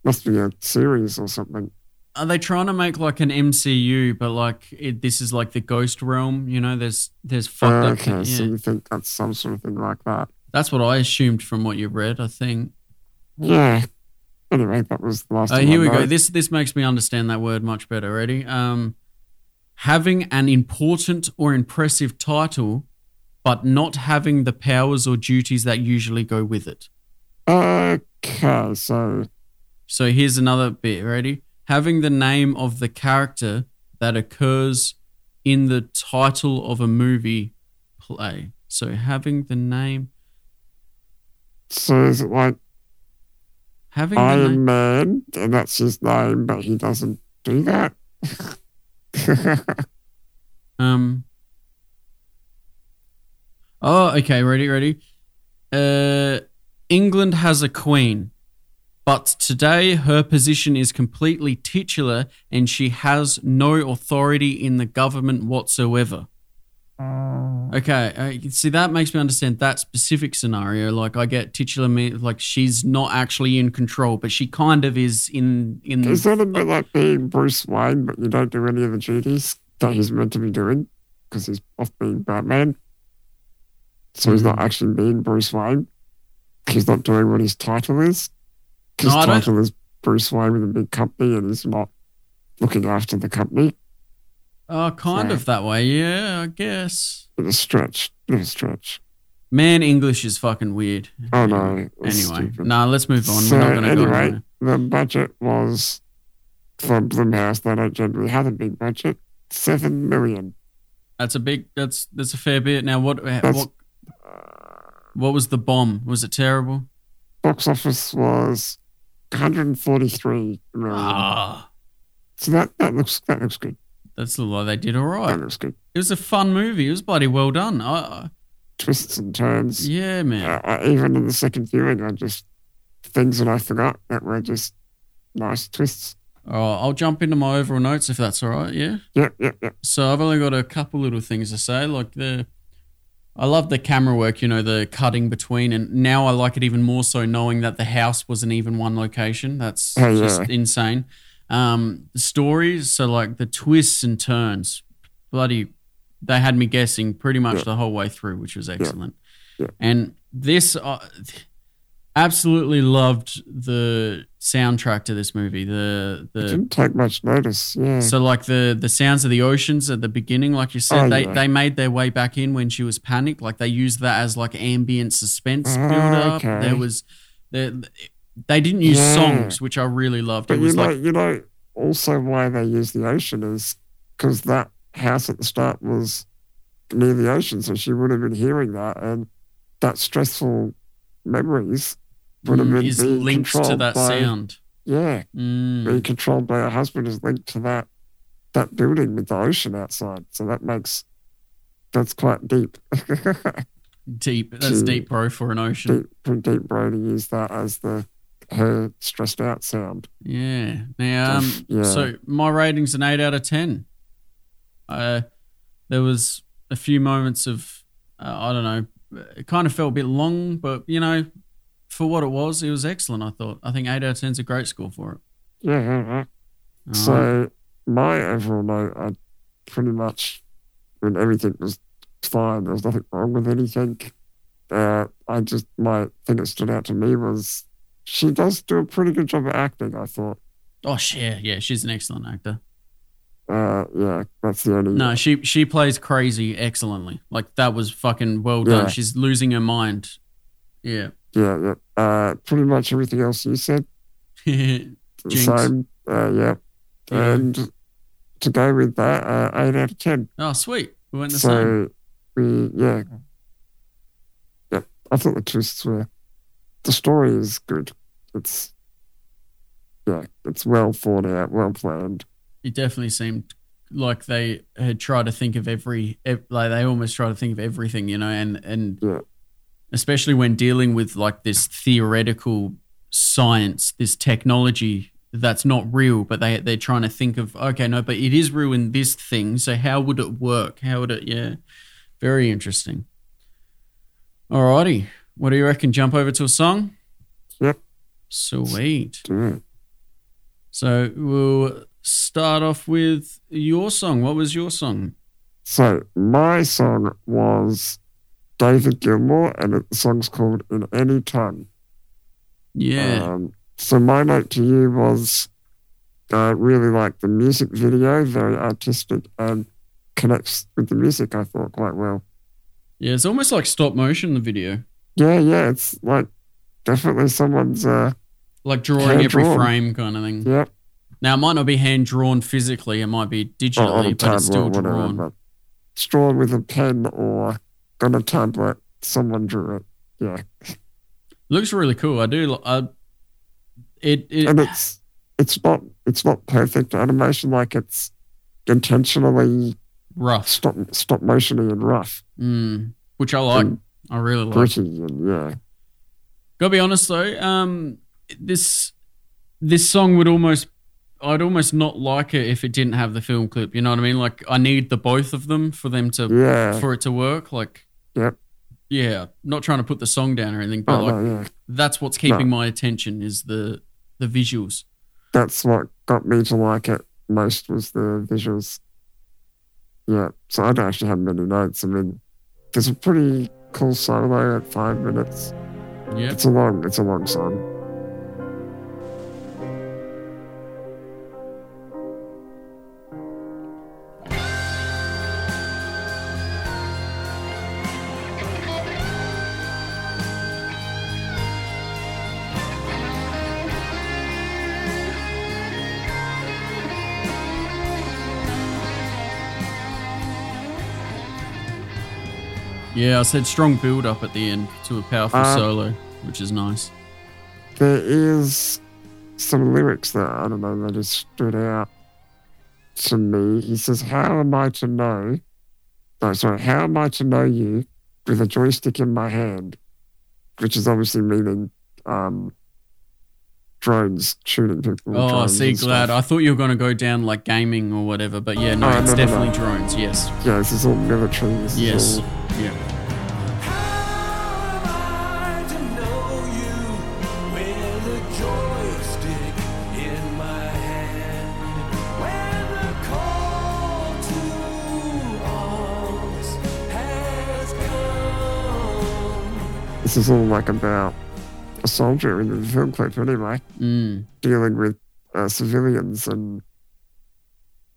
Speaker 2: Must be a series or something.
Speaker 1: Are they trying to make like an MCU, but like it, this is like the ghost realm? You know, there's there's fucked up.
Speaker 2: okay,
Speaker 1: yeah.
Speaker 2: so you think that's some sort of thing like that?
Speaker 1: That's what I assumed from what you read. I think.
Speaker 2: Yeah. Anyway, that was the last.
Speaker 1: Oh,
Speaker 2: thing
Speaker 1: here we go. This this makes me understand that word much better. Ready? Um, having an important or impressive title, but not having the powers or duties that usually go with it.
Speaker 2: Okay, so
Speaker 1: So here's another bit. Ready? Having the name of the character that occurs in the title of a movie play. So having the name,
Speaker 2: so is it like
Speaker 1: having
Speaker 2: Iron
Speaker 1: name.
Speaker 2: Man, and that's his name, but he doesn't do that?
Speaker 1: Um. Oh, okay. Ready, ready. Uh, England has a queen, but today her position is completely titular, and she has no authority in the government whatsoever. Okay, uh, see that makes me understand that specific scenario. Like I get titular, me like she's not actually in control, but she kind of is in in.
Speaker 2: is that a bit like being Bruce Wayne, but you don't do any of the duties that he's meant to be doing because he's off being Batman? So he's
Speaker 1: Hmm.
Speaker 2: not actually being Bruce Wayne. He's not doing what his title is. His
Speaker 1: No,
Speaker 2: title is Bruce Wayne with a big company, and he's not looking after the company.
Speaker 1: Oh, kind
Speaker 2: So-
Speaker 1: of that way. Yeah, I guess.
Speaker 2: Of a stretch. Bit of a stretch.
Speaker 1: Man, English is fucking weird.
Speaker 2: Oh no.
Speaker 1: Anyway,
Speaker 2: no,
Speaker 1: nah, let's move on.
Speaker 2: So
Speaker 1: We're not going to go
Speaker 2: anyway,
Speaker 1: there.
Speaker 2: the budget was for Blumhouse. They don't generally have a big budget. Seven million.
Speaker 1: That's a big. That's that's a fair bit. Now, what
Speaker 2: That's-
Speaker 1: what what was the bomb? Was it terrible?
Speaker 2: Box office was 143 million.
Speaker 1: Ah,
Speaker 2: So that, that looks that looks good.
Speaker 1: that's a lot. They did all right.
Speaker 2: That looks good.
Speaker 1: It was a fun movie. It was bloody well done. I,
Speaker 2: Twists and turns.
Speaker 1: yeah, man.
Speaker 2: Uh, I- even in the second viewing, I just things that I forgot that were just nice twists.
Speaker 1: All right, I'll jump into my overall notes if that's all right. Yeah.
Speaker 2: Yep, yep, yep.
Speaker 1: So I've only got a couple little things to say. Like the, I love the camera work. You know, the cutting between, and now I like it even more so knowing that the house wasn't even one location. That's
Speaker 2: Oh, yeah.
Speaker 1: just insane. Um, stories, so like the twists and turns, bloody, they had me guessing pretty much
Speaker 2: Yeah.
Speaker 1: the whole way through, which was excellent.
Speaker 2: Yeah.
Speaker 1: And this, uh, absolutely loved the soundtrack to this movie. The the
Speaker 2: Didn't take much notice. Yeah.
Speaker 1: so like the the sounds of the oceans at the beginning, like you said,
Speaker 2: Oh,
Speaker 1: they
Speaker 2: yeah.
Speaker 1: they made their way back in when she was panicked. Like they used that as like ambient suspense
Speaker 2: Ah,
Speaker 1: build up.
Speaker 2: okay.
Speaker 1: There was the they didn't use
Speaker 2: Yeah.
Speaker 1: songs, which I really loved.
Speaker 2: but
Speaker 1: It
Speaker 2: you know,
Speaker 1: like
Speaker 2: you know, also why they use the ocean is because that house at the start was near the ocean, so she would have been hearing that, and that stressful memories would have
Speaker 1: mm,
Speaker 2: been
Speaker 1: is linked to that
Speaker 2: by,
Speaker 1: sound.
Speaker 2: Yeah,
Speaker 1: Mm.
Speaker 2: being controlled by her husband is linked to that that building with the ocean outside. So that makes that's quite deep.
Speaker 1: Deep. That's deep, bro, for an ocean.
Speaker 2: deep, deep, bro, to use that as the her stressed out sound.
Speaker 1: Yeah. Now, um,
Speaker 2: Yeah.
Speaker 1: so my rating's an eight out of ten. Uh, there was a few moments of uh, I don't know, it kind of felt a bit long, but you know, for what it was, it was excellent. I thought. I think eight out of ten is a great score for it.
Speaker 2: Yeah, yeah, yeah.
Speaker 1: All right.
Speaker 2: So my overall note, I pretty much when everything was fine, there was nothing wrong with anything. Uh, I just my thing that stood out to me was she does do a pretty good job of acting. I thought.
Speaker 1: oh shit, yeah, she's an excellent actor.
Speaker 2: Uh, yeah, that's the only.
Speaker 1: No, she she plays crazy excellently. Like that was fucking well done.
Speaker 2: Yeah.
Speaker 1: She's losing her mind. Yeah.
Speaker 2: Yeah, yeah. Uh, pretty much everything else you said. The same. Uh, yeah.
Speaker 1: Yeah.
Speaker 2: And to go with that, uh, eight out of ten.
Speaker 1: oh sweet, we went the same.
Speaker 2: So we, yeah, yeah. I thought the twists were. The story is good. It's yeah, it's well thought out, well planned.
Speaker 1: it definitely seemed like they had tried to think of every like they almost try to think of everything you know and and
Speaker 2: Yeah.
Speaker 1: Especially when dealing with like this theoretical science this technology that's not real but they they're trying to think of okay no but it is real in this thing so how would it work? How would it yeah. Very interesting. Alrighty. What do you reckon? Jump over to a song?
Speaker 2: Yep.
Speaker 1: sweet. So we'll start off with your song. What was your song?
Speaker 2: So my song was David Gilmour, and it, the song's called "In Any Tongue."
Speaker 1: Yeah.
Speaker 2: Um, so my note to you was, I really like the music video, very artistic, and connects with the music. I thought quite well.
Speaker 1: yeah, it's almost like stop motion, the video.
Speaker 2: Yeah, yeah, it's like definitely someone's. uh
Speaker 1: Like drawing every
Speaker 2: drawn.
Speaker 1: frame kind of thing.
Speaker 2: Yep.
Speaker 1: Now, it might not be hand drawn physically, it might be digitally,
Speaker 2: a
Speaker 1: but it's still
Speaker 2: whatever,
Speaker 1: drawn.
Speaker 2: it's drawn with a pen or on a tablet. Someone drew it. Yeah,
Speaker 1: Looks really cool. I do. I, it, it
Speaker 2: and it's it's not it's not perfect animation. Like it's intentionally
Speaker 1: rough,
Speaker 2: stop stop motiony and rough,
Speaker 1: mm, which I like.
Speaker 2: and
Speaker 1: I really like.
Speaker 2: gritty, and yeah,
Speaker 1: Gotta be honest though, um, this this song would almost, I'd almost not like it if it didn't have the film clip. You know what I mean? Like I need the both of them for them to
Speaker 2: yeah,
Speaker 1: for it to work. Like,
Speaker 2: Yep.
Speaker 1: yeah, not trying to put the song down or anything, but
Speaker 2: oh,
Speaker 1: like
Speaker 2: no, yeah.
Speaker 1: that's what's keeping my attention is the the visuals.
Speaker 2: That's what got me to like it most was the visuals. Yeah, so I don't actually have many notes. I mean, there's a pretty cool solo at five minutes.
Speaker 1: Yeah,
Speaker 2: It's a long, it's a long song.
Speaker 1: Yeah, I said strong build up at the end to a powerful
Speaker 2: Uh,
Speaker 1: solo, which is nice.
Speaker 2: There is some lyrics that I don't know that just stood out to me. He says, "How am I to know?" No, sorry. How am I to know you with a joystick in my hand? Which is obviously meaning um, drones shooting people.
Speaker 1: Oh,
Speaker 2: drones
Speaker 1: see, glad.
Speaker 2: stuff.
Speaker 1: I thought you were going to go down like gaming or whatever, but yeah, no,
Speaker 2: Oh,
Speaker 1: it's
Speaker 2: no, no, no.
Speaker 1: definitely drones. Yes.
Speaker 2: Yeah, this is all military.
Speaker 1: Yes.
Speaker 2: all-
Speaker 1: Yeah.
Speaker 2: This is all like about a soldier in the film clip, anyway,
Speaker 1: Mm.
Speaker 2: dealing with uh, civilians and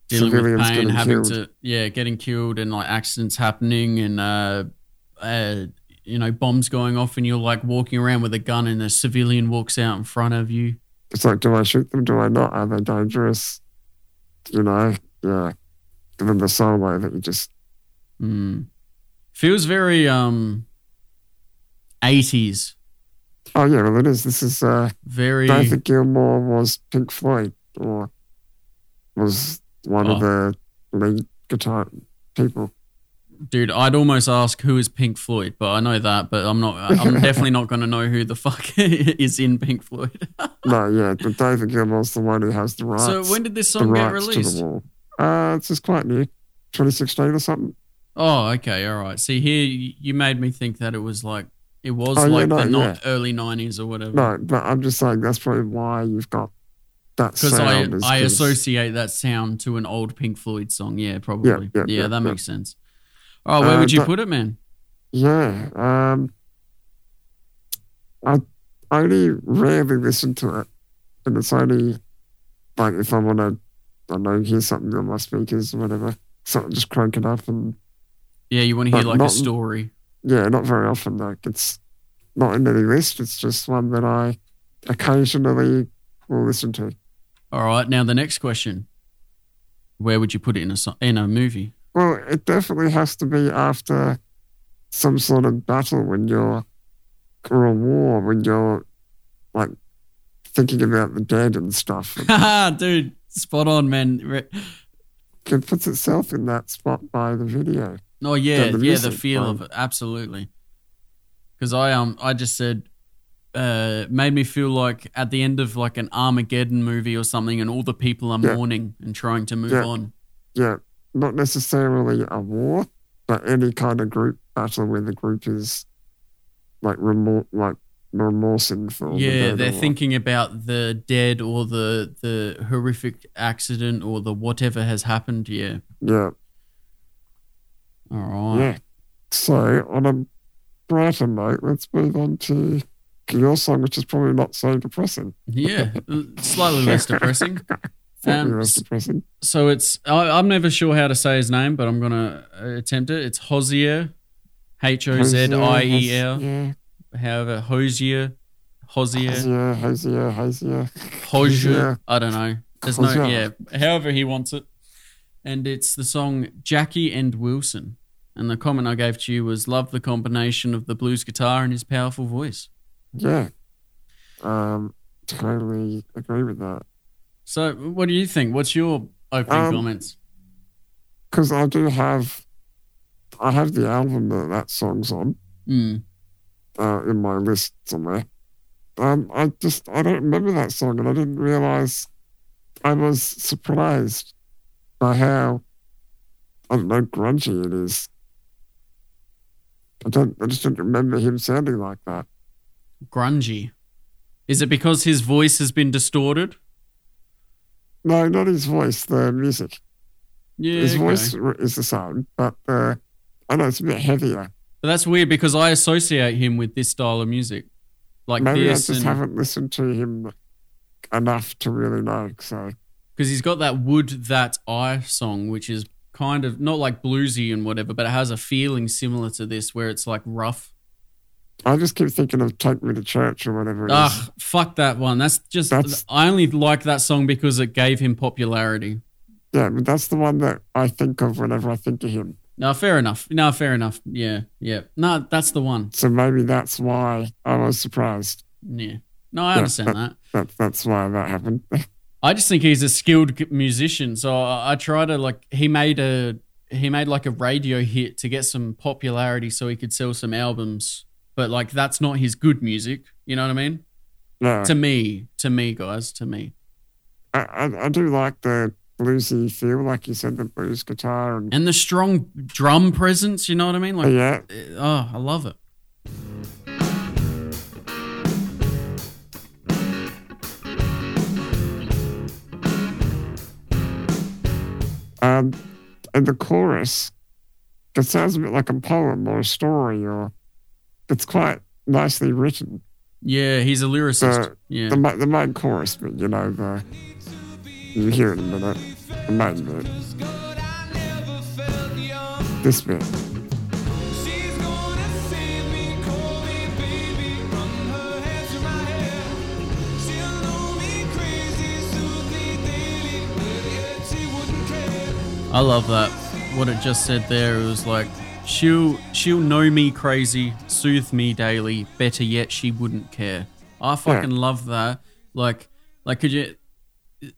Speaker 1: Dealing with pain,
Speaker 2: getting
Speaker 1: having
Speaker 2: killed.
Speaker 1: to yeah, getting killed and like accidents happening and uh, uh, you know, bombs going off and you're like walking around with a gun and a civilian walks out in front of you.
Speaker 2: It's like, do I shoot them? Do I not? Are they dangerous? You know, yeah. Give them the solo that you just,
Speaker 1: Mm. Feels very um 80s.
Speaker 2: oh yeah, well it is. This is, uh,
Speaker 1: Very
Speaker 2: David Gilmour was Pink Floyd or was one
Speaker 1: Oh.
Speaker 2: of the lead guitar people.
Speaker 1: dude, I'd almost ask who is Pink Floyd, but I know that, but I'm not I'm definitely not going to know who the fuck is in Pink Floyd.
Speaker 2: No, yeah, but David Gilmour's the one who has the rights.
Speaker 1: so when did this song get released?
Speaker 2: Uh, it's just quite new, 2016 or something.
Speaker 1: Oh, okay, all right. See here, you made me think that it was like it was
Speaker 2: Oh, yeah,
Speaker 1: like
Speaker 2: no,
Speaker 1: the not
Speaker 2: yeah.
Speaker 1: early '90s or whatever.
Speaker 2: No, but I'm just saying that's probably why you've got that
Speaker 1: Because I, I associate that sound to an old Pink Floyd song. Yeah, probably.
Speaker 2: yeah, yeah,
Speaker 1: that
Speaker 2: yeah.
Speaker 1: makes sense. Oh, where
Speaker 2: Uh,
Speaker 1: would you
Speaker 2: but-
Speaker 1: put it, man?
Speaker 2: Yeah, um, I only rarely listen to it, and it's only like if I want to, I don't know, hear something on my speakers or whatever. So I just crank it up, and
Speaker 1: Yeah, you want to hear
Speaker 2: but
Speaker 1: like a story.
Speaker 2: Yeah, not very often. Like it's not in any list. It's just one that I occasionally will listen to.
Speaker 1: All right. Now the next question: Where would you put it in a in a movie?
Speaker 2: Well, it definitely has to be after some sort of battle when you're, or a war when you're like thinking about the dead and stuff.
Speaker 1: Dude, spot on, man.
Speaker 2: It puts itself in that spot by the video.
Speaker 1: Oh yeah,
Speaker 2: the
Speaker 1: yeah, the feel
Speaker 2: um,
Speaker 1: of it, absolutely. Because I um, I just said, uh, made me feel like at the end of like an Armageddon movie or something, and all the people are
Speaker 2: Yeah.
Speaker 1: mourning and trying to move
Speaker 2: Yeah.
Speaker 1: on.
Speaker 2: Yeah, not necessarily a war, but any kind of group battle where the group is like remor- like remorsing for the
Speaker 1: yeah,
Speaker 2: dead
Speaker 1: they're thinking about the dead or the the horrific accident or the whatever has happened. Yeah.
Speaker 2: Yeah,
Speaker 1: All right.
Speaker 2: yeah. So on a brighter note, let's move on to your song, which is probably not so depressing.
Speaker 1: Yeah, slightly less depressing. Um,
Speaker 2: less depressing.
Speaker 1: So it's I, I'm never sure how to say his name, but I'm gonna attempt it. It's Hozier, H O Z I E L.
Speaker 2: Yeah,
Speaker 1: However, Hosier, Hosier,
Speaker 2: Hosier, Hosier, Hosier.
Speaker 1: Hosier. I don't know. There's no yeah. However he wants it, and it's the song Jackie and Wilson. And the comment I gave to you was love the combination of the blues guitar and his powerful voice.
Speaker 2: Yeah. Um, totally agree with that.
Speaker 1: So, what do you think? What's your opening
Speaker 2: Um,
Speaker 1: comments?
Speaker 2: Because I do have, I have the album that that song's on
Speaker 1: Mm.
Speaker 2: uh, in my list somewhere. Um, I just I don't remember that song, and I didn't realize. I was surprised by how I don't know grungy it is. I don't. I just don't remember him sounding like that.
Speaker 1: Grungy. Is it because his voice has been distorted?
Speaker 2: No, not his voice. The music.
Speaker 1: Yeah.
Speaker 2: his
Speaker 1: okay.
Speaker 2: voice is the same, but uh, I know it's a bit heavier.
Speaker 1: But that's weird because I associate him with this style of music, like
Speaker 2: Maybe I
Speaker 1: this,
Speaker 2: just
Speaker 1: and
Speaker 2: haven't listened to him enough to really know. So
Speaker 1: because he's got that "Would That I" song, which is kind of not like bluesy and whatever, but it has a feeling similar to this, where it's like rough.
Speaker 2: I just keep thinking of "Take Me to Church" or whatever it is.
Speaker 1: Ugh, fuck that one. That's just
Speaker 2: That's-
Speaker 1: I only like that song because it gave him popularity.
Speaker 2: Yeah, but that's the one that I think of whenever I think of him.
Speaker 1: No, fair enough. No, fair enough. Yeah, yeah. No, that's the one.
Speaker 2: So maybe that's why I was surprised.
Speaker 1: Yeah. No, I
Speaker 2: Yeah,
Speaker 1: understand that.
Speaker 2: That that's why that happened.
Speaker 1: I just think he's a skilled musician. So I, I try to like he made a he made like a radio hit to get some popularity so he could sell some albums. But like that's not his good music. You know what I mean?
Speaker 2: no,
Speaker 1: To me, to me, guys, to me.
Speaker 2: I, I I do like the bluesy feel, like you said, the blues guitar and
Speaker 1: And the strong drum presence, you know what I mean? Like
Speaker 2: yeah, eh,
Speaker 1: oh, I love it.
Speaker 2: And the chorus. It sounds a bit like a poem or a story, or it's quite nicely written.
Speaker 1: Yeah, he's a lyricist.
Speaker 2: The-
Speaker 1: yeah.
Speaker 2: The the main chorus, but you know the you hear it in a minute. The main bit, this bit.
Speaker 1: I love that. What it just said there it was like she'll she'll know me crazy, soothe me daily. Better yet, she wouldn't care. I fucking love that. Like like could you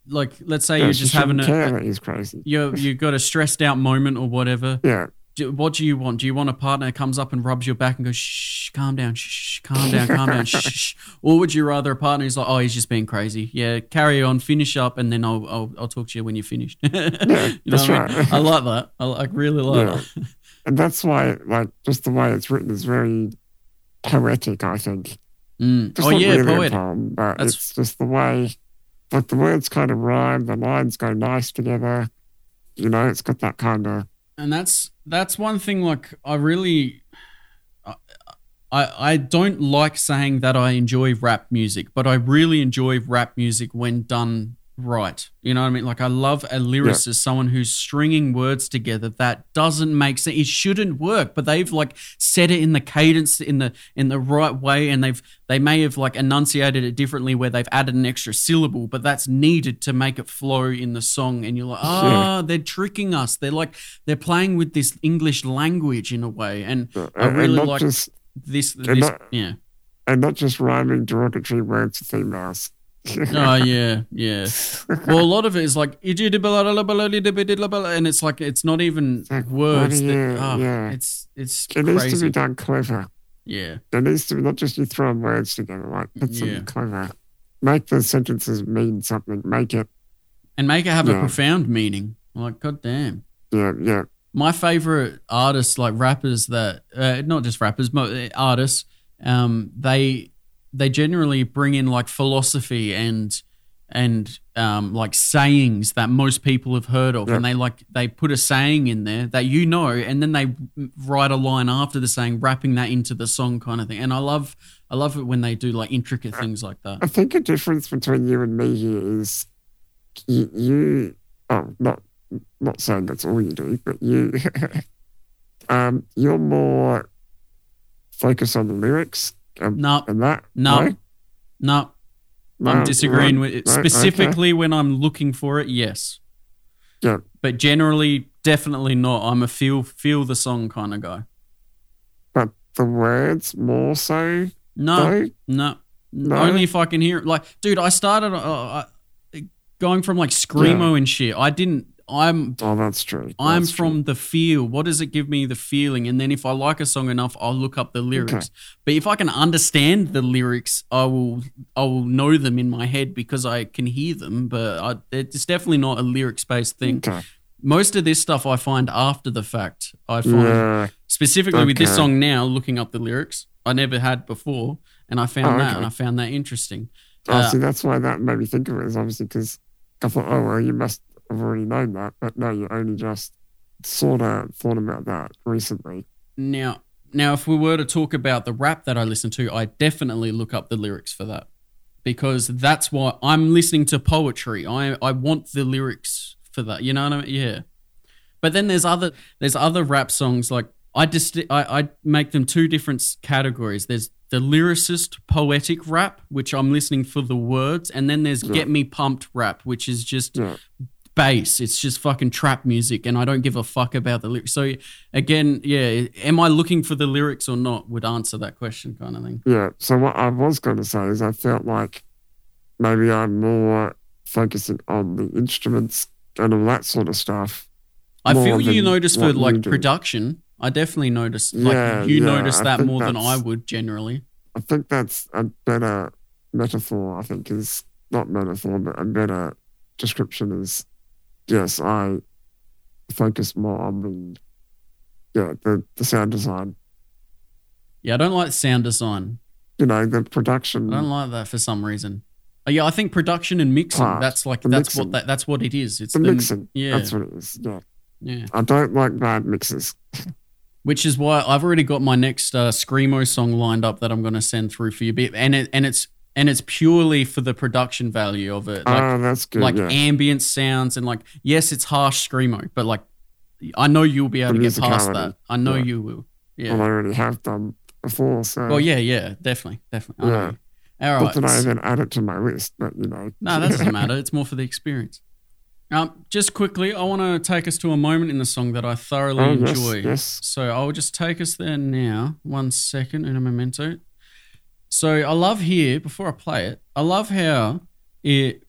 Speaker 1: like let's say
Speaker 2: Yeah,
Speaker 1: you're just having a,
Speaker 2: care
Speaker 1: a
Speaker 2: he's crazy.
Speaker 1: you you got a stressed out moment or whatever.
Speaker 2: Yeah,
Speaker 1: Do, what do you want? Do you want a partner that comes up and rubs your back and goes, shh, calm down, shh, calm down, calm down, shh, shh. Or would you rather a partner who's like, oh, he's just being crazy? Yeah, carry on, finish up, and then I'll I'll, I'll talk to you when you're finished. you
Speaker 2: that's
Speaker 1: what I mean?
Speaker 2: right.
Speaker 1: I like that. I like really like
Speaker 2: Yeah.
Speaker 1: that.
Speaker 2: and that's why, like, just the way it's written is very poetic. I think.
Speaker 1: Mm.
Speaker 2: It's
Speaker 1: Oh yeah,
Speaker 2: really
Speaker 1: poetic.
Speaker 2: poem, but
Speaker 1: That's-
Speaker 2: it's just the way, like the words kind of rhyme, the lines go nice together. You know, it's got that kind of
Speaker 1: and that's that's one thing like i really I, I don't like saying that i enjoy rap music but i really enjoy rap music when done right. You know what i mean? Like i love a lyricist someone who's stringing words together that doesn't make sense. It shouldn't work but they've like said it in the cadence in the in the right way and they've they may have like enunciated it differently where they've added an extra syllable but that's needed to make it flow in the song and you're like ah they're tricking us. They're like they're playing with this english language in a way and i really like this this
Speaker 2: not-
Speaker 1: yeah.
Speaker 2: and not just rhyming derogatory words to females.
Speaker 1: Oh yeah yeah well a lot of it is like and it's like it's not even
Speaker 2: like,
Speaker 1: words that, oh,
Speaker 2: yeah.
Speaker 1: it's it's
Speaker 2: it needs to be done clever.
Speaker 1: yeah
Speaker 2: It needs to be not just you throwing words together, like put
Speaker 1: Yeah.
Speaker 2: clever. Make the sentences mean something. Make it,
Speaker 1: and make it have a profound meaning like god damn
Speaker 2: yeah, yeah,
Speaker 1: my favorite artists like rappers that uh, not just rappers mo- uh, artists um they they generally bring in like philosophy and and um like sayings that most people have heard of.
Speaker 2: Yeah.
Speaker 1: and they like they put a saying in there that you know and then they write a line after the saying wrapping that into the song kind of thing. And i love i love it when they do like intricate things like that.
Speaker 2: I think a difference between you and me here is you, you oh, not not saying that's all you do, but you, um, you're more focused on the lyrics and,
Speaker 1: no.
Speaker 2: And that.
Speaker 1: no. No.
Speaker 2: No?
Speaker 1: i'm disagreeing
Speaker 2: no,
Speaker 1: with it
Speaker 2: no, okay.
Speaker 1: specifically when i'm looking for it yes.
Speaker 2: Yeah,
Speaker 1: but generally definitely not. I'm a feel feel the song kind of guy.
Speaker 2: But the words more so.
Speaker 1: no. no,
Speaker 2: No?
Speaker 1: only if i can hear it. Like dude i started uh, uh, going from like screamo and shit. I didn't i'm
Speaker 2: Oh, that's true.
Speaker 1: I'm from
Speaker 2: true.
Speaker 1: the feel. What does it give me the feeling? And then if I like a song enough, I'll look up the lyrics. But if I can understand the lyrics, I will I will know them in my head because I can hear them. But I, it's definitely not a lyrics based thing.
Speaker 2: Okay.
Speaker 1: Most of this stuff I find after the fact. I find
Speaker 2: Yeah.
Speaker 1: specifically with this song now, looking up the lyrics. I never had before, and I found
Speaker 2: Oh,
Speaker 1: that,
Speaker 2: okay.
Speaker 1: and I found that interesting.
Speaker 2: Oh,
Speaker 1: Uh,
Speaker 2: see, that's why that made me think of it. Is obviously because I thought, oh well, you must have already known that, but no, you only just sort of thought about that recently.
Speaker 1: Now, now, if we were to talk about the rap that I listen to, I definitely look up the lyrics for that because that's why I'm listening to poetry. I I want the lyrics for that. You know what I mean? Yeah. But then there's other there's other rap songs like I just I, I make them two different categories. There's the lyricist poetic rap, which I'm listening for the words, and then there's
Speaker 2: Yeah.
Speaker 1: get me pumped rap, which is just
Speaker 2: Yeah.
Speaker 1: Bass. It's just fucking trap music, and I don't give a fuck about the lyrics. So again, yeah, am I looking for the lyrics or not? Would answer that question, kind of thing.
Speaker 2: Yeah. So what I was going to say is I felt like maybe I'm more focusing on the instruments and all that sort of stuff.
Speaker 1: I feel you notice for like production. I definitely notice like
Speaker 2: Yeah,
Speaker 1: you
Speaker 2: yeah,
Speaker 1: notice that more than I would generally.
Speaker 2: I think that's a better metaphor. I think is not metaphor, but a better description is yes, I focus more on the yeah the the sound design.
Speaker 1: Yeah, I don't like sound design.
Speaker 2: You know the production.
Speaker 1: I don't like that for some reason. Uh, yeah, I think production and mixing.
Speaker 2: Part.
Speaker 1: That's like that's
Speaker 2: mixing.
Speaker 1: what that, that's what it is. It's
Speaker 2: the mixing.
Speaker 1: Yeah,
Speaker 2: That's what it is. Yeah.
Speaker 1: yeah.
Speaker 2: I don't like bad mixes.
Speaker 1: Which is why I've already got my next uh, screamo song lined up that I'm going to send through for you. And it and it's and it's purely for the production value of it. Like
Speaker 2: oh, that's good.
Speaker 1: like
Speaker 2: yeah.
Speaker 1: ambient sounds and like yes, it's harsh screamo, but like I know you'll be able
Speaker 2: The
Speaker 1: to get past that. I know
Speaker 2: Yeah.
Speaker 1: you will. Yeah.
Speaker 2: Well, I already have done before, so
Speaker 1: Well, yeah, yeah, definitely, definitely. I
Speaker 2: Yeah.
Speaker 1: All
Speaker 2: not that I even add it to my list, but you know.
Speaker 1: No, that doesn't matter. It's more for the experience. Um, just quickly, I want to take us to a moment in the song that I thoroughly
Speaker 2: Oh, yes,
Speaker 1: enjoy.
Speaker 2: yes.
Speaker 1: So I'll just take us there now. One second in a memento. So I love here before I play it. I love how it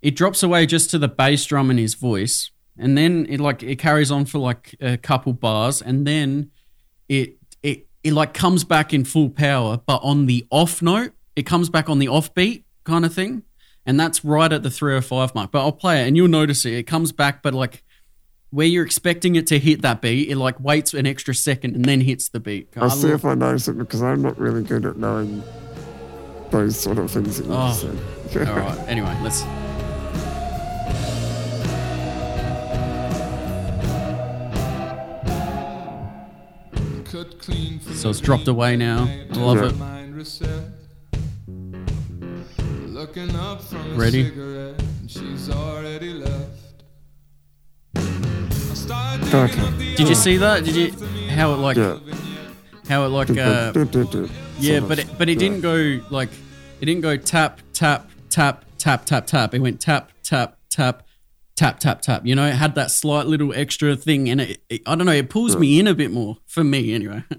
Speaker 1: it drops away just to the bass drum in his voice, and then it like it carries on for like a couple bars, and then it it it like comes back in full power, but on the off note, it comes back on the off beat kind of thing, and that's right at the three or five mark. But I'll play it, and you'll notice it. It comes back, but like where you're expecting it to hit that beat, it like waits an extra second and then hits the beat. I
Speaker 2: I'll see if I notice it because I'm not really good at knowing those sort of things that you
Speaker 1: Oh,
Speaker 2: said.
Speaker 1: All right. Anyway, let's.
Speaker 3: Cut clean
Speaker 1: So it's dropped away now. I love
Speaker 2: Yeah.
Speaker 1: it.
Speaker 3: Looking up from a
Speaker 1: Ready? Did you see that? Did you how it like
Speaker 2: Yeah.
Speaker 1: how it like uh yeah, but it, but it didn't go like it didn't go tap tap tap tap tap tap. It went tap tap tap tap tap tap. You know, it had that slight little extra thing, and it, it I don't know. It pulls me in a bit more for me anyway.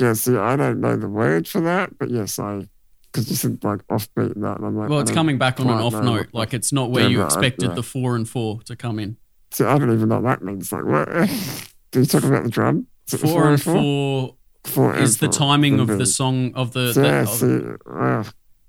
Speaker 2: Yeah, see, I don't know the word for that, but yes, I because you said like offbeat and that, and I'm like,
Speaker 1: Well, it's coming back on an off note. Like it's not where
Speaker 2: Yeah,
Speaker 1: you expected
Speaker 2: yeah.
Speaker 1: the four and four to come in.
Speaker 2: See, I don't even know what that means. Like, what? Do you talk about the drum? Is the
Speaker 1: Four and
Speaker 2: four?
Speaker 1: four
Speaker 2: Four and
Speaker 1: is the
Speaker 2: four,
Speaker 1: timing of the song of the.
Speaker 2: Yeah,
Speaker 1: the-
Speaker 2: see, uh,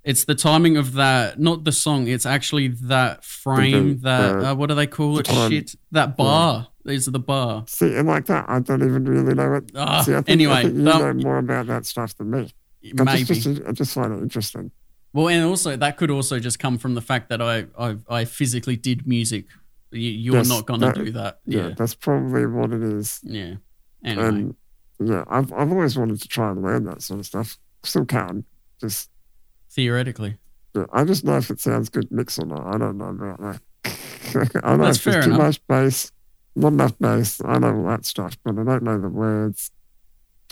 Speaker 1: it's the timing of that, not the song. It's actually that frame.
Speaker 2: beat,
Speaker 1: that
Speaker 2: uh,
Speaker 1: uh, what do they call
Speaker 2: the
Speaker 1: it?
Speaker 2: time.
Speaker 1: Shit, that bar. These are the bar.
Speaker 2: see, and like that, I don't even really know it.
Speaker 1: Ah,
Speaker 2: see, I think,
Speaker 1: anyway,
Speaker 2: I think you
Speaker 1: that-
Speaker 2: know more about that stuff than me. I
Speaker 1: Maybe.
Speaker 2: just, just, I just find it interesting.
Speaker 1: well, and also that could also just come from the fact that I I, I physically did music. You, you're not gonna
Speaker 2: that-
Speaker 1: do that.
Speaker 2: Yeah,
Speaker 1: Yeah,
Speaker 2: that's probably what it is.
Speaker 1: yeah. Anyway,
Speaker 2: And yeah, I've I've always wanted to try and learn that sort of stuff. Still can. Just
Speaker 1: theoretically,
Speaker 2: yeah, I just know if it sounds good mix or not. I don't know about that. I know
Speaker 1: That's
Speaker 2: if there's too
Speaker 1: enough.
Speaker 2: much bass, not enough bass. I know all that stuff, but I don't know the words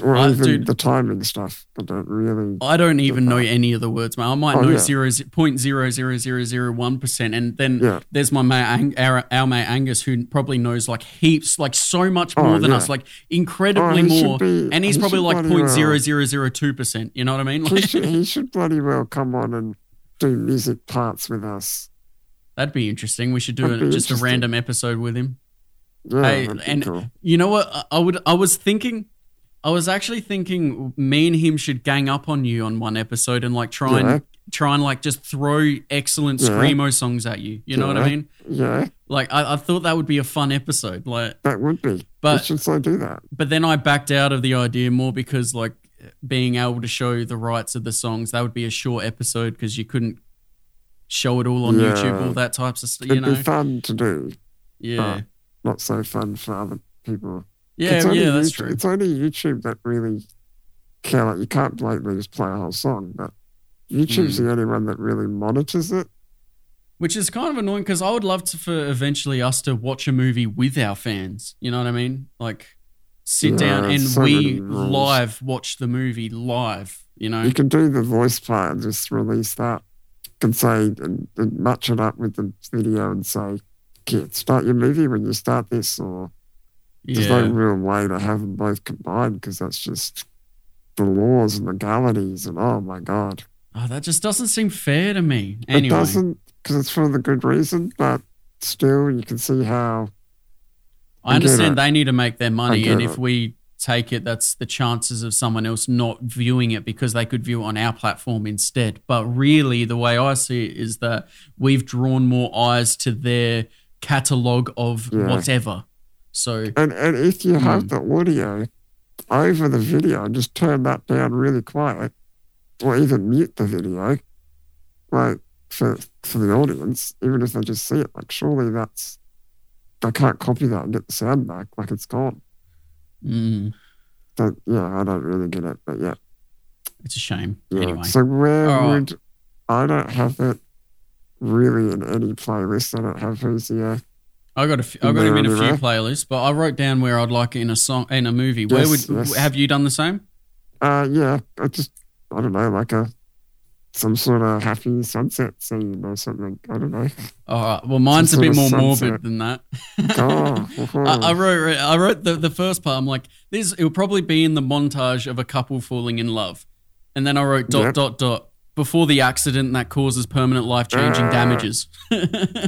Speaker 2: or
Speaker 1: Uh,
Speaker 2: even
Speaker 1: dude.
Speaker 2: the timing stuff. I don't really.
Speaker 1: I don't even know any of the words, man. I might
Speaker 2: Oh,
Speaker 1: know zero point zero zero zero zero one percent, and then
Speaker 2: Yeah.
Speaker 1: there's my mate, Ang- our, our mate Angus, who probably knows like heaps, like so much
Speaker 2: Oh,
Speaker 1: more than
Speaker 2: yeah.
Speaker 1: us, like incredibly
Speaker 2: Oh,
Speaker 1: more,
Speaker 2: be-
Speaker 1: and he's
Speaker 2: he
Speaker 1: probably like point zero zero zero two percent. You know what I mean?
Speaker 2: He should, he should bloody well come on and do music parts with us.
Speaker 1: that'd be interesting. We should do a, just a random episode with him.
Speaker 2: Yeah,
Speaker 1: Hey, and
Speaker 2: cool.
Speaker 1: you know what? I would. I was thinking. I was actually thinking me and him should gang up on you on one episode and like try and try and like just throw excellent screamo songs at you. You know what I mean?
Speaker 2: Yeah,
Speaker 1: Like I, I thought that would be a fun episode. Like,
Speaker 2: that would be.
Speaker 1: But-
Speaker 2: we should so do that.
Speaker 1: but then I backed out of the idea more because like being able to show the rights of the songs that would be a short episode because you couldn't show it all on
Speaker 2: Yeah.
Speaker 1: YouTube, all that types of stuff.
Speaker 2: It'd
Speaker 1: You know?
Speaker 2: be fun to do.
Speaker 1: Yeah,
Speaker 2: Not so fun for other people.
Speaker 1: Yeah,
Speaker 2: it's only
Speaker 1: yeah. That's
Speaker 2: YouTube,
Speaker 1: true.
Speaker 2: It's only YouTube that really can. Like, you can't blatantly just play a whole song, but YouTube's
Speaker 1: Hmm.
Speaker 2: the only one that really monitors it.
Speaker 1: Which is kind of annoying because I would love to for eventually us to watch a movie with our fans. You know what I mean? Like sit
Speaker 2: Yeah,
Speaker 1: down and
Speaker 2: so
Speaker 1: we live watch the movie live. You know?
Speaker 2: You can do the voice part and just release that. You can say and, and match it up with the video and say, can't start your movie when you start this, or there's no real way to have them both combined because that's just the laws and legalities, and oh my god,
Speaker 1: Oh, that just doesn't seem fair to me.
Speaker 2: it doesn't because it's for the good reason, but still, you can see how
Speaker 1: I
Speaker 2: I
Speaker 1: understand they need to make their money, and if
Speaker 2: it.
Speaker 1: we take it, that's the chances of someone else not viewing it because they could view it on our platform instead. But really, the way I see it is that we've drawn more eyes to their catalog of
Speaker 2: Yeah.
Speaker 1: whatever. So
Speaker 2: And and if you have
Speaker 1: Hmm.
Speaker 2: the audio over the video, just turn that down really quiet, or even mute the video, like for for the audience, even if they just see it. Like surely that's they can't copy that and get the sound back. Like it's gone.
Speaker 1: mm,
Speaker 2: So yeah, I don't really get it, but yeah.
Speaker 1: it's a shame.
Speaker 2: yeah.
Speaker 1: Anyway,
Speaker 2: So where
Speaker 1: right.
Speaker 2: would I don't have it really in any playlist. I don't have who's here.
Speaker 1: I got a few, I got him in a few playlists, but I wrote down where I'd like it in a song in a movie. Where
Speaker 2: Yes,
Speaker 1: would
Speaker 2: yes.
Speaker 1: have you done the same?
Speaker 2: Uh, yeah, I just, I don't know, like a, some sort of happy sunset scene or something. I don't know.
Speaker 1: All right. Well, mine's a bit more
Speaker 2: of
Speaker 1: morbid than that.
Speaker 2: Oh,
Speaker 1: I, I wrote I wrote the, the first part. I'm like, this it will probably be in the montage of a couple falling in love, and then I wrote dot
Speaker 2: Yep.
Speaker 1: dot dot before the accident that causes permanent life changing
Speaker 2: Ah.
Speaker 1: damages.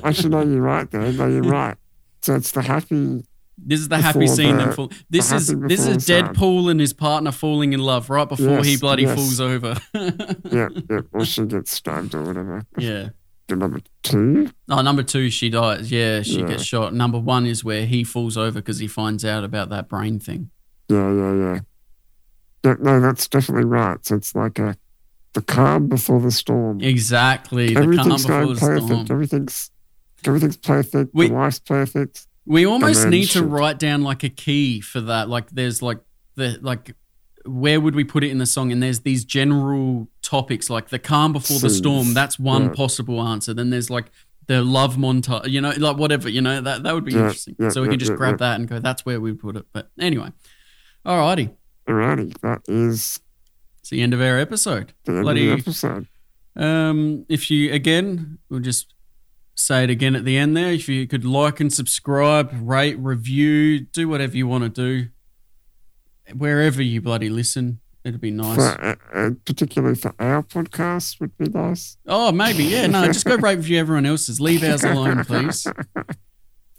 Speaker 2: Actually, no, you're right there. No, you're right. So it's the happy,
Speaker 1: this is the happy scene.
Speaker 2: the-
Speaker 1: fall. This
Speaker 2: the
Speaker 1: is this is
Speaker 2: before sad.
Speaker 1: Deadpool and his partner falling in love right before he bloody
Speaker 2: yes.
Speaker 1: falls over.
Speaker 2: yeah, yeah, or she gets stabbed or whatever.
Speaker 1: yeah.
Speaker 2: Number two?
Speaker 1: Oh, number two, she dies. Yeah, she
Speaker 2: Yeah.
Speaker 1: gets shot. Number one is where he falls over because he finds out about that brain thing.
Speaker 2: Yeah, yeah. Yeah, no, that's definitely right. So it's like a, the calm before the storm.
Speaker 1: Exactly. The calm
Speaker 2: Everything's
Speaker 1: before
Speaker 2: going
Speaker 1: the
Speaker 2: perfect.
Speaker 1: storm.
Speaker 2: Everything's, everything's perfect.
Speaker 1: We-
Speaker 2: the wife's perfect.
Speaker 1: We almost need to write down like a key for that. Like there's like the like where would we put it in the song? And there's these general topics like the calm before the storm. That's one
Speaker 2: Yeah.
Speaker 1: possible answer. Then there's like the love montage. You know, like whatever. You know that that would be
Speaker 2: Yeah,
Speaker 1: interesting.
Speaker 2: yeah,
Speaker 1: so we can just grab that and go. That's where we put it. But anyway, alrighty.
Speaker 2: Alrighty, that is
Speaker 1: It's the end of our episode. Bloody-
Speaker 2: episode.
Speaker 1: Um, if you again, we'll just say it again at the end there. If you could like and subscribe, rate, review, do whatever you want to do, wherever you bloody listen, it'd be nice.
Speaker 2: For, uh, uh, particularly for our podcast would be nice.
Speaker 1: Oh, maybe yeah. No, just go rate, review everyone else's. Leave ours alone, please.
Speaker 2: But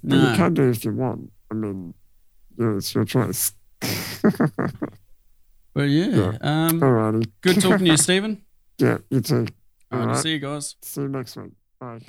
Speaker 2: you
Speaker 1: No,
Speaker 2: can do if you want. I mean, yeah, it's your choice.
Speaker 1: but yeah.
Speaker 2: Yeah.
Speaker 1: Um,
Speaker 2: Alrighty.
Speaker 1: good talking to you, Stephen.
Speaker 2: Yeah, you too.
Speaker 1: All right,
Speaker 2: Alright.
Speaker 1: see you guys.
Speaker 2: See you next week. Bye.